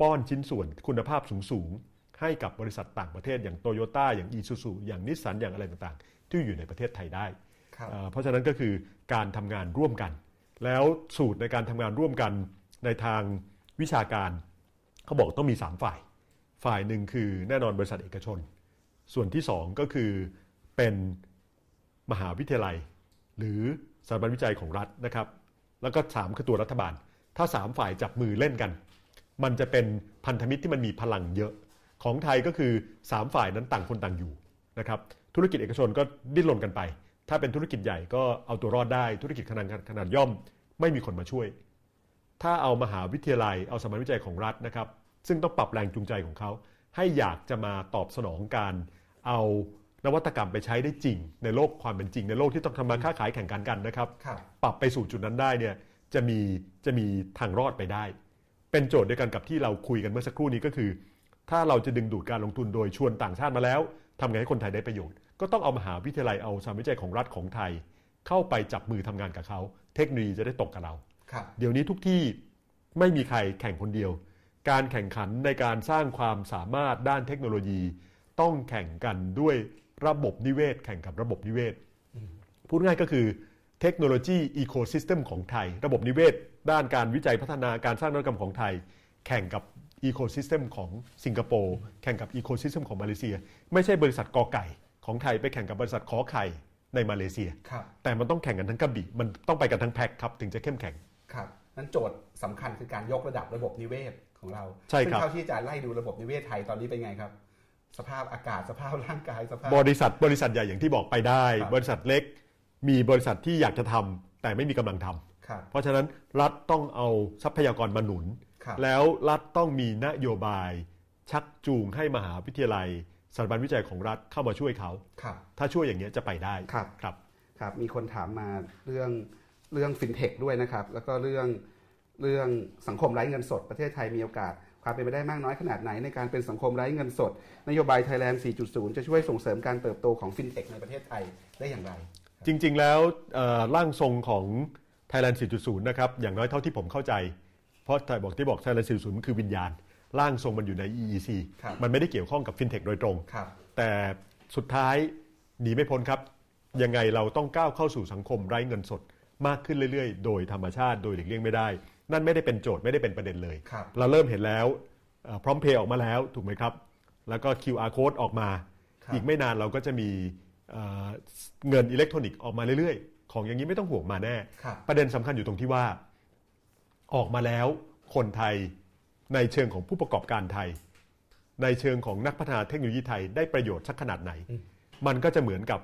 ป้อนชิ้นส่วนคุณภาพสูงๆ ให้กับบริษัทต่างประเทศอย่างโตโยต้าอย่างอีซูซูอย่างนิสสันอย่างอะไรต่างๆ ที่อยู่ในประเทศไทยได้ครับเอ่อเพราะฉะนั้นก็คือการทำงานร่วมกัน แล้วสูตรในการทำงานร่วมกันในทางวิชาการเขาบอกต้องมี 3 ฝ่าย ฝ่ายหนึ่งคือแน่นอนบริษัทเอกชน ส่วนที่ 2 ก็คือเป็น มหาวิทยาลัย หรือสถาบันวิจัยของรัฐนะครับ แล้วก็ 3 คือตัวรัฐบาล ถ้า 3 ฝ่ายจับมือเล่นกัน มันจะเป็นพันธมิตรที่มันมีพลังเยอะ ของไทยก็คือ 3 ฝ่ายนั้นต่างคนต่างอยู่นะครับ ธุรกิจเอกชนก็ดิ้นรนกันไป ถ้าเป็นธุรกิจใหญ่ก็เอาตัวรอดได้ ธุรกิจขนาดขนาดย่อม ไม่มีคนมาช่วย ถ้าเอามหาวิทยาลัย เอาสถาบันวิจัยของรัฐนะครับ ซึ่งต้องปรับแรงจูงใจของเขา ให้อยากจะมาตอบสนองการเอา นวัตกรรมไปใช้ได้จริง ในโลกความเป็นจริง ในโลกที่ต้องทำมาค้าขายแข่งขันกันนะครับครับ ปรับไปสู่จุดนั้นได้เนี่ยจะมีจะมีทางรอดไปได้ เป็นโจทย์เดียวกันกับที่เราคุยกันเมื่อสักครู่นี้ก็คือ ถ้าเราจะดึงดูดการลงทุนโดยชวนต่างชาติมาแล้วทำไงให้คนไทยได้ประโยชน์ ก็ต้องเอามหาวิทยาลัยเอาสถาบันวิจัยของรัฐของไทย เข้าไปจับมือทำงานกับเขา เทคโนโลยีจะได้ตกกับเราครับเดี๋ยวนี้ทุกที่ไม่มีใครแข่งคนเดียว การแข่งขันในการสร้างความสามารถด้านเทคโนโลยี ต้องแข่งกันด้วย ระบบนิเวศ แข่งกับระบบนิเวศ พูดง่ายก็คือเทคโนโลยี ecosystem ของไทย ระบบนิเวศ ด้านการวิจัยพัฒนาการสร้างนวัตกรรมของไทย แข่งกับ ecosystem ของสิงคโปร์แข่งกับ ecosystem ของมาเลเซีย ไม่ใช่บริษัทกอไก่ของไทยไปแข่งกับบริษัทขอไข่ในมาเลเซียครับแต่มันต้องแข่งกันทั้งกระบิมันต้องไปกันทั้งแพ็คครับถึงจะเข้มแข็งครับนั้นโจทย์สำคัญคือการยกระดับระบบนิเวศของเราใช่ครับซึ่งเท่าที่อาจารย์ไล่ดูระบบนิเวศไทยตอนนี้เป็นไงครับ สภาพอากาศสภาพร่างกายสภาพ บริษัทบริษัทใหญ่อย่างที่บอกไปได้ ครับ บริษัทเล็ก มีบริษัทที่อยากจะทำแต่ไม่มีกำลังทำครับเพราะฉะนั้นรัฐต้องเอาทรัพยากรมาหนุน ครับแล้วรัฐต้องมีนโยบาย ชักจูงให้มหาวิทยาลัยสถาบันวิจัยของรัฐเข้ามาช่วยเขา ครับ ถ้าช่วยอย่างนี้ยจะไปได้ครับ ครับ ครับมีคนถามมาเรื่องเรื่องฟินเทคด้วยนะครับ แล้วก็เรื่องเรื่องสังคมไร้เงินสดประเทศไทยมีโอกาส ความเป็นไปได้มากน้อยขนาดไหนในการเป็นสังคมไร้เงินสด นโยบายไทยแลนด์ 4.0 จะช่วยส่งเสริมการเติบโตของฟินเทคในประเทศไทยได้อย่างไร จริง ๆ แล้วเอ่อร่างทรงของ Thailand 4.0 นะครับ อย่างน้อยเท่าที่ผมเข้าใจ เพราะแต่บอกที่บอก Thailand 4.0 มันคือวิญญาณ ร่างทรงมันอยู่ใน EEC ครับมันไม่ได้เกี่ยวข้องกับฟินเทคโดยตรงครับแต่สุดท้ายหนีไม่พ้นครับ ยังไงเราต้องก้าวเข้าสู่สังคมไร้เงินสด มากขึ้นเรื่อย ๆ โดยธรรมชาติ โดยหลีกเลี่ยงไม่ได้ นั่นไม่ได้เป็นโจทย์ไม่ได้เป็นประเด็นเลยครับเราเริ่มเห็นแล้วพร้อมเพย์ออกมาแล้วถูกไหมครับ แล้วก็ QR code ออกมาครับอีกไม่นานเราก็จะมีเอ่อเงินอิเล็กทรอนิกส์ออกมาเรื่อยๆ ของอย่างนี้ไม่ต้องห่วงมาแน่ครับประเด็นสำคัญอยู่ตรงที่ว่า ออกมาแล้วคนไทยในเชิงของผู้ประกอบการไทย ในเชิงของนักพัฒนาเทคโนโลยีไทยได้ประโยชน์สักขนาดไหน มันก็จะเหมือนกับ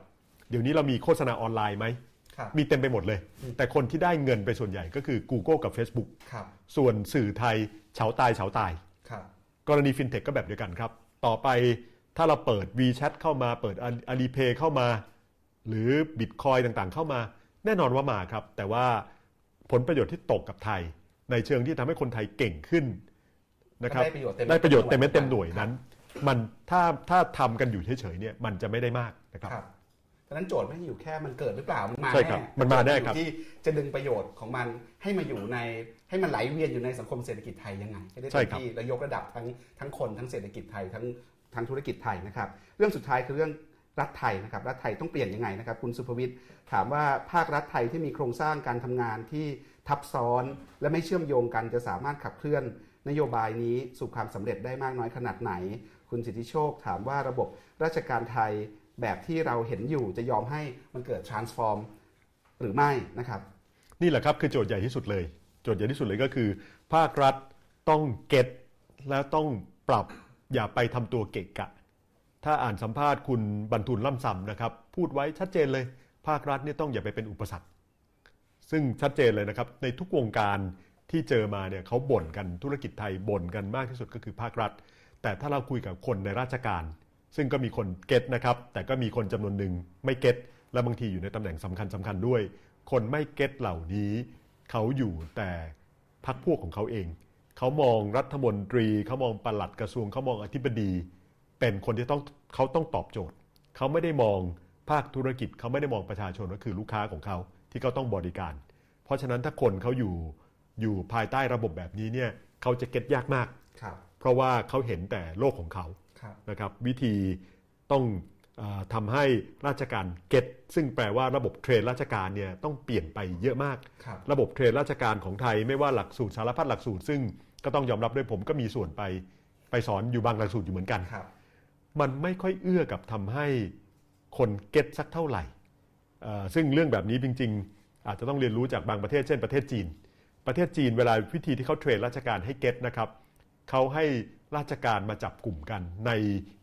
เดี๋ยวนี้เรามีโฆษณาออนไลน์ไหมครับ มีเต็มไปหมดเลย แต่คนที่ได้เงินไปส่วนใหญ่ก็คือ Google กับ Facebook ครับส่วนสื่อไทยเฉาตายเฉาตายครับกรณีฟินเทคก็แบบเดียวกันครับ ต่อไปถ้าเราเปิด WeChat เข้ามาเปิด Alipay เข้ามา หรือ Bitcoin ต่างๆ เข้ามา แน่นอนว่ามาครับ แต่ว่าผลประโยชน์ที่ตกกับไทย ในเชิงที่ทำให้คนไทยเก่งขึ้นนะครับได้ประโยชน์เต็มได้ประโยชน์เต็มเม็ดเต็มหน่วยครับนั้น มันถ้าถ้าทำกันอยู่เฉยๆเนี่ยมันจะไม่ได้มากนะครับครับ ดังนั้นโจทย์ไม่ได้อยู่แค่มันเกิดหรือเปล่า มันมาใช่ครับแน่มันมาแน่ครับโจทย์อยู่ที่จะดึงประโยชน์ของมันให้มาอยู่ในให้มันไหลเวียนอยู่ในสังคมเศรษฐกิจไทยยังไงให้ได้ใช่เต็มครับ ที่และยกระดับทั้งทั้งคนทั้งเศรษฐกิจไทยทั้งทั้งธุรกิจไทยนะครับ เรื่องสุดท้ายคือเรื่องรัฐไทยนะครับรัฐไทยต้องเปลี่ยนยังไงนะครับ คุณสุภวิทย์ถามว่าภาครัฐไทยที่มีโครงสร้างการทำงานที่ทับซ้อนและไม่เชื่อมโยงกันจะสามารถขับเคลื่อน นโยบายนี้สู่ความสำเร็จได้มากน้อยขนาดไหน คุณสิทธิโชคถามว่าระบบราชการไทย แบบที่เราเห็นอยู่จะยอมให้มันเกิด transform หรือไม่นะครับ นี่แหละครับคือโจทย์ใหญ่ที่สุดเลย โจทย์ใหญ่ที่สุดเลยก็คือ ภาครัฐต้องเก็ตแล้วต้องปรับอย่าไปทำตัวเกะกะ ถ้าอ่านสัมภาษณ์คุณบรรทุนล่ำซำนะครับ พูดไว้ชัดเจนเลย ภาครัฐเนี่ยต้องอย่าไปเป็นอุปสรรค ซึ่งชัดเจนเลยนะครับ ในทุกวงการที่เจอมาเนี่ยเขาบ่นกันธุรกิจไทยบ่นกันมากที่สุดก็คือภาครัฐ แต่ถ้าเราคุยกับคนในราชการ ซึ่งก็มีคนเก็ตนะครับ แต่ก็มีคนจำนวนหนึ่งไม่เก็ตและบางทีอยู่ในตำแหน่งสำคัญสำคัญด้วย คนไม่เก็ตเหล่านี้เขาอยู่แต่พักพวกของเขาเอง เขามองรัฐมนตรี เขามองปลัดกระทรวง เขามองอธิบดี เป็นคนที่ต้องเขาต้องตอบโจทย์ เขาไม่ได้มองภาคธุรกิจ เขาไม่ได้มองประชาชนก็คือลูกค้าของเขาที่เขาต้องบริการ เพราะฉะนั้นถ้าคนเขาอยู่อยู่ภายใต้ระบบแบบนี้เนี่ยเขาจะเก็ตยากมากครับเพราะว่าเขาเห็นแต่โลกของเขาครับ นะครับวิธีต้องเออทำให้ราชการเก็ตซึ่งแปลว่าระบบเทรนราชการเนี่ยต้องเปลี่ยนไปเยอะมากครับระบบเทรนราชการของไทยไม่ว่าหลักสูตรสารพัดหลักสูตร ซึ่งก็ต้องยอมรับด้วยผมก็มีส่วนไปไปสอนอยู่บางหลักสูตรอยู่เหมือนกันครับมันไม่ค่อยเอื้อกับทำให้คนเก็ตสักเท่าไหร่เอ่อซึ่งเรื่องแบบนี้จริง ๆ อาจจะต้องเรียนรู้จากบางประเทศเช่นประเทศจีน ประเทศจีนเวลาวิธีที่เขา train ราชการให้ get นะครับเขาให้ ราชการมาจับกลุ่มกัน ใน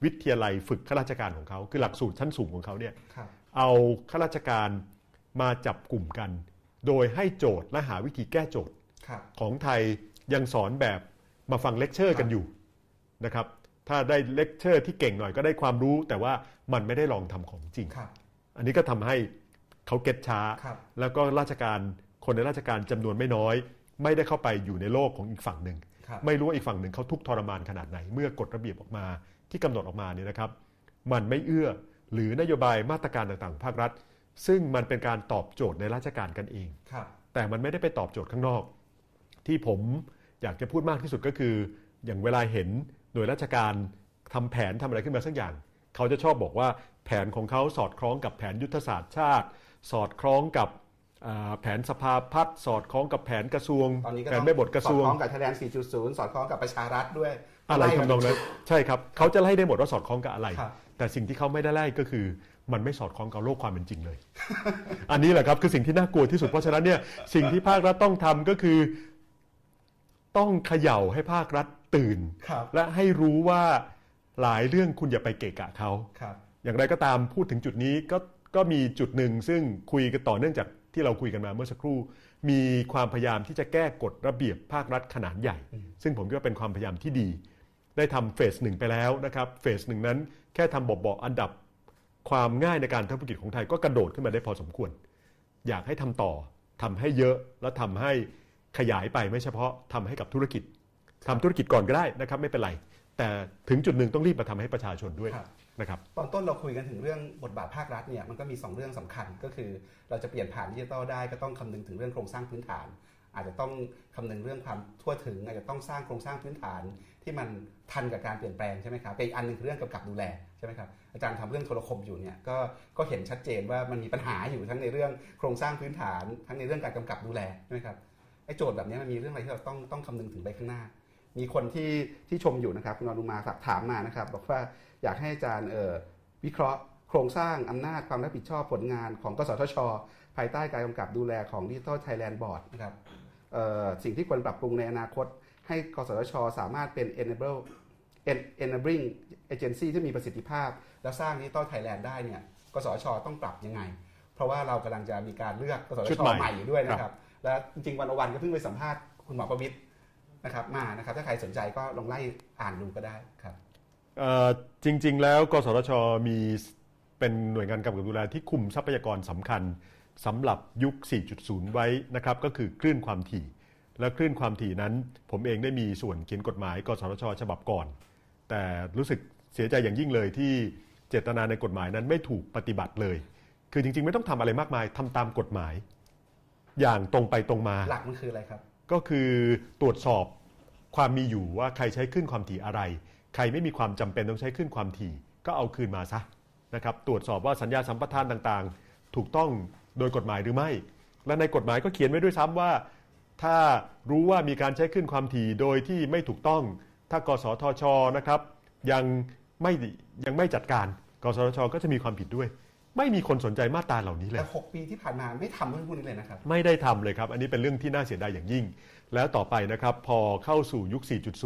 วิทยาลัยฝึกข้าราชการของเขา คือหลักสูตรชั้นสูงของเขาเนี่ยครับเอาข้าราชการมาจับกลุ่มกัน โดยให้โจทย์และหาวิธีแก้โจทย์ครับของไทยยังสอนแบบมาฟังเลคเชอร์กันอยู่นะครับถ้าได้เลคเชอร์ที่เก่งหน่อยก็ได้ความรู้ แต่ว่ามันไม่ได้ลองทำของจริงครับอันนี้ก็ทำให้เขาเก็ตช้าครับแล้วก็ราชการคนในราชการจำนวนไม่น้อย ไม่ได้เข้าไปอยู่ในโลกของอีกฝั่งหนึ่งครับ ไม่รู้ว่าอีกฝั่งหนึ่งเขาทุกข์ทรมานขนาดไหน เมื่อกฎระเบียบออกมาที่กำหนดออกมาเนี่ยนะครับ มันไม่เอื้อหรือนโยบายมาตรการต่างๆ ภาครัฐ ซึ่งมันเป็นการตอบโจทย์ในราชการกันเองครับแต่มันไม่ได้ไปตอบโจทย์ข้างนอก ที่ผมอยากจะพูดมากที่สุดก็คือ อย่างเวลาเห็นหน่วยราชการทำแผนทำอะไรขึ้นมาสักอย่าง เขาจะชอบบอกว่าแผนของเขาสอดคล้องกับแผนยุทธศาสตร์ชาติ สอดคล้องกับอ่า แผนสภาพัฒน์สอดคล้องกับแผนกระทรวงตอนนี้ก็แผต้นองแม่บทกระทรวงสอดคล้องกับไทยแลนด์4.0 สอดคล้องกับประชารัฐด้วย อะไรทำนองนั้นใช่ครับเขาจะไล่ได้หมดว่าสอดคล้องกับอะไรครับแต่สิ่งที่เขาไม่ได้ไล่ก็คือ มันไม่สอดคล้องกับโลกความเป็นจริงเลย อันนี้แหละครับคือสิ่งที่น่ากลัวที่สุดเพราะฉะนั้นเนี่ยสิ่งที่ภาครัฐต้องทำก็คือ ต้องเขย่าให้ภาครัฐตื่นครับและให้รู้ว่าหลายเรื่องคุณอย่าไปเกะกะเขาครับอย่างไรก็ตามพูดถึงจุดนี้ก็ก็มีจุดหนึ่งซึ่งคุยกันต่อเนื่องจาก ที่เราคุยกันมาเมื่อสักครู่ มีความพยายามที่จะแก้กฎระเบียบภาครัฐขนาดใหญ่ ซึ่งผมคิดว่าเป็นความพยายามที่ดี ได้ทำเฟสหนึ่งไปแล้วนะครับเฟสหนึ่งนั้นแค่ทำบอกๆอันดับความง่ายในการทำธุรกิจของไทยก็กระโดดขึ้นมาได้พอสมควร อยากให้ทำต่อทำให้เยอะแล้วทำให้ขยายไปไม่เฉพาะทำให้กับธุรกิจทำธุรกิจก่อนก็ได้นะครับไม่เป็นไร แต่ถึงจุดหนึ่งต้องรีบมาทำให้ประชาชนด้วยครับนะครับตอนต้นเราคุยกันถึงเรื่องบทบาทภาครัฐเนี่ยมันก็มี 2 เรื่องสำคัญก็คือ เราจะเปลี่ยนผ่านดิจิทัลได้ก็ต้องคำนึงถึงเรื่องโครงสร้างพื้นฐาน อาจจะต้องคำนึงเรื่องความทั่วถึง อาจจะต้องสร้างโครงสร้างพื้นฐานที่มันทันกับการเปลี่ยนแปลงใช่ไหมครับแต่อีกอันหนึงคือเรื่องกำกับดูแลใช่ไหมครับอาจารย์ทำเรื่องโทรคมอยู่เนี่ยก็ก็เห็นชัดเจนว่ามันมีปัญหาอยู่ทั้งในเรื่องโครงสร้างพื้นฐาน ทั้งในเรื่องการกำกับดูแลใช่ไหมครับไอ้โจทย์แบบนี้มันมีเรื่องอะไรที่เราต้องต้องคำนึงถึงไปข้างหน้า มีคนที่ที่ชมอยู่นะครับคุณอนุมาฝากถามมานะครับ บอกว่าอยากให้อาจารย์เอ่อวิเคราะห์โครงสร้างอำนาจความรับผิดชอบผลงานของกสทช ภายใต้การกำกับดูแลของ Digital Thailand Board นะครับเอ่อสิ่งที่ควรปรับปรุงในอนาคต ให้กสทช สามารถเป็น enable en- enabling agency ที่มีประสิทธิภาพ แล้วสร้าง Digital Thailand ได้เนี่ยกสทชต้องปรับยังไง เพราะว่าเรากำลังจะมีการเลือกกสทชุดชใหม่ใหม่อยู่ด้วยนะครับ และจริงๆวันวันก็เพิ่งไปสัมภาษณ์คุณหมอประวิตร นะครับมานะครับถ้าใครสนใจก็ลองไล่อ่านดูก็ได้ครับเอ่อจริง ๆ แล้วกสทชมีเป็นหน่วยงานกำกับดูแลที่คุมทรัพยากรสำคัญสำหรับยุค 4.0 ไว้นะครับก็คือคลื่นความถี่ และคลื่นความถี่นั้น ผมเองได้มีส่วนเขียนกฎหมายกสทช ฉบับก่อน แต่รู้สึกเสียใจอย่างยิ่งเลยที่เจตนาในกฎหมายนั้นไม่ถูกปฏิบัติเลย คือจริง ๆ ไม่ต้องทำอะไรมากมายทำตามกฎหมาย อย่างตรงไปตรงมา หลักมันคืออะไรครับ ก็คือตรวจสอบความมีอยู่ว่าใครใช้ขึ้นความถี่อะไร ใครไม่มีความจำเป็นต้องใช้ขึ้นความถี่ ก็เอาคืนมาซะนะครับตรวจสอบว่าสัญญาสัมปทานต่างๆ ถูกต้องโดยกฎหมายหรือไม่ และในกฎหมายก็เขียนไว้ด้วยซ้ำว่า ถ้ารู้ว่ามีการใช้ขึ้นความถี่โดยที่ไม่ถูกต้อง ถ้ากสทชนะครับยังไม่ยังไม่จัดการ กสทช ก็จะมีความผิดด้วย ไม่มีคนสนใจมาตราเหล่านี้เลยแต่หกปีที่ผ่านมาไม่ทำเรื่องพวกนี้เลยนะครับ ไม่ได้ทำเลยครับ อันนี้เป็นเรื่องที่น่าเสียดายอย่างยิ่ง แล้วต่อไปนะครับพอเข้าสู่ยุค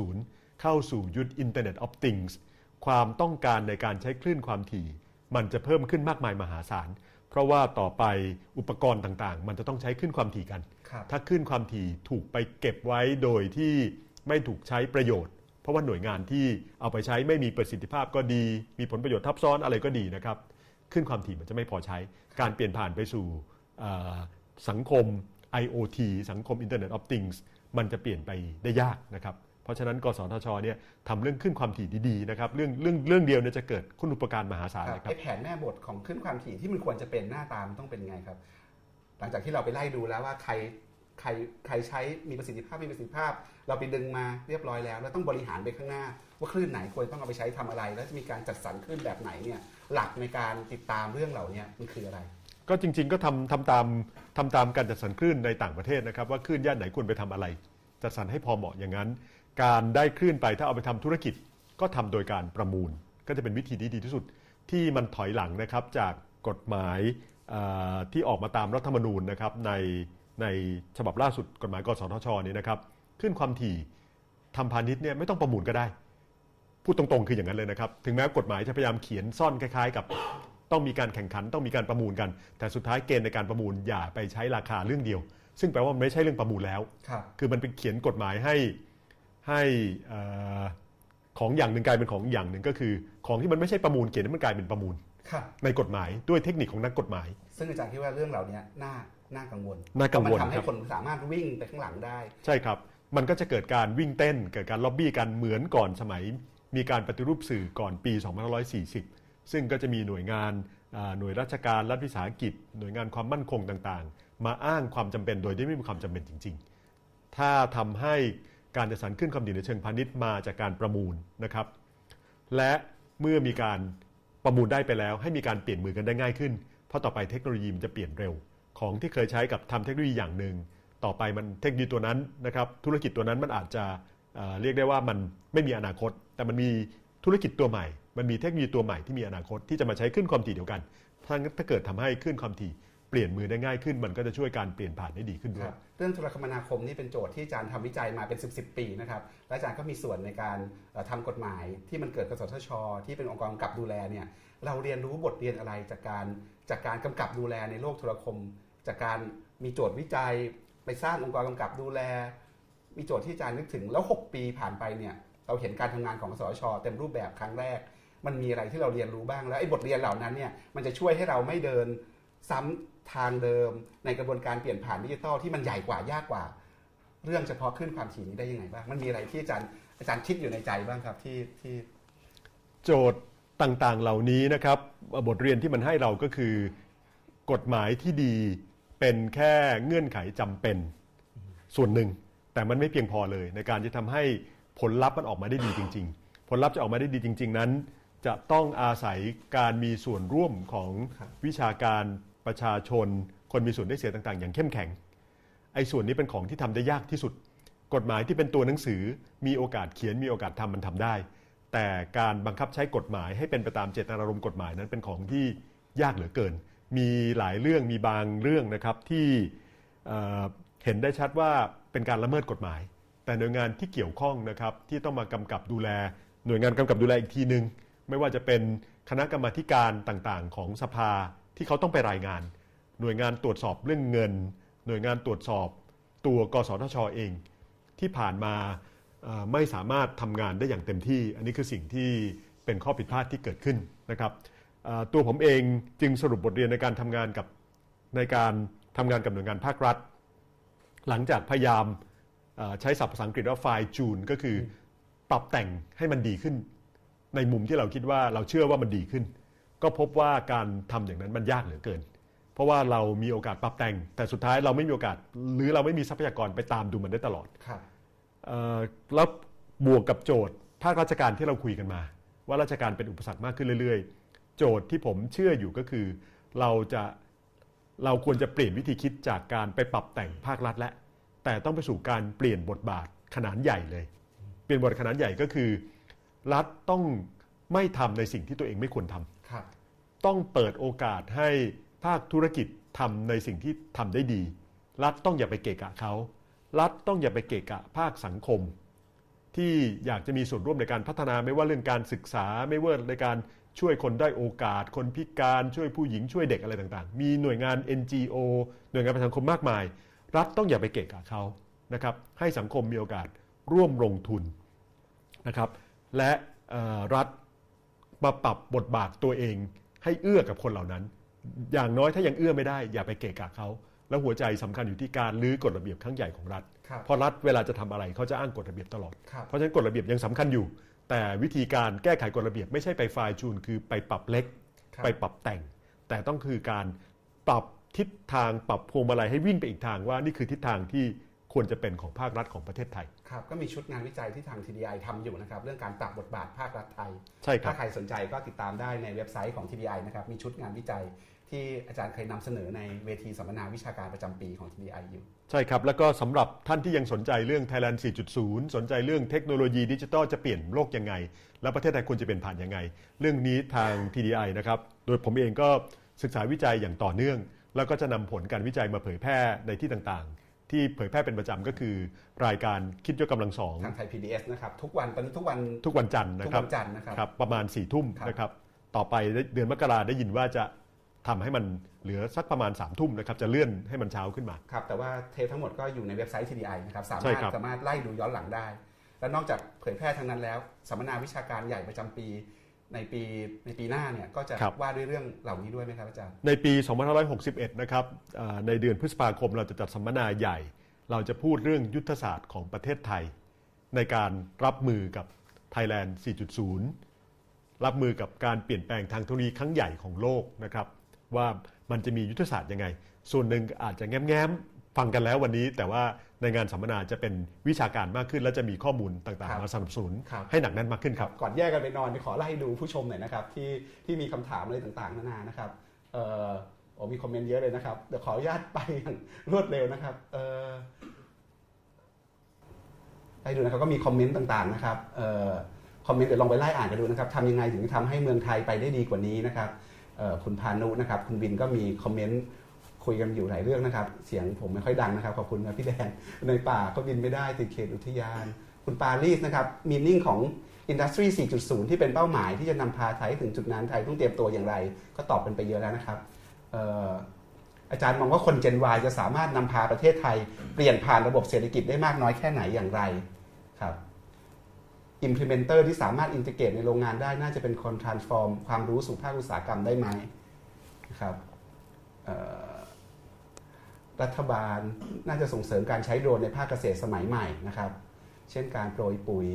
4.0 เข้าสู่ยุค Internet of Things ความต้องการในการใช้คลื่นความถี่ มันจะเพิ่มขึ้นมากมายมหาศาล เพราะว่าต่อไปอุปกรณ์ต่างๆ มันจะต้องใช้คลื่นความถี่กันครับถ้าคลื่นความถี่ถูกไปเก็บไว้โดยที่ไม่ถูกใช้ประโยชน์ เพราะว่าหน่วยงานที่เอาไปใช้ไม่มีประสิทธิภาพก็ดี มีผลประโยชน์ทับซ้อนอะไรก็ดีนะครับ คลื่นความถี่มันจะไม่พอใช้ การเปลี่ยนผ่านไปสู่สังคม IoT สังคม Internet of Things มันจะเปลี่ยนไปได้ยากนะครับ เพราะฉะนั้นกสทชเนี่ยทำเรื่องขึ้นความถี่ดีๆนะครับเรื่องเรื่องเรื่องเดียวเนี่ยจะเกิดคุณอุปการมหาศาลครับเลยครัไอบแผนแม่บทของขึ้นความถี่ที่มันควรจะเป็นหน้าตามต้องเป็นไงครับ หลังจากที่เราไปไล่ดูแล้วว่าใครใครใครใช้มีประสิทธิภาพมีประสิทธิภาพ เราไปดึงมาเรียบร้อยแล้ว แล้วต้องบริหารไปข้างหน้า ว่าคลื่นไหนควรต้องเอาไปใช้ทำอะไร แล้วจะมีการจัดสรรคลื่นแบบไหนเนี่ย หลักในการติดตามเรื่องเหล่านี้มันคืออะไร ก็จริง ๆ ก็ทำทำตามทำตามการจัดสรรคลื่นในต่างประเทศนะครับ ว่าคลื่นย่านไหนควรไปทำอะไร จัดสรรให้พอเหมาะอย่างนั้น การได้คลื่นไปถ้าเอาไปทำธุรกิจ ก็ทำโดยการประมูล ก็จะเป็นวิธีที่ดีที่สุดที่มันถอยหลังนะครับจากกฎหมายที่ออกมาตามรัฐธรรมนูญนะครับในในฉบับล่าสุดกฎหมายกสทชนี่นะครับคลื่นความถี่ทำพาณิชย์เนี่ยไม่ต้องประมูลก็ได้ พูดตรงๆ คืออย่างนั้นเลยนะครับ ถึงแม้กฎหมายจะพยายามเขียนซ่อนคล้ายๆ กับ ต้องมีการแข่งขันต้องมีการประมูลกัน แต่สุดท้ายเกณฑ์ในการประมูลอย่าไปใช้ราคาเรื่องเดียว ซึ่งแปลว่ามันไม่ใช่เรื่องประมูลแล้ว ครับ คือมันเป็นเขียนกฎหมายให้ให้เอ่อของอย่างหนึ่งกลายเป็นของอย่างหนึ่งก็คือ ของที่มันไม่ใช่ประมูลเขียนให้มันกลายเป็นประมูล ครับ ในกฎหมายด้วยเทคนิคของนักกฎหมาย ซึ่งอาจารย์คิดว่าเรื่องเหล่านี้น่าน่ากังวลน่ากังวลเพระมันทำให้ครับ คนสามารถวิ่งไปข้างหลังได้ ใช่ครับ มันก็จะเกิดการวิ่งเต้น เกิดการล็อบบี้กันเหมือนก่อนสมัย มีการปฏิรูปสื่อก่อนปี 2540 ซึ่งก็จะมีหน่วยงานหน่วยราชการรัฐวิสาหกิจ หน่วยงานความมั่นคงต่างๆ มาอ้างความจำเป็นโดยที่ไม่มีความจำเป็นจริง ๆ ถ้าทำให้การจัดสรรขึ้นความดีในเชิงพาณิชย์มาจากการประมูลนะครับ และเมื่อมีการประมูลได้ไปแล้ว ให้มีการเปลี่ยนมือกันได้ง่ายขึ้น เพราะต่อไปเทคโนโลยีมันจะเปลี่ยนเร็ว ของที่เคยใช้กับทำเทคโนโลยีอย่างหนึ่งต่อไปมันเทคโนโลยีตัวนั้นนะครับธุรกิจตัวนั้นมันอาจจะเเรียกได้ว่ามันไม่มีอนาคต แต่มันมีธุรกิจตัวใหม่ มันมีเทคโนโลยีตัวใหม่ที่มีอนาคตที่จะมาใช้ขึ้นความถี่เดียวกันถ้าถ้าเกิดทำให้ขึ้นความถี่เปลี่ยนมือได้ง่ายขึ้น มันก็จะช่วยการเปลี่ยนผ่านได้ดีขึ้นด้วยเรื่องโทรคมนาคมนี่เป็นโจทย์ที่อาจารย์ทำวิจัยมาเป็น 10บสปีนะครับและอาจารย์ก็มีส่วนในการเอ่อทำกฎหมายที่มันเกิดกสทช ที่เป็นองค์กรกำกับดูแลเนี่ยเราเรียนรู้บทเรียนอะไรจากการจากการกำกับดูแลในโลกโทรคม จากการมีโจทย์วิจัยไปสร้างองค์กรกำกับดูแล มีโจทย์ที่อาจารย์นึกถึงแล้ว 6 ปีผ่านไปเนี่ย เราเห็นการทำงานของสทชเต็มรูปแบบครั้งแรก มันมีอะไรที่เราเรียนรู้บ้างแล้วไอ้บทเรียนเหล่านั้นเนี่ยมันจะช่วยให้เราไม่เดินซ้ำทางเดิมในกระบวนการเปลี่ยนผ่านดิจิทัลที่มันใหญ่กว่ายากกว่า เรื่องเฉพาะขึ้นความถี่นี้ได้ยังไงบ้าง มันมีอะไรที่อาจารย์อาจารย์คิดอยู่ในใจบ้างครับที่ที่โจทย์ต่างๆเหล่านี้นะครับ บทเรียนที่มันให้เราก็คือกฎหมายที่ดีเป็นแค่เงื่อนไขจำเป็นส่วนหนึ่ง แต่มันไม่เพียงพอเลยในการจะทำให้ ผลลัพธ์มันออกมาได้ดีจริง ๆ ผลลัพธ์จะออกมาได้ดีจริง ๆ นั้น จะต้องอาศัยการมีส่วนร่วมของวิชาการประชาชน คนมีส่วนได้เสียต่าง ๆ อย่างเข้มแข็งไอ้ส่วนนี้เป็นของที่ทำได้ยากที่สุด กฎหมายที่เป็นตัวหนังสือมีโอกาสเขียนมีโอกาสทำมันทำได้ แต่การบังคับใช้กฎหมายให้เป็นไปตามเจตนารมณ์กฎหมายนั้นเป็นของที่ยากเหลือเกิน มีหลายเรื่องมีบางเรื่องนะครับที่เอ่อเห็นได้ชัดว่าเป็นการละเมิดกฎหมาย แต่หน่วยงานที่เกี่ยวข้องนะครับที่ต้องมากำกับดูแล หน่วยงานกำกับดูแลอีกทีหนึ่งไม่ว่าจะเป็นคณะกรรมาการต่างๆ ของสภาที่เขาต้องไปรายงาน หน่วยงานตรวจสอบเรื่องเงิน หน่วยงานตรวจสอบตัวกสทชเอง ที่ผ่านมาไม่สามารถทำงานได้อย่างเต็มที่ อันนี้คือสิ่งที่เป็นข้อผิดพลาดที่เกิดขึ้นนะครับตัวผมเองจึงสรุปบทเรียนในการทำงานกับในการทำงานกับหน่วยงานภาครัฐ หลังจากพยายาม ใช้ศัพท์ภาษาอังกฤษว่า fine tune ก็คือปรับแต่งให้มันดีขึ้น ในมุมที่เราคิดว่าเราเชื่อว่ามันดีขึ้น ก็พบว่าการทำอย่างนั้นมันยากเหลือเกิน เพราะว่าเรามีโอกาสปรับแต่ง แต่สุดท้ายเราไม่มีโอกาส หรือเราไม่มีทรัพยากรไปตามดูมันได้ตลอดครับเอ่อแล้วบวกกับโจทย์ภาคราชการที่เราคุยกันมา ว่าราชการเป็นอุปสรรคมากขึ้นเรื่อยๆ โจทย์ที่ผมเชื่ออยู่ก็คือ เราจะเราควรจะเปลี่ยนวิธีคิดจากการไปปรับแต่งภาครัฐและ แต่ต้องไปสู่การเปลี่ยนบทบาทขนาดใหญ่เลย เปลี่ยนบทขนาดใหญ่ก็คือ รัฐต้องไม่ทำในสิ่งที่ตัวเองไม่ควรทำครับต้องเปิดโอกาสให้ภาคธุรกิจทำในสิ่งที่ทำได้ดี รัฐต้องอย่าไปเกะกะเขา รัฐต้องอย่าไปเกะกะภาคสังคม ที่อยากจะมีส่วนร่วมในการพัฒนาไม่ว่าเรื่องการศึกษาไม่ว่าในการช่วยคนได้โอกาส คนพิการช่วยผู้หญิงช่วยเด็กอะไรต่างๆ มีหน่วยงาน NGO หน่วยงานประชาสังคมมากมาย รัฐต้องอย่าไปเกะกะเขานะครับให้สังคมมีโอกาสร่วมลงทุนนะครับและเอ่อรัฐมาปรับบทบาทตัวเอง ให้เอื้อกับคนเหล่านั้น อย่างน้อยถ้ายังเอื้อไม่ได้ อย่าไปเกะกะเขาแล้วหัวใจสำคัญอยู่ที่การลื้อกฎระเบียบครั้งใหญ่ของรัฐครับเพราะรัฐเวลาจะทำอะไรเขาจะอ้างกฎระเบียบตลอดครับเพราะฉะนั้นกฎระเบียบยังสำคัญอยู่ แต่วิธีการแก้ไขกฎระเบียบไม่ใช่ไปไฟล์จูนคือไปปรับเล็กครับไปปรับแต่ง แต่ต้องคือการปรับ ทิศทางปรับพวงมาลัยให้วิ่งไปอีกทางว่านี่คือทิศทางที่ควรจะเป็นของภาครัฐของประเทศไทย ครับ ก็มีชุดงานวิจัยที่ทาง TDI ทำอยู่นะครับ เรื่องการปรับบทบาทภาครัฐไทย ใช่ครัถ้าบใครสนใจก็ติดตามได้ในเว็บไซต์ของ TDI นะครับ มีชุดงานวิจัยที่อาจารย์เคยนำเสนอในเวทีสัมมนาวิชาการประจำปีของ TDI อยู่ ใช่ครับ แล้วก็สำหรับท่านที่ยังสนใจเรื่อง Thailand 4.0 สนใจเรื่องเทคโนโลยีดิจิทัลจะเปลี่ยนโลกยังไง แล้วประเทศไทยควรจะเป็นผ่านยังไง เรื่องนี้ทาง TDI นะครับ โดยผมเองก็ศึกษาวิจัยอย่างต่อเนื่อง แล้วก็จะนำผลการวิจัยมาเผยแพร่ในที่ต่างๆ ที่เผยแพร่เป็นประจำก็คือ รายการคิดยกกำลังสองทางไทย PBS นะครับทุกวันตอนนี้ทุกวันทุกวันจันทร์นะทุกครับวันจันทร์นะครับครับประมาณ4ี่ทุ่มครับนะครับต่อไปเดือนมกราได้ยินว่าจะทำให้มันเหลือสักประมาณ3ามทุ่มนะครับจะเลื่อนให้มันเช้าขึ้นมาครับแต่ว่าเทปทั้งหมดก็อยู่ในเว็บไซต์ TDI นะครับสาใช่มารถครับสามารถไล่ดูย้อนหลังได้ และนอกจากเผยแพร่ทางนั้นแล้วสัมมนาวิชาการใหญ่ประจำปี ในปีในปีหน้าเนี่ยก็จะว่าด้วยเรื่องเหล่านี้ด้วยไหมครับอาจารย์ ในปี 2561 นะครับอ่าในเดือนพฤษภาคมเราจะจัดสัมมนาใหญ่ เราจะพูดเรื่องยุทธศาสตร์ของประเทศไทย ในการรับมือกับ Thailand 4.0 รับมือกับการเปลี่ยนแปลงทางเทคโนโลยีครั้งใหญ่ของโลกนะครับ ว่ามันจะมียุทธศาสตร์ยังไง ส่วนหนึ่งอาจจะแง้มๆฟังกันแล้ววันนี้ แต่ว่า ในงานสัมมนาจะเป็นวิชาการมากขึ้น และจะมีข้อมูลต่างครับๆมาสนับสนุนครับให้หนักแน่นมากขึ้นครับ ก่อนแยกกันไปนอนขอไล่ดูผู้ชมหน่อยนะครับที่ที่มีคำถามอะไรต่างๆนานานะครับเอ่อโอ้มีคอมเมนต์เยอะเลยนะครับเดี๋ยวขออนุญาตไปอย่างรวดเร็วนะครับเอ่อไล่ดูนะครับก็มีคอมเมนต์ต่างๆนะครับเอ่อคอมเมนต์เดี๋ยวลองไปไล่อ่านกันดูนะครับทำยังไงถึงจะทำให้เมืองไทยไปได้ดีกว่านี้นะครับเอ่อคุณพานุนะครับคุณวินก็มีคอมเมนต์ คุยกันอยู่หลายเรื่องนะครับ เสียงผมไม่ค่อยดังนะครับ ขอบคุณครับพี่แดงในป่าก็บินไม่ได้ติดเขตอุทยาน คุณปารีสนะครับมีนิ่งของ Industry 4.0 ที่เป็นเป้าหมายที่จะนำพาไทยถึงจุดนั้นไทยต้องเตรียมตัวอย่างไร ก็ตอบเป็นไปเยอะแล้วนะครับอาจารย์มองว่าคน Gen Y จะสามารถนำพาประเทศไทย เปลี่ยนผ่านระบบเศรษฐกิจได้มากน้อยแค่ไหนอย่างไรครับ Implementer ที่สามารถอินทิเกรตในโรงงานได้น่าจะเป็นคน transform ความรู้สู่ภาคอุตสาหกรรมได้ไหมนะครับ รัฐบาลน่าจะส่งเสริมการใช้โดรนในภาคเกษตรสมัยใหม่นะครับ เช่นการโปรยปุ๋ย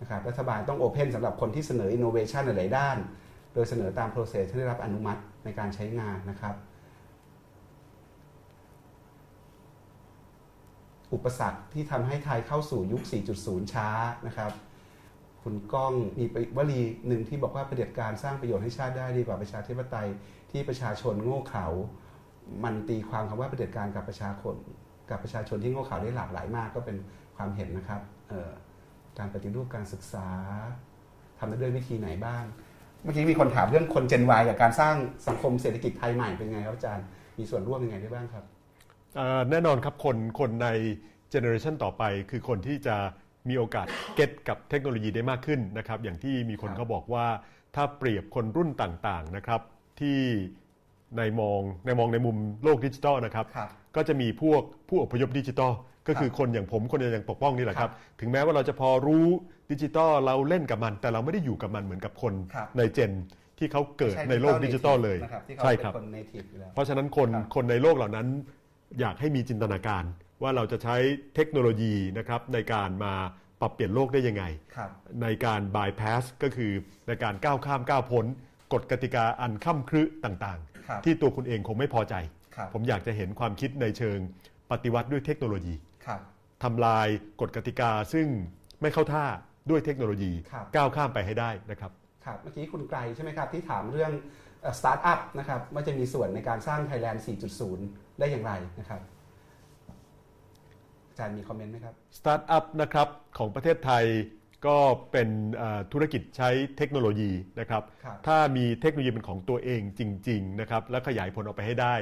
นะครับรัฐบาลต้อง open สำหรับคนที่เสนออินโนเวชันหลายด้าน โดยเสนอตาม process ที่ได้รับอนุมัติในการใช้งานนะครับ อุปสรรคที่ทำให้ไทยเข้าสู่ยุค 4.0 ช้านะครับ คุณก้องมีวลีหนึ่งที่บอกว่าเผด็จการสร้างประโยชน์ให้ชาติได้ดีกว่าประชาธิปไตยที่ประชาชนโง่เขลา มันตีความคำว่าเผด็จการกับประชาชนกับประชาชนที่โง่เขลาได้หลากหลายมากก็เป็นความเห็นนะครับเอ่อการปฏิรูปการศึกษาทำได้ด้วยวิธีไหนบ้าง เมื่อกี้มีคนถามเรื่องคน Gen Y กับการสร้างสังคมเศรษฐกิจไทยใหม่เป็นไงครับอาจารย์มีส่วนร่วมยังไงได้บ้างครับเอ่อแน่นอนครับคนคนใน generation ต่อไป คือคนที่จะมีโอกาส get กับเทคโนโลยีได้มากขึ้นนะครับอย่างที่มีคนครับเขาบอกว่าถ้าเปรียบคนรุ่นต่างๆนะครับที่ ในมองในมองในมุมโลกดิจิทัลนะครับครับ ก็จะมีพวกผู้อพยพดิจิทัลก็คือคนอย่างผมคนอย่างปกป้องนี่แหละครับ ถึงแม้ว่าเราจะพอรู้ดิจิทัลเราเล่นกับมัน แต่เราไม่ได้อยู่กับมันเหมือนกับคนครับในเจนที่เขาเกิดไม่ช่ในโลกดิจิทัลเลยนะครับที่เขาใช่เป็ครับนคน native อยู่แล้วเพราะฉะนั้นคนครับคนในโลกเหล่านั้น อยากให้มีจินตนาการ ว่าเราจะใช้เทคโนโลยีนะครับในการมาปรับเปลี่ยนโลกได้ยังไงครับในการ bypass ก็คือในการก้าวข้ามก้าวพ้นกฎกติกาอันค่ำครึต่าง ครับๆที่ตัวคุณเองคงไม่พอใจ ครับ ผมอยากจะเห็นความคิดในเชิงปฏิวัติด้วยเทคโนโลยี ครับ ทำลายกฎกติกาซึ่งไม่เข้าท่าด้วยเทคโนโลยีครับ ก้าวข้ามไปให้ได้นะครับ ครับ เมื่อกี้คุณไกลใช่ไหมครับ ที่ถามเรื่องสตาร์ทอัพนะครับว่าจะมีส่วนในการสร้าง Thailand 4.0 ได้อย่างไรนะครับ อาจารย์มี comment ไหมครับ สตาร์ทอัพนะครับของประเทศไทย ก็เป็นเอ่อธุรกิจใช้เทคโนโลยีนะครับครับ ถ้ามีเทคโนโลยีเป็นของตัวเองจริงๆนะครับและขยายผลออกไปให้ได้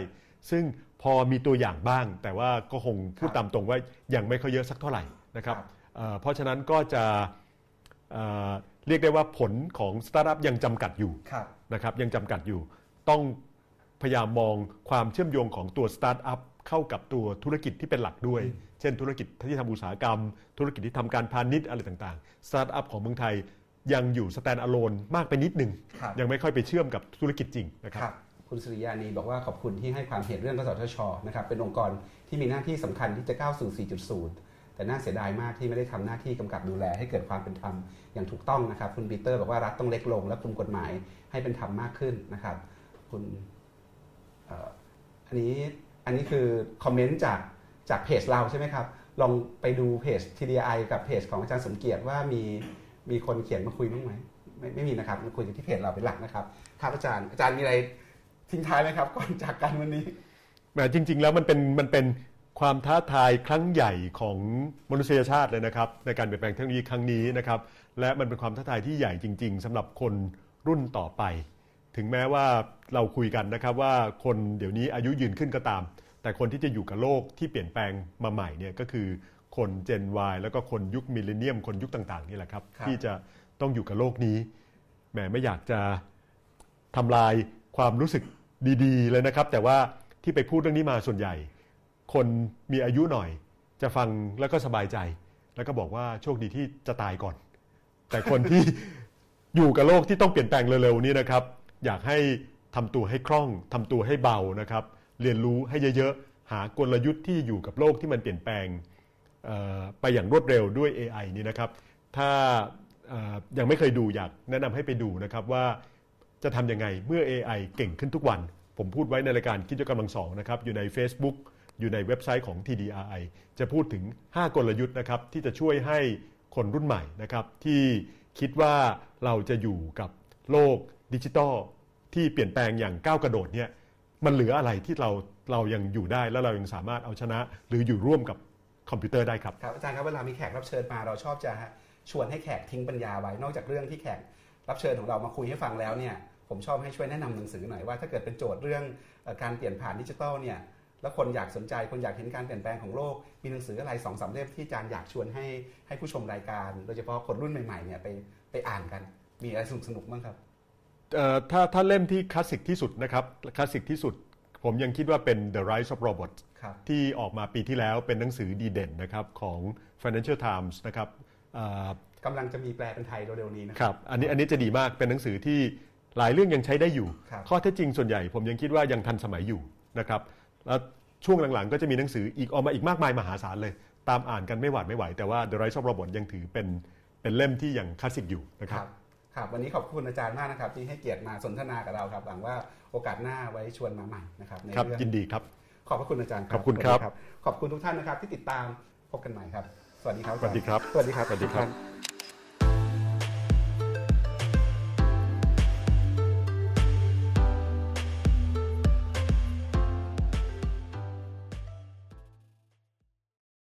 ซึ่งพอมีตัวอย่างบ้าง แต่ว่าก็คงพูดตามตรงว่ายังไม่ค่อยเยอะสักเท่าไหร่นะครับครับเอ่อเพราะฉะนั้นก็จะเอ่อเรียกได้ว่าผลของสตาร์ทอัพยังจำกัดอยู่ครับนะครับยังจำกัดอยู่ ต้องพยายามมองความเชื่อมโยงของตัวสตาร์ทอัพเข้ากับตัวธุรกิจที่เป็นหลักด้วย เช่นธุรกิจที่ทำอุตสาหกรรม ธุรกิจที่ทำการพาณิชย์อะไรต่างๆ สตาร์ทอัพของเมืองไทยยังอยู่ standalone มากไปนิดหนึ่งครับยังไม่ค่อยไปเชื่อมกับธุรกิจจริงนะครับครับคุณสุริยานีบอกว่าขอบคุณที่ให้ความเห็นเรื่องกสทชนะครับเป็นองค์กรที่มีหน้าที่สำคัญที่จะก้าวสู่ 4.0 แต่น่าเสียดายมากที่ไม่ได้ทำหน้าที่กำกับดูแลให้เกิดความเป็นธรรมอย่างถูกต้องนะครับ คุณปีเตอร์บอกว่ารัฐต้องเล็กลง และคุมกฎหมายให้เป็นธรรมมากขึ้นนะครับ คุณเอ่ออันนี้อันนี้คือคอมเมนต์จาก จากเพจเราใช่ไหมครับ ลองไปดูเพจ TDI กับเพจของอาจารย์สมเกียรติว่ามีมีคนเขียนมาคุยบ้างไหมไม่ไม่มีนะครับมาคุยกันที่เพจเราเป็นหลักนะครับครับอาจารย์อาจารย์มีอะไรทิ้งท้ายไหมครับ ก่อนจากกันวันนี้แหมจริง ๆ แล้วมันเป็นมันเป็นความท้าทายครั้งใหญ่ของมนุษยชาติเลยนะครับ ในการเปลี่ยนแปลงเทคโนโลยีครั้งนี้นะครับ และมันเป็นความท้าทายที่ใหญ่จริง ๆสำหรับคนรุ่นต่อไป ถึงแม้ว่าเราคุยกันนะครับว่าคนเดี๋ยวนี้อายุยืนขึ้นก็ตาม แต่คนที่จะอยู่กับโลกที่เปลี่ยนแปลงมาใหม่เนี่ยก็คือคน Gen Y แล้วก็คนยุคมิลเลนเนียม คนยุคต่างๆนี่แหละครับครับที่จะต้องอยู่กับโลกนี้แหมไม่อยากจะทำลายความรู้สึกดีๆเลยนะครับ แต่ว่าที่ไปพูดเรื่องนี้มาส่วนใหญ่ คนมีอายุหน่อย จะฟังแล้วก็สบายใจ แล้วก็บอกว่าโชคดีที่จะตายก่อน แต่คนที่อยู่กับโลกที่ต้องเปลี่ยนแปลงเร็วๆนี้นะครับ อยากให้ทำตัวให้คล่องทำตัวให้เบานะครับ เรียนรู้ให้เยอะๆ หากลยุทธ์ที่อยู่กับโลกที่มันเปลี่ยนแปลงไปอย่างรวดเร็วด้วย AI นี่นะครับ ถ้ายังไม่เคยดูอยากแนะนำให้ไปดูนะครับว่าจะทำยังไงเมื่อ AI เก่งขึ้นทุกวัน ผมพูดไว้ในรายการคิดยกกำลังสองนะครับ อยู่ใน Facebook อยู่ในเว็บไซต์ของ TDRI จะพูดถึง 5 กลยุทธ์นะครับที่จะช่วยให้คนรุ่นใหม่นะครับที่คิดว่าเราจะอยู่กับโลกดิจิทัลที่เปลี่ยนแปลงอย่างก้าวกระโดดเนี่ย มันเหลืออะไรที่เราเรายังอยู่ได้แล้วเรายังสามารถเอาชนะ หรืออยู่ร่วมกับคอมพิวเตอร์ได้ครับครับอาจารย์ครับเวลามีแขกรับเชิญมาเราชอบจะชวนให้แขกทิ้งปัญญาไว้นอกจากเรื่องที่แขกรับเชิญของเรามาคุยให้ฟังแล้วเนี่ยผมชอบให้ช่วยแนะนำหนังสือหน่อยว่าถ้าเกิดเป็นโจทย์เรื่องการเปลี่ยนผ่านดิจิทัลเนี่ยแล้วคนอยากสนใจคนอยากเห็นการเปลี่ยนแปลงของโลก มีหนังสืออะไรสองสามเล่มที่อาจารย์อยากชวนให้ให้ผู้ชมรายการ โดยเฉพาะคนรุ่นใหม่ๆเนี่ยไปไปอ่านกัน มีอะไรสนุกๆบ้างครับ ถ้าถ้าเล่มที่คลาสสิกที่สุดนะครับคลาสสิกที่สุด ผมยังคิดว่าเป็น The Rise of Robots ครับที่ออกมาปีที่แล้วเป็นหนังสือดีเด่นนะครับของ Financial Times นะครับเอ่อกำลังจะมีแปลเป็นไทยเร็วๆนี้นะครับอันนี้อันนี้จะดีมากเป็นหนังสือที่หลายเรื่องยังใช้ได้อยู่ครับข้อเท็จจริงส่วนใหญ่ผมยังคิดว่ายังทันสมัยอยู่นะครับแล้วช่วงหลังๆ ก็จะมีหนังสืออีกออกมาอีกมากมายมหาศาลเลย ตามอ่านกันไม่หวาดไม่ไหว แต่ว่า The Rise of Robots ยังถือเป็นเป็นเล่มที่ยังคลาสสิกอยู่นะคครับรับ ครับวันนี้ขอบคุณอาจารย์มากนะครับ ที่ให้เกียรติมาสนทนากับเราครับหวังว่าโอกาสหน้าไว้ชวนมาใหม่นะครับในครับเรื่องยินดีครับ ขอบพระคุณอาจารย์ขอบคุณครับสวัสดีขอบคุณทุกท่านนะครับที่ติดตามพบกันใหม่ครับ สวัสดีครับอาสวัสดีครับสวัสดีครับสวัสดีครับทุกท่าน